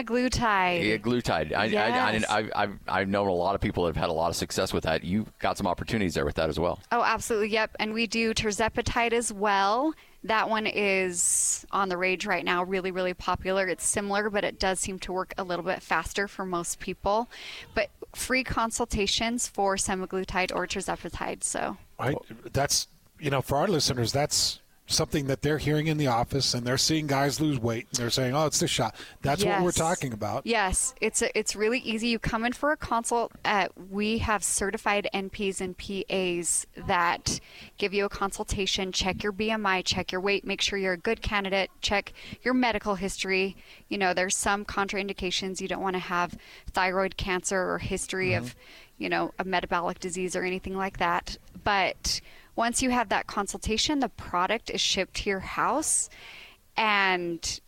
Yeah, glutide. I, Yes. I, I, I, I've, I've known a lot of people that have had a lot of success with that. You got some opportunities there with that as well. Oh, absolutely. Yep. And we do tirzepatide as well. That one is on the rage right now, really, really popular. It's similar, but it does seem to work a little bit faster for most people. But free consultations for semaglutide or tirzepatide. So, I, that's you know for our listeners that's something that they're hearing in the office and they're seeing guys lose weight and they're saying oh it's the shot that's what we're talking about Yes, it's a, it's really easy. You come in for a consult. At, we have certified NPs and PAs that give you a consultation, check your BMI, check your weight, make sure you're a good candidate, check your medical history. You know, there's some contraindications. You don't want to have thyroid cancer or history of, mm-hmm. you know, a metabolic disease or anything like that. But once you have that consultation, the product is shipped to your house and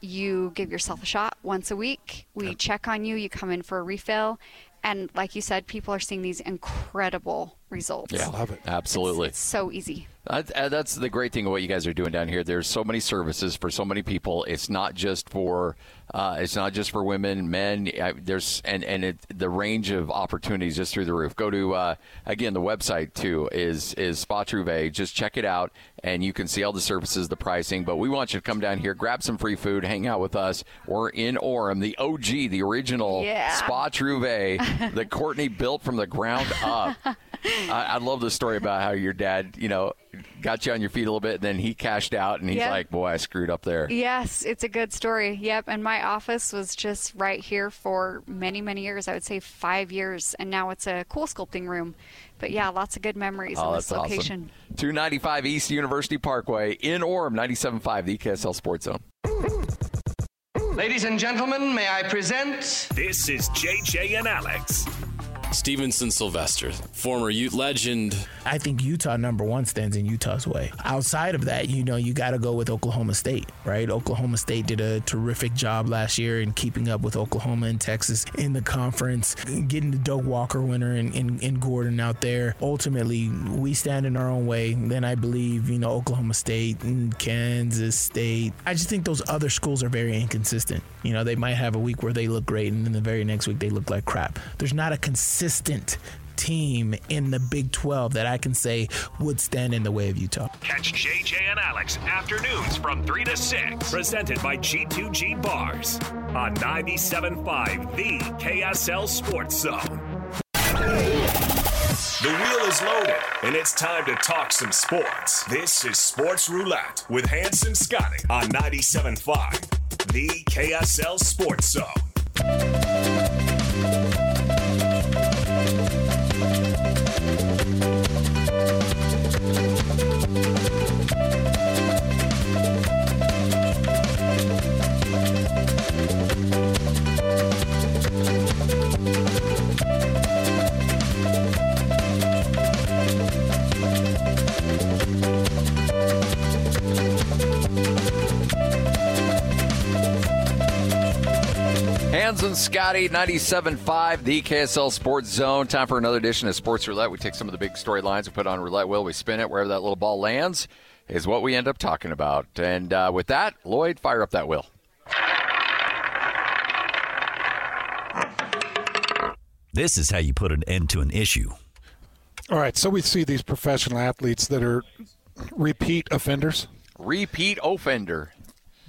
you give yourself a shot once a week. We check on you, you come in for a refill, and like you said, people are seeing these incredible results. Yeah, love it. Absolutely. It's so easy. That, uh, that's the great thing of what you guys are doing down here. There's so many services for so many people. It's not just for uh, it's not just for women, men. I, there's and and it, the range of opportunities just through the roof. Go to uh, again the website too is is Spa Trouvé. Just check it out and you can see all the services, the pricing. But we want you to come down here, grab some free food, hang out with us. We're in Orem, the OG, the original Yeah. Spa Trouvé <laughs> that Courtney built from the ground up. <laughs> I, I love the story about how your dad, you know, got you on your feet a little bit, and then he cashed out, and he's Yeah. like, "Boy, I screwed up there." Yes, it's a good story. Yep, and my office was just right here for many, many years. I would say five years, and now it's a cool sculpting room. But yeah, lots of good memories Oh, in that's this location. awesome. 295 East University Parkway in Orem, 97.5, the KSL Sports Zone. Ladies and gentlemen, may I present. This is JJ and Alex. Stevenson Sylvester, former Ute legend. I think Utah number one stands in Utah's way. Outside of that, you know, you got to go with Oklahoma State, right? Oklahoma State did a terrific job last year in keeping up with Oklahoma and Texas in the conference, getting the Doak Walker winner in, in, in Gordon out there. Ultimately, we stand in our own way. Then I believe, you know, Oklahoma State and Kansas State. I just think those other schools are very inconsistent. You know, they might have a week where they look great and then the very next week they look like crap. There's not a consistent team in the Big 12 that I can say would stand in the way of Utah. Catch JJ and Alex afternoons from 3 to 6. Presented by G2G Bars on 97.5, the KSL Sports Zone. The wheel is loaded, and it's time to talk some sports. This is Sports Roulette with Hans and Scotty on 97.5, the KSL Sports Zone. And Scotty, 97.5, the KSL Sports Zone. Time for another edition of Sports Roulette. We take some of the big storylines, we put on roulette wheel, we spin it. Wherever that little ball lands is what we end up talking about. And uh, with that, Lloyd, fire up that wheel. This is how you put an end to an issue. all right so we see these professional athletes that are repeat offenders Repeat offender.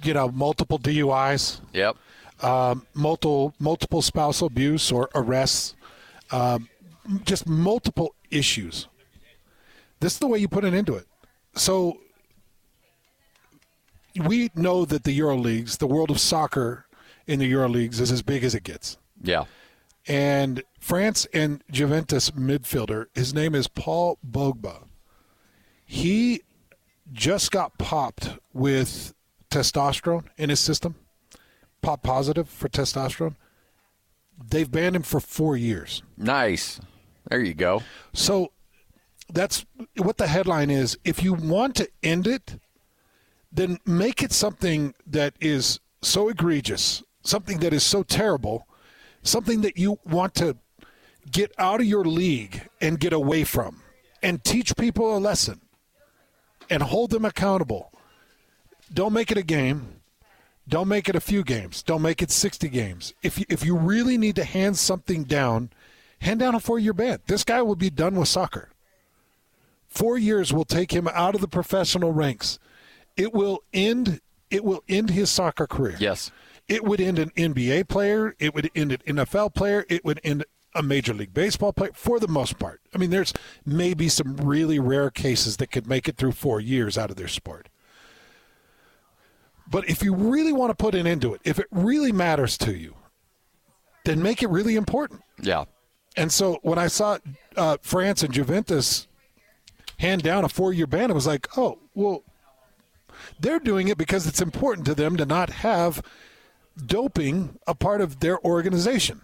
you know multiple duis Yep. Um, multiple multiple spousal abuse or arrests, um, just multiple issues. This is the way you put an end to it. So we know that the Euro leagues, the world of soccer in the Euro leagues, is as big as it gets. Yeah. And France and Juventus midfielder, his name is Paul Pogba. He just got popped with testosterone in his system, pop positive for testosterone. They've banned him for four years. Nice. There you go. So that's what the headline is. If you want to end it, then make it something that is so egregious, something that is so terrible, something that you want to get out of your league and get away from and teach people a lesson and hold them accountable. Don't make it a game. Don't make it a few games. Don't make it 60 games. If you, if you really need to hand something down, hand down a four-year ban. This guy will be done with soccer. Four years will take him out of the professional ranks. It will end. It will end his soccer career. Yes. It would end an NBA player. It would end an NFL player. It would end a Major League Baseball player for the most part. I mean, there's maybe some really rare cases that could make it through four years out of their sport. But if you really want to put an end to it, if it really matters to you, then make it really important. Yeah. And so when I saw uh, France and Juventus hand down a four year ban, it was like, oh, well, they're doing it because it's important to them to not have doping a part of their organization.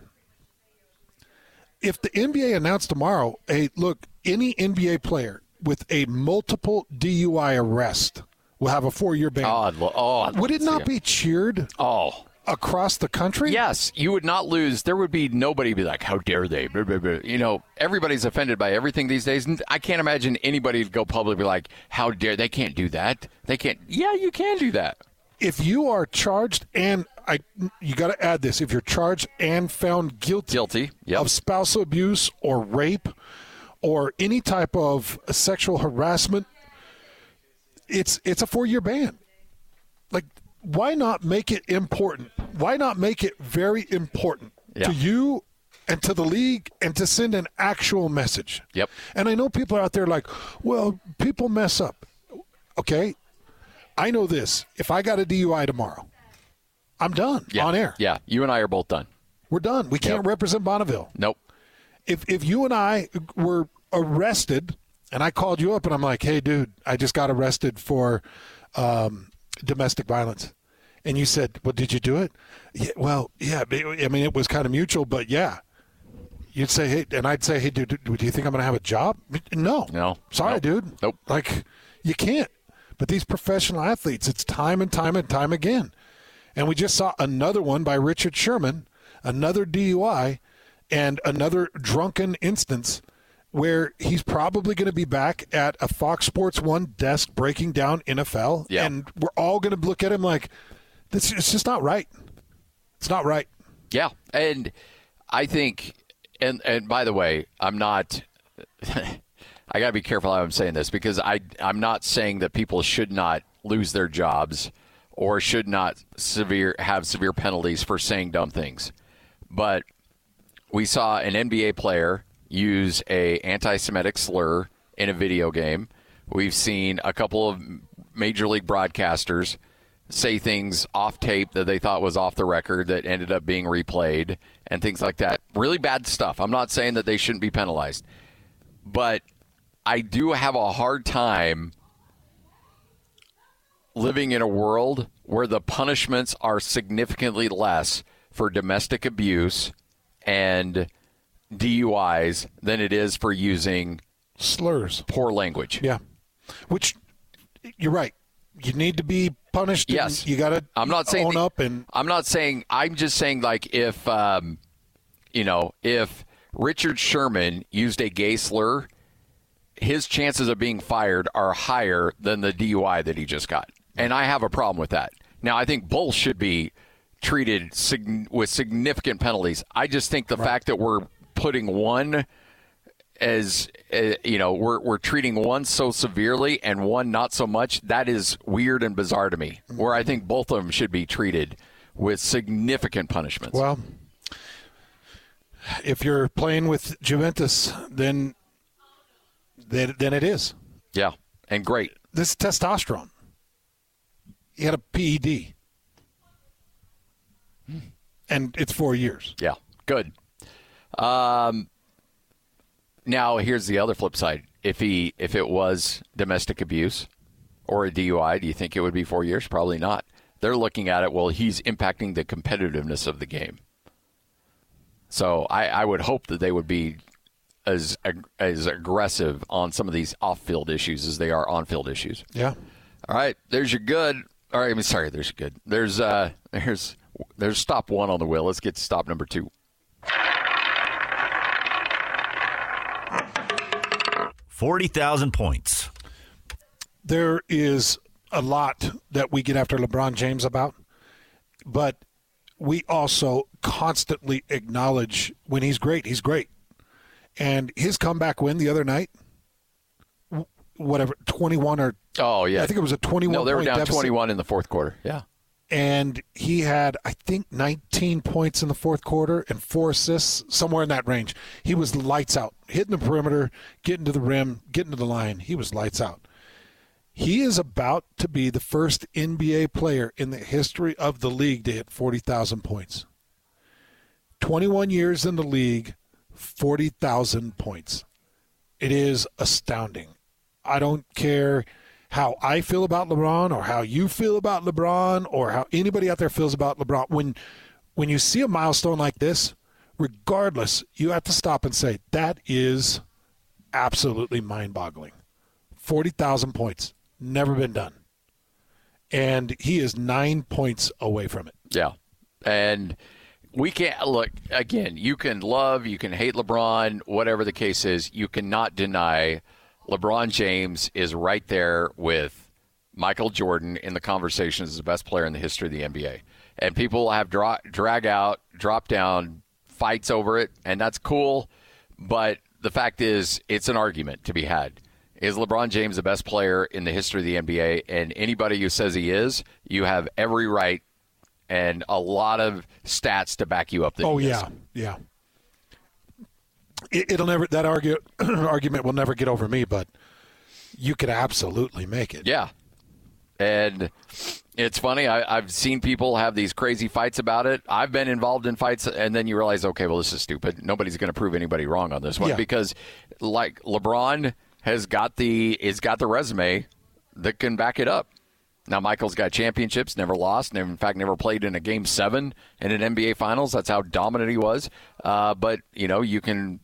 If the NBA announced tomorrow, hey, look, any NBA player with a multiple DUI arrest will have a four year ban. Oh, I'd lo- oh, I'd Would it not be cheered Oh. across the country? Yes, you would not lose. There would be nobody be like, "How dare they?" Blah, blah, blah. You know, everybody's offended by everything these days, and I can't imagine anybody go public be like, "How dare they? Can't do that. They can't." Yeah, you can do that. If you are charged and I, you got to add this: if you're charged and found guilty, guilty of spousal abuse or rape or any type of sexual harassment, it's it's a four year ban. Like, why not make it important? Why not make it very important Yeah. to you and to the league and to send an actual message? Yep. And I know people are out there like, well, people mess up. Okay. I know this. If I got a DUI tomorrow, I'm done Yeah. on air. Yeah, you and I are both done. We're done. We can't represent Bonneville. Nope. If if you and I were arrested and I called you up and I'm like, "Hey, dude, I just got arrested for um, domestic violence," and you said, "Well, did you do it?" Yeah, well, yeah. I mean, it was kind of mutual, but yeah. You'd say, "Hey," and I'd say, "Hey, dude, do you think I'm going to have a job?" No, no. Sorry, Nope. dude. Nope. Like, you can't. But these professional athletes, it's time and time and time again. And we just saw another one by Richard Sherman, another DUI, and another drunken instance where he's probably going to be back at a Fox Sports One desk breaking down NFL. Yeah. And we're all going to look at him like, this, it's just not right. It's not right. Yeah, and I think, and and by the way, I'm not. <laughs> I got to be careful how I'm saying this because I I'm not saying that people should not lose their jobs or should not severe have severe penalties for saying dumb things, but we saw an NBA player use a anti-Semitic slur in a video game. We've seen a couple of major league broadcasters say things off tape that they thought was off the record that ended up being replayed and things like that. Really bad stuff. I'm not saying that they shouldn't be penalized, but I do have a hard time living in a world where the punishments are significantly less for domestic abuse and DUIs than it is for using slurs, poor language. Yeah, which you're right. You need to be punished. Yes, you got to. I'm not saying own the- up and I'm not saying. I'm just saying like if um, you know if Richard Sherman used a gay slur, his chances of being fired are higher than the DUI that he just got, and I have a problem with that. Now I think both should be treated sig- with significant penalties. I just think the fact that we're putting one as uh, you know we're we're treating one so severely and one not so much that is weird and bizarre to me where i think both of them should be treated with significant punishments Well, if you're playing with Juventus, then then, then it is. yeah and great This is testosterone. He had a PED, and it's four years. yeah good um now here's the other flip side if he if it was domestic abuse or a DUI do you think it would be 4 years probably not they're looking at it well he's impacting the competitiveness of the game So I, I would hope that they would be as as aggressive on some of these off-field issues as they are on-field issues. Yeah. All right, there's your good. All right, I'm sorry, there's your good. There's uh, there's there's stop one on the wheel. Let's get to stop number two. Forty thousand points. There is a lot that we get after LeBron James about, but we also constantly acknowledge when he's great, he's great. And his comeback win the other night, whatever, 21 or. Oh, yeah. I think it was a 21 No, they were point down deficit. 21 in the fourth quarter. Yeah. And he had, I think, 19 points in the fourth quarter and four assists, somewhere in that range. He was lights out, hitting the perimeter, getting to the rim, getting to the line. He was lights out. He is about to be the first NBA player in the history of the league to hit 40,000 points. 21 years in the league, 40,000 points. It is astounding. I don't care how I feel about LeBron or how you feel about LeBron or how anybody out there feels about LeBron. When when you see a milestone like this, regardless, you have to stop and say that is absolutely mind-boggling. 40,000 points, never been done. And he is 9 points away from it. Yeah. And we can't look again, you can love, you can hate LeBron, whatever the case is, you cannot deny LeBron James is right there with Michael Jordan in the conversation as the best player in the history of the NBA. And people have dra- drag out, drop down fights over it, and that's cool. But the fact is, it's an argument to be had. Is LeBron James the best player in the history of the NBA? And anybody who says he is, you have every right and a lot of stats to back you up. Oh is. yeah, yeah. It, it'll never that argue, <clears throat> argument will never get over me, but you could absolutely make it. Yeah. And it's funny. I, I've seen people have these crazy fights about it. I've been involved in fights, and then you realize, okay, well, this is stupid. Nobody's going to prove anybody wrong on this one Yeah. because, like LeBron has got the is got the resume that can back it up. Now, Michael's got championships, never lost, never, in fact, never played in a game seven in an NBA Finals. That's how dominant he was. Uh, but you know, you can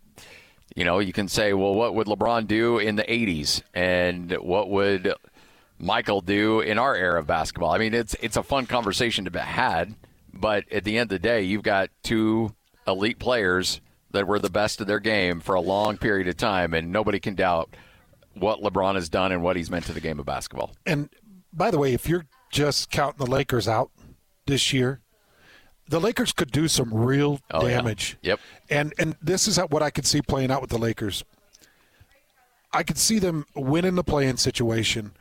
you know, you can say, well, what would LeBron do in the 80s? And what would Michael do in our era of basketball? I mean, it's it's a fun conversation to be had, but at the end of the day, you've got two elite players that were the best of their game for a long period of time, and nobody can doubt what LeBron has done and what he's meant to the game of basketball. And by the way, if you're just counting the Lakers out this year, the Lakers could do some real Oh, yeah. damage. Yep. And and this is what I could see playing out with the Lakers. I could see them winning the play-in situation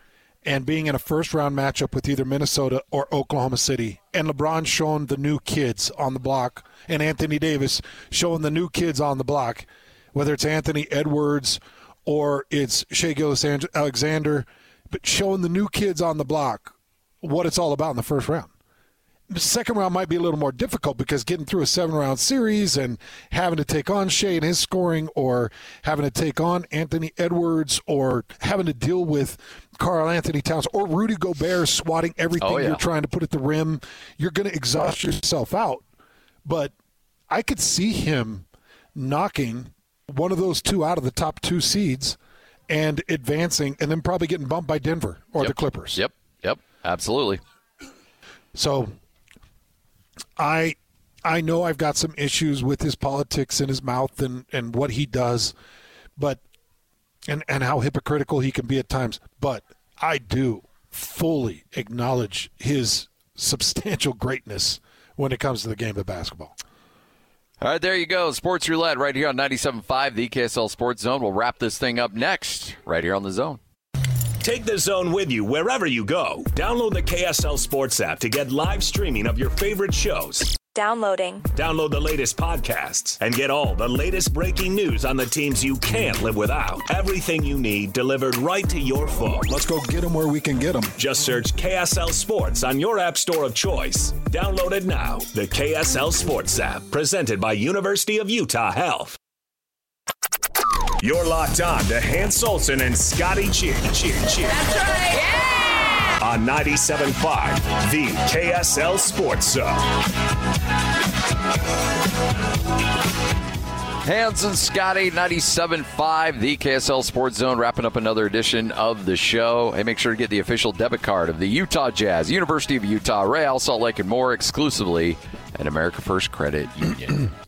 and being in a first-round matchup with either Minnesota or Oklahoma City, and LeBron showing the new kids on the block, and Anthony Davis showing the new kids on the block, whether it's Anthony Edwards or it's Shai Gilgeous-Alexander, but showing the new kids on the block what it's all about in the first round. The second round might be a little more difficult because getting through a seven round series and having to take on Shai and his scoring, or having to take on Anthony Edwards, or having to deal with Karl-Anthony Towns or Rudy Gobert swatting everything Oh, yeah. you're trying to put at the rim, you're going to exhaust yourself out. But I could see him knocking one of those two out of the top two seeds and advancing, and then probably getting bumped by Denver or the Clippers. Yep, yep, absolutely. So I I know I've got some issues with his politics in his mouth and, and what he does, but and, and how hypocritical he can be at times. But I do fully acknowledge his substantial greatness when it comes to the game of basketball. All right, there you go. Sports Roulette right here on 97.5, the KSL Sports Zone. We'll wrap this thing up next, right here on the zone. Take the zone with you wherever you go. Download the KSL Sports app to get live streaming of your favorite shows. Downloading. Download the latest podcasts and get all the latest breaking news on the teams you can't live without. Everything you need delivered right to your phone. Let's go get them where we can get them. Just search KSL Sports on your app store of choice. Download it now. The KSL Sports app, presented by University of Utah Health. You're locked on to Hans Olsen and Scotty Chin Chin Chin. That's right. Yeah! On 97.5, the KSL Sports Zone. Hans and Scotty, 97.5, the KSL Sports Zone, wrapping up another edition of the show. Hey, make sure to get the official debit card of the Utah Jazz, University of Utah, Real Salt Lake, and more exclusively at America First Credit Union. <clears throat>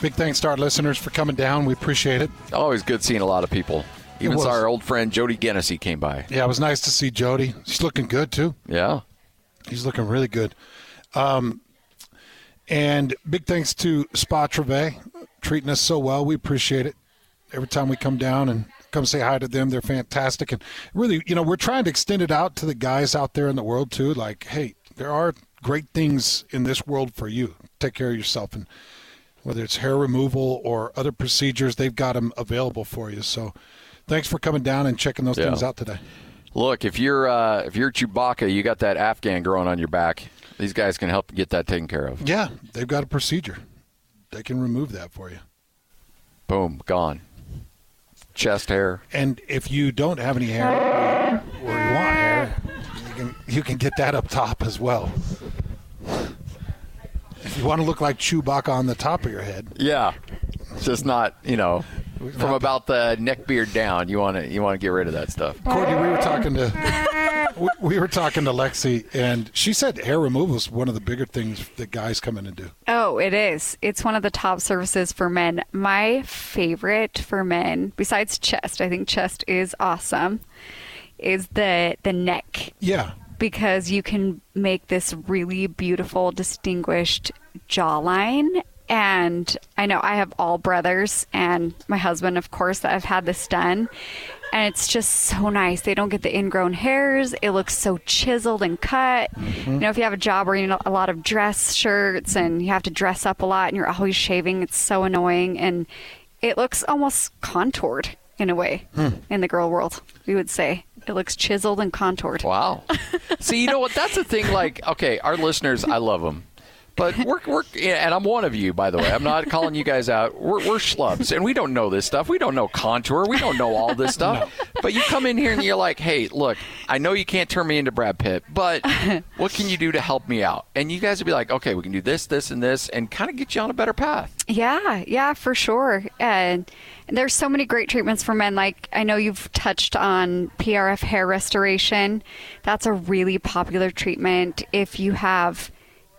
Big thanks to our listeners for coming down. We appreciate it. Always good seeing a lot of people. Even saw our old friend Jody Genessy came by. Yeah, it was nice to see Jody. He's looking good too. Yeah. He's looking really good. Um, And big thanks to Spa Trouvé treating us so well. We appreciate it. Every time we come down and come say hi to them, they're fantastic. And really, you know, we're trying to extend it out to the guys out there in the world too. Like, hey, there are great things in this world for you. Take care of yourself. And whether it's hair removal or other procedures, they've got them available for you. So thanks for coming down and checking those Yeah. things out today. Look, if you're uh, if you're Chewbacca, you got that Afghan growing on your back. These guys can help get that taken care of. Yeah, they've got a procedure. They can remove that for you. Boom, gone. Chest hair. And if you don't have any hair or you want hair, you can you can get that up top as well. If you want to look like Chewbacca on the top of your head, Yeah, it's just not you know from about the neck beard down. You want to you want to get rid of that stuff. Courtney, we were talking to <laughs> we- we were talking to Lexi, and she said hair removal is one of the bigger things that guys come in and do. Oh, it is. It's one of the top services for men. My favorite for men, besides chest, I think chest is awesome, is the the neck Yeah, because you can make this really beautiful, distinguished jawline. And I know I have all brothers and my husband, of course, that have had this done. And it's just so nice. They don't get the ingrown hairs. It looks so chiseled and cut. You know, if you have a job where you know a lot of dress shirts and you have to dress up a lot and you're always shaving, it's so annoying. And it looks almost contoured in a way Hmm. in the girl world, we would say. It looks chiseled and contoured. Wow. See, you know what? That's the thing. Like, okay, our listeners, I love them. But we're, we're, and I'm one of you, by the way. I'm not calling you guys out. We're, we're schlubs, and we don't know this stuff. We don't know contour. We don't know all this stuff. But you come in here and you're like, hey, look, I know you can't turn me into Brad Pitt, but <laughs> what can you do to help me out? And you guys would be like, okay, we can do this, this, and this, and kind of get you on a better path. Yeah, yeah, for sure. And there's so many great treatments for men. Like I know you've touched on PRF hair restoration. That's a really popular treatment if you have,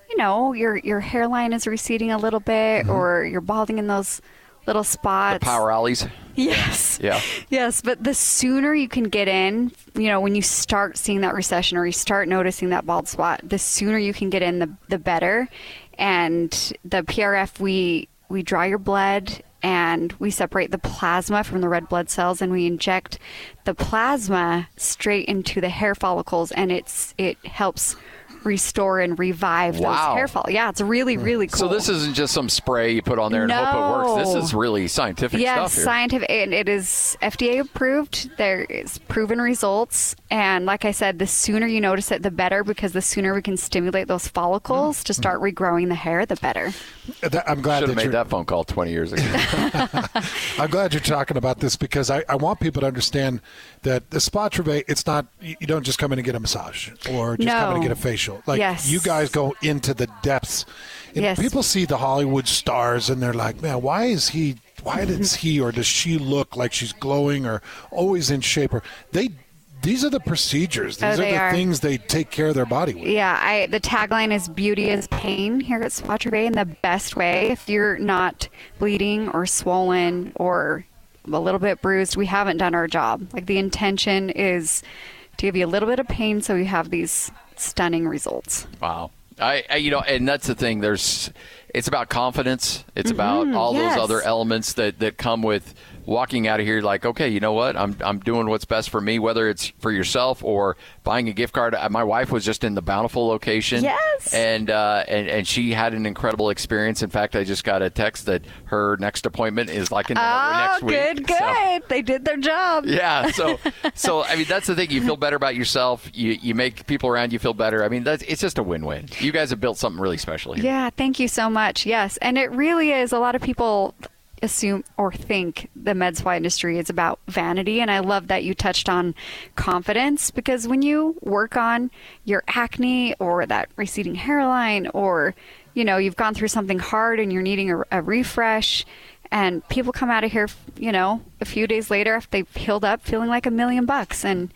you know, your your hairline is receding a little bit mm-hmm. or you're balding in those little spots. The Power alleys. Yes. Yeah. Yes, but the sooner you can get in, you know, when you start seeing that recession or you start noticing that bald spot, the sooner you can get in, the the better. And the PRF, we we draw your blood and we separate the plasma from the red blood cells, and we inject the plasma straight into the hair follicles, and it's it helps restore and revive Wow. those hair follicles. Yeah, it's really hmm. really cool. So this isn't just some spray you put on there and hope it works. This is really scientific yes, stuff here. scientific, and it is FDA approved. There is proven results, and like I said, the sooner you notice it, the better, because the sooner we can stimulate those follicles hmm. to start hmm. regrowing the hair, the better. That- I'm glad Should have that made you're, that phone call 20 years ago. <laughs> I'm glad you're talking about this because I, I want people to understand that the Spa Trouvé, it's not you don't just come in and get a massage or just come in and get a facial. Like Yes. you guys go into the depths. And Yes. People see the Hollywood stars and they're like, man, why is he? Why mm-hmm. does he or does she look like she's glowing or always in shape? Or they, these are the procedures. Oh, these Oh, are the are. things they take care of their body with. Yeah, I the tagline is "Beauty is pain" here at Spa Bay in the best way. If you're not bleeding or swollen or a little bit bruised, we haven't done our job. Like the intention is to give you a little bit of pain so you have these stunning results. Wow. I, I you know, and that's the thing. There's, it's about confidence. It's about Mhm, all yes. those other elements that that come with walking out of here. Like, okay, you know what? I'm I'm doing what's best for me, whether it's for yourself or buying a gift card. My wife was just in the Bountiful location. Yes. And uh, and and she had an incredible experience. In fact, I just got a text that her next appointment is like in the Oh, next week. good, good. So- They did their job. <laughs> yeah. So, so I mean, that's the thing. You feel better about yourself. You you make people around you feel better. I mean, that's it's just a win-win. You guys have built something really special here. Yeah, thank you so much. Yes, and it really is. A lot of people assume or think the med spa industry is about vanity, and I love that you touched on confidence because when you work on your acne or that receding hairline, or you know you've gone through something hard and you're needing a, a refresh. And people come out of here, you know, a few days later after they've healed up, feeling like a million bucks. And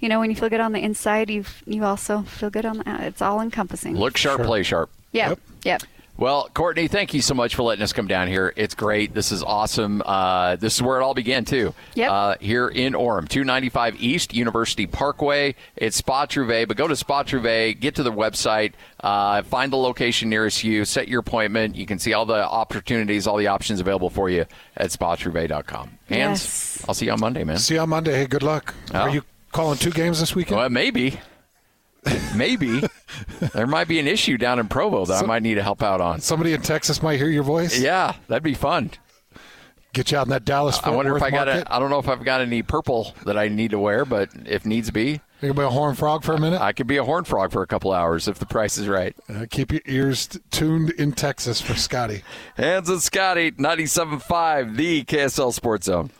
you know, when you feel good on the inside, you you also feel good on the. It's all encompassing. Look sharp, play sharp. Yep. Yep. Well, Courtney, thank you so much for letting us come down here. It's great. This is awesome. Uh, this is where it all began, too. Yep. Uh, here in Orem, 295 East University Parkway. It's Spa Trouvé, but go to Spa Trouvé, get to the website, uh, find the location nearest you, set your appointment. You can see all the opportunities, all the options available for you at spatrouve.com. Hans, Yes. I'll see you on Monday, man. See you on Monday. Hey, good luck. Oh. Are you calling two games this weekend? Well, maybe. Maybe. there might be an issue down in Provo that I might need to help out on. Somebody in Texas might hear your voice. Yeah, that'd be fun. Get you out in that Dallas. I wonder if I Worth got market. it. I don't know if I've got any purple that I need to wear, but if needs be, You can be a horn frog for a minute. I could be a horn frog for a couple hours if the price is right. Uh, keep your ears t- tuned in Texas for Scotty. Hans and Scotty, 97.5, the KSL Sports Zone.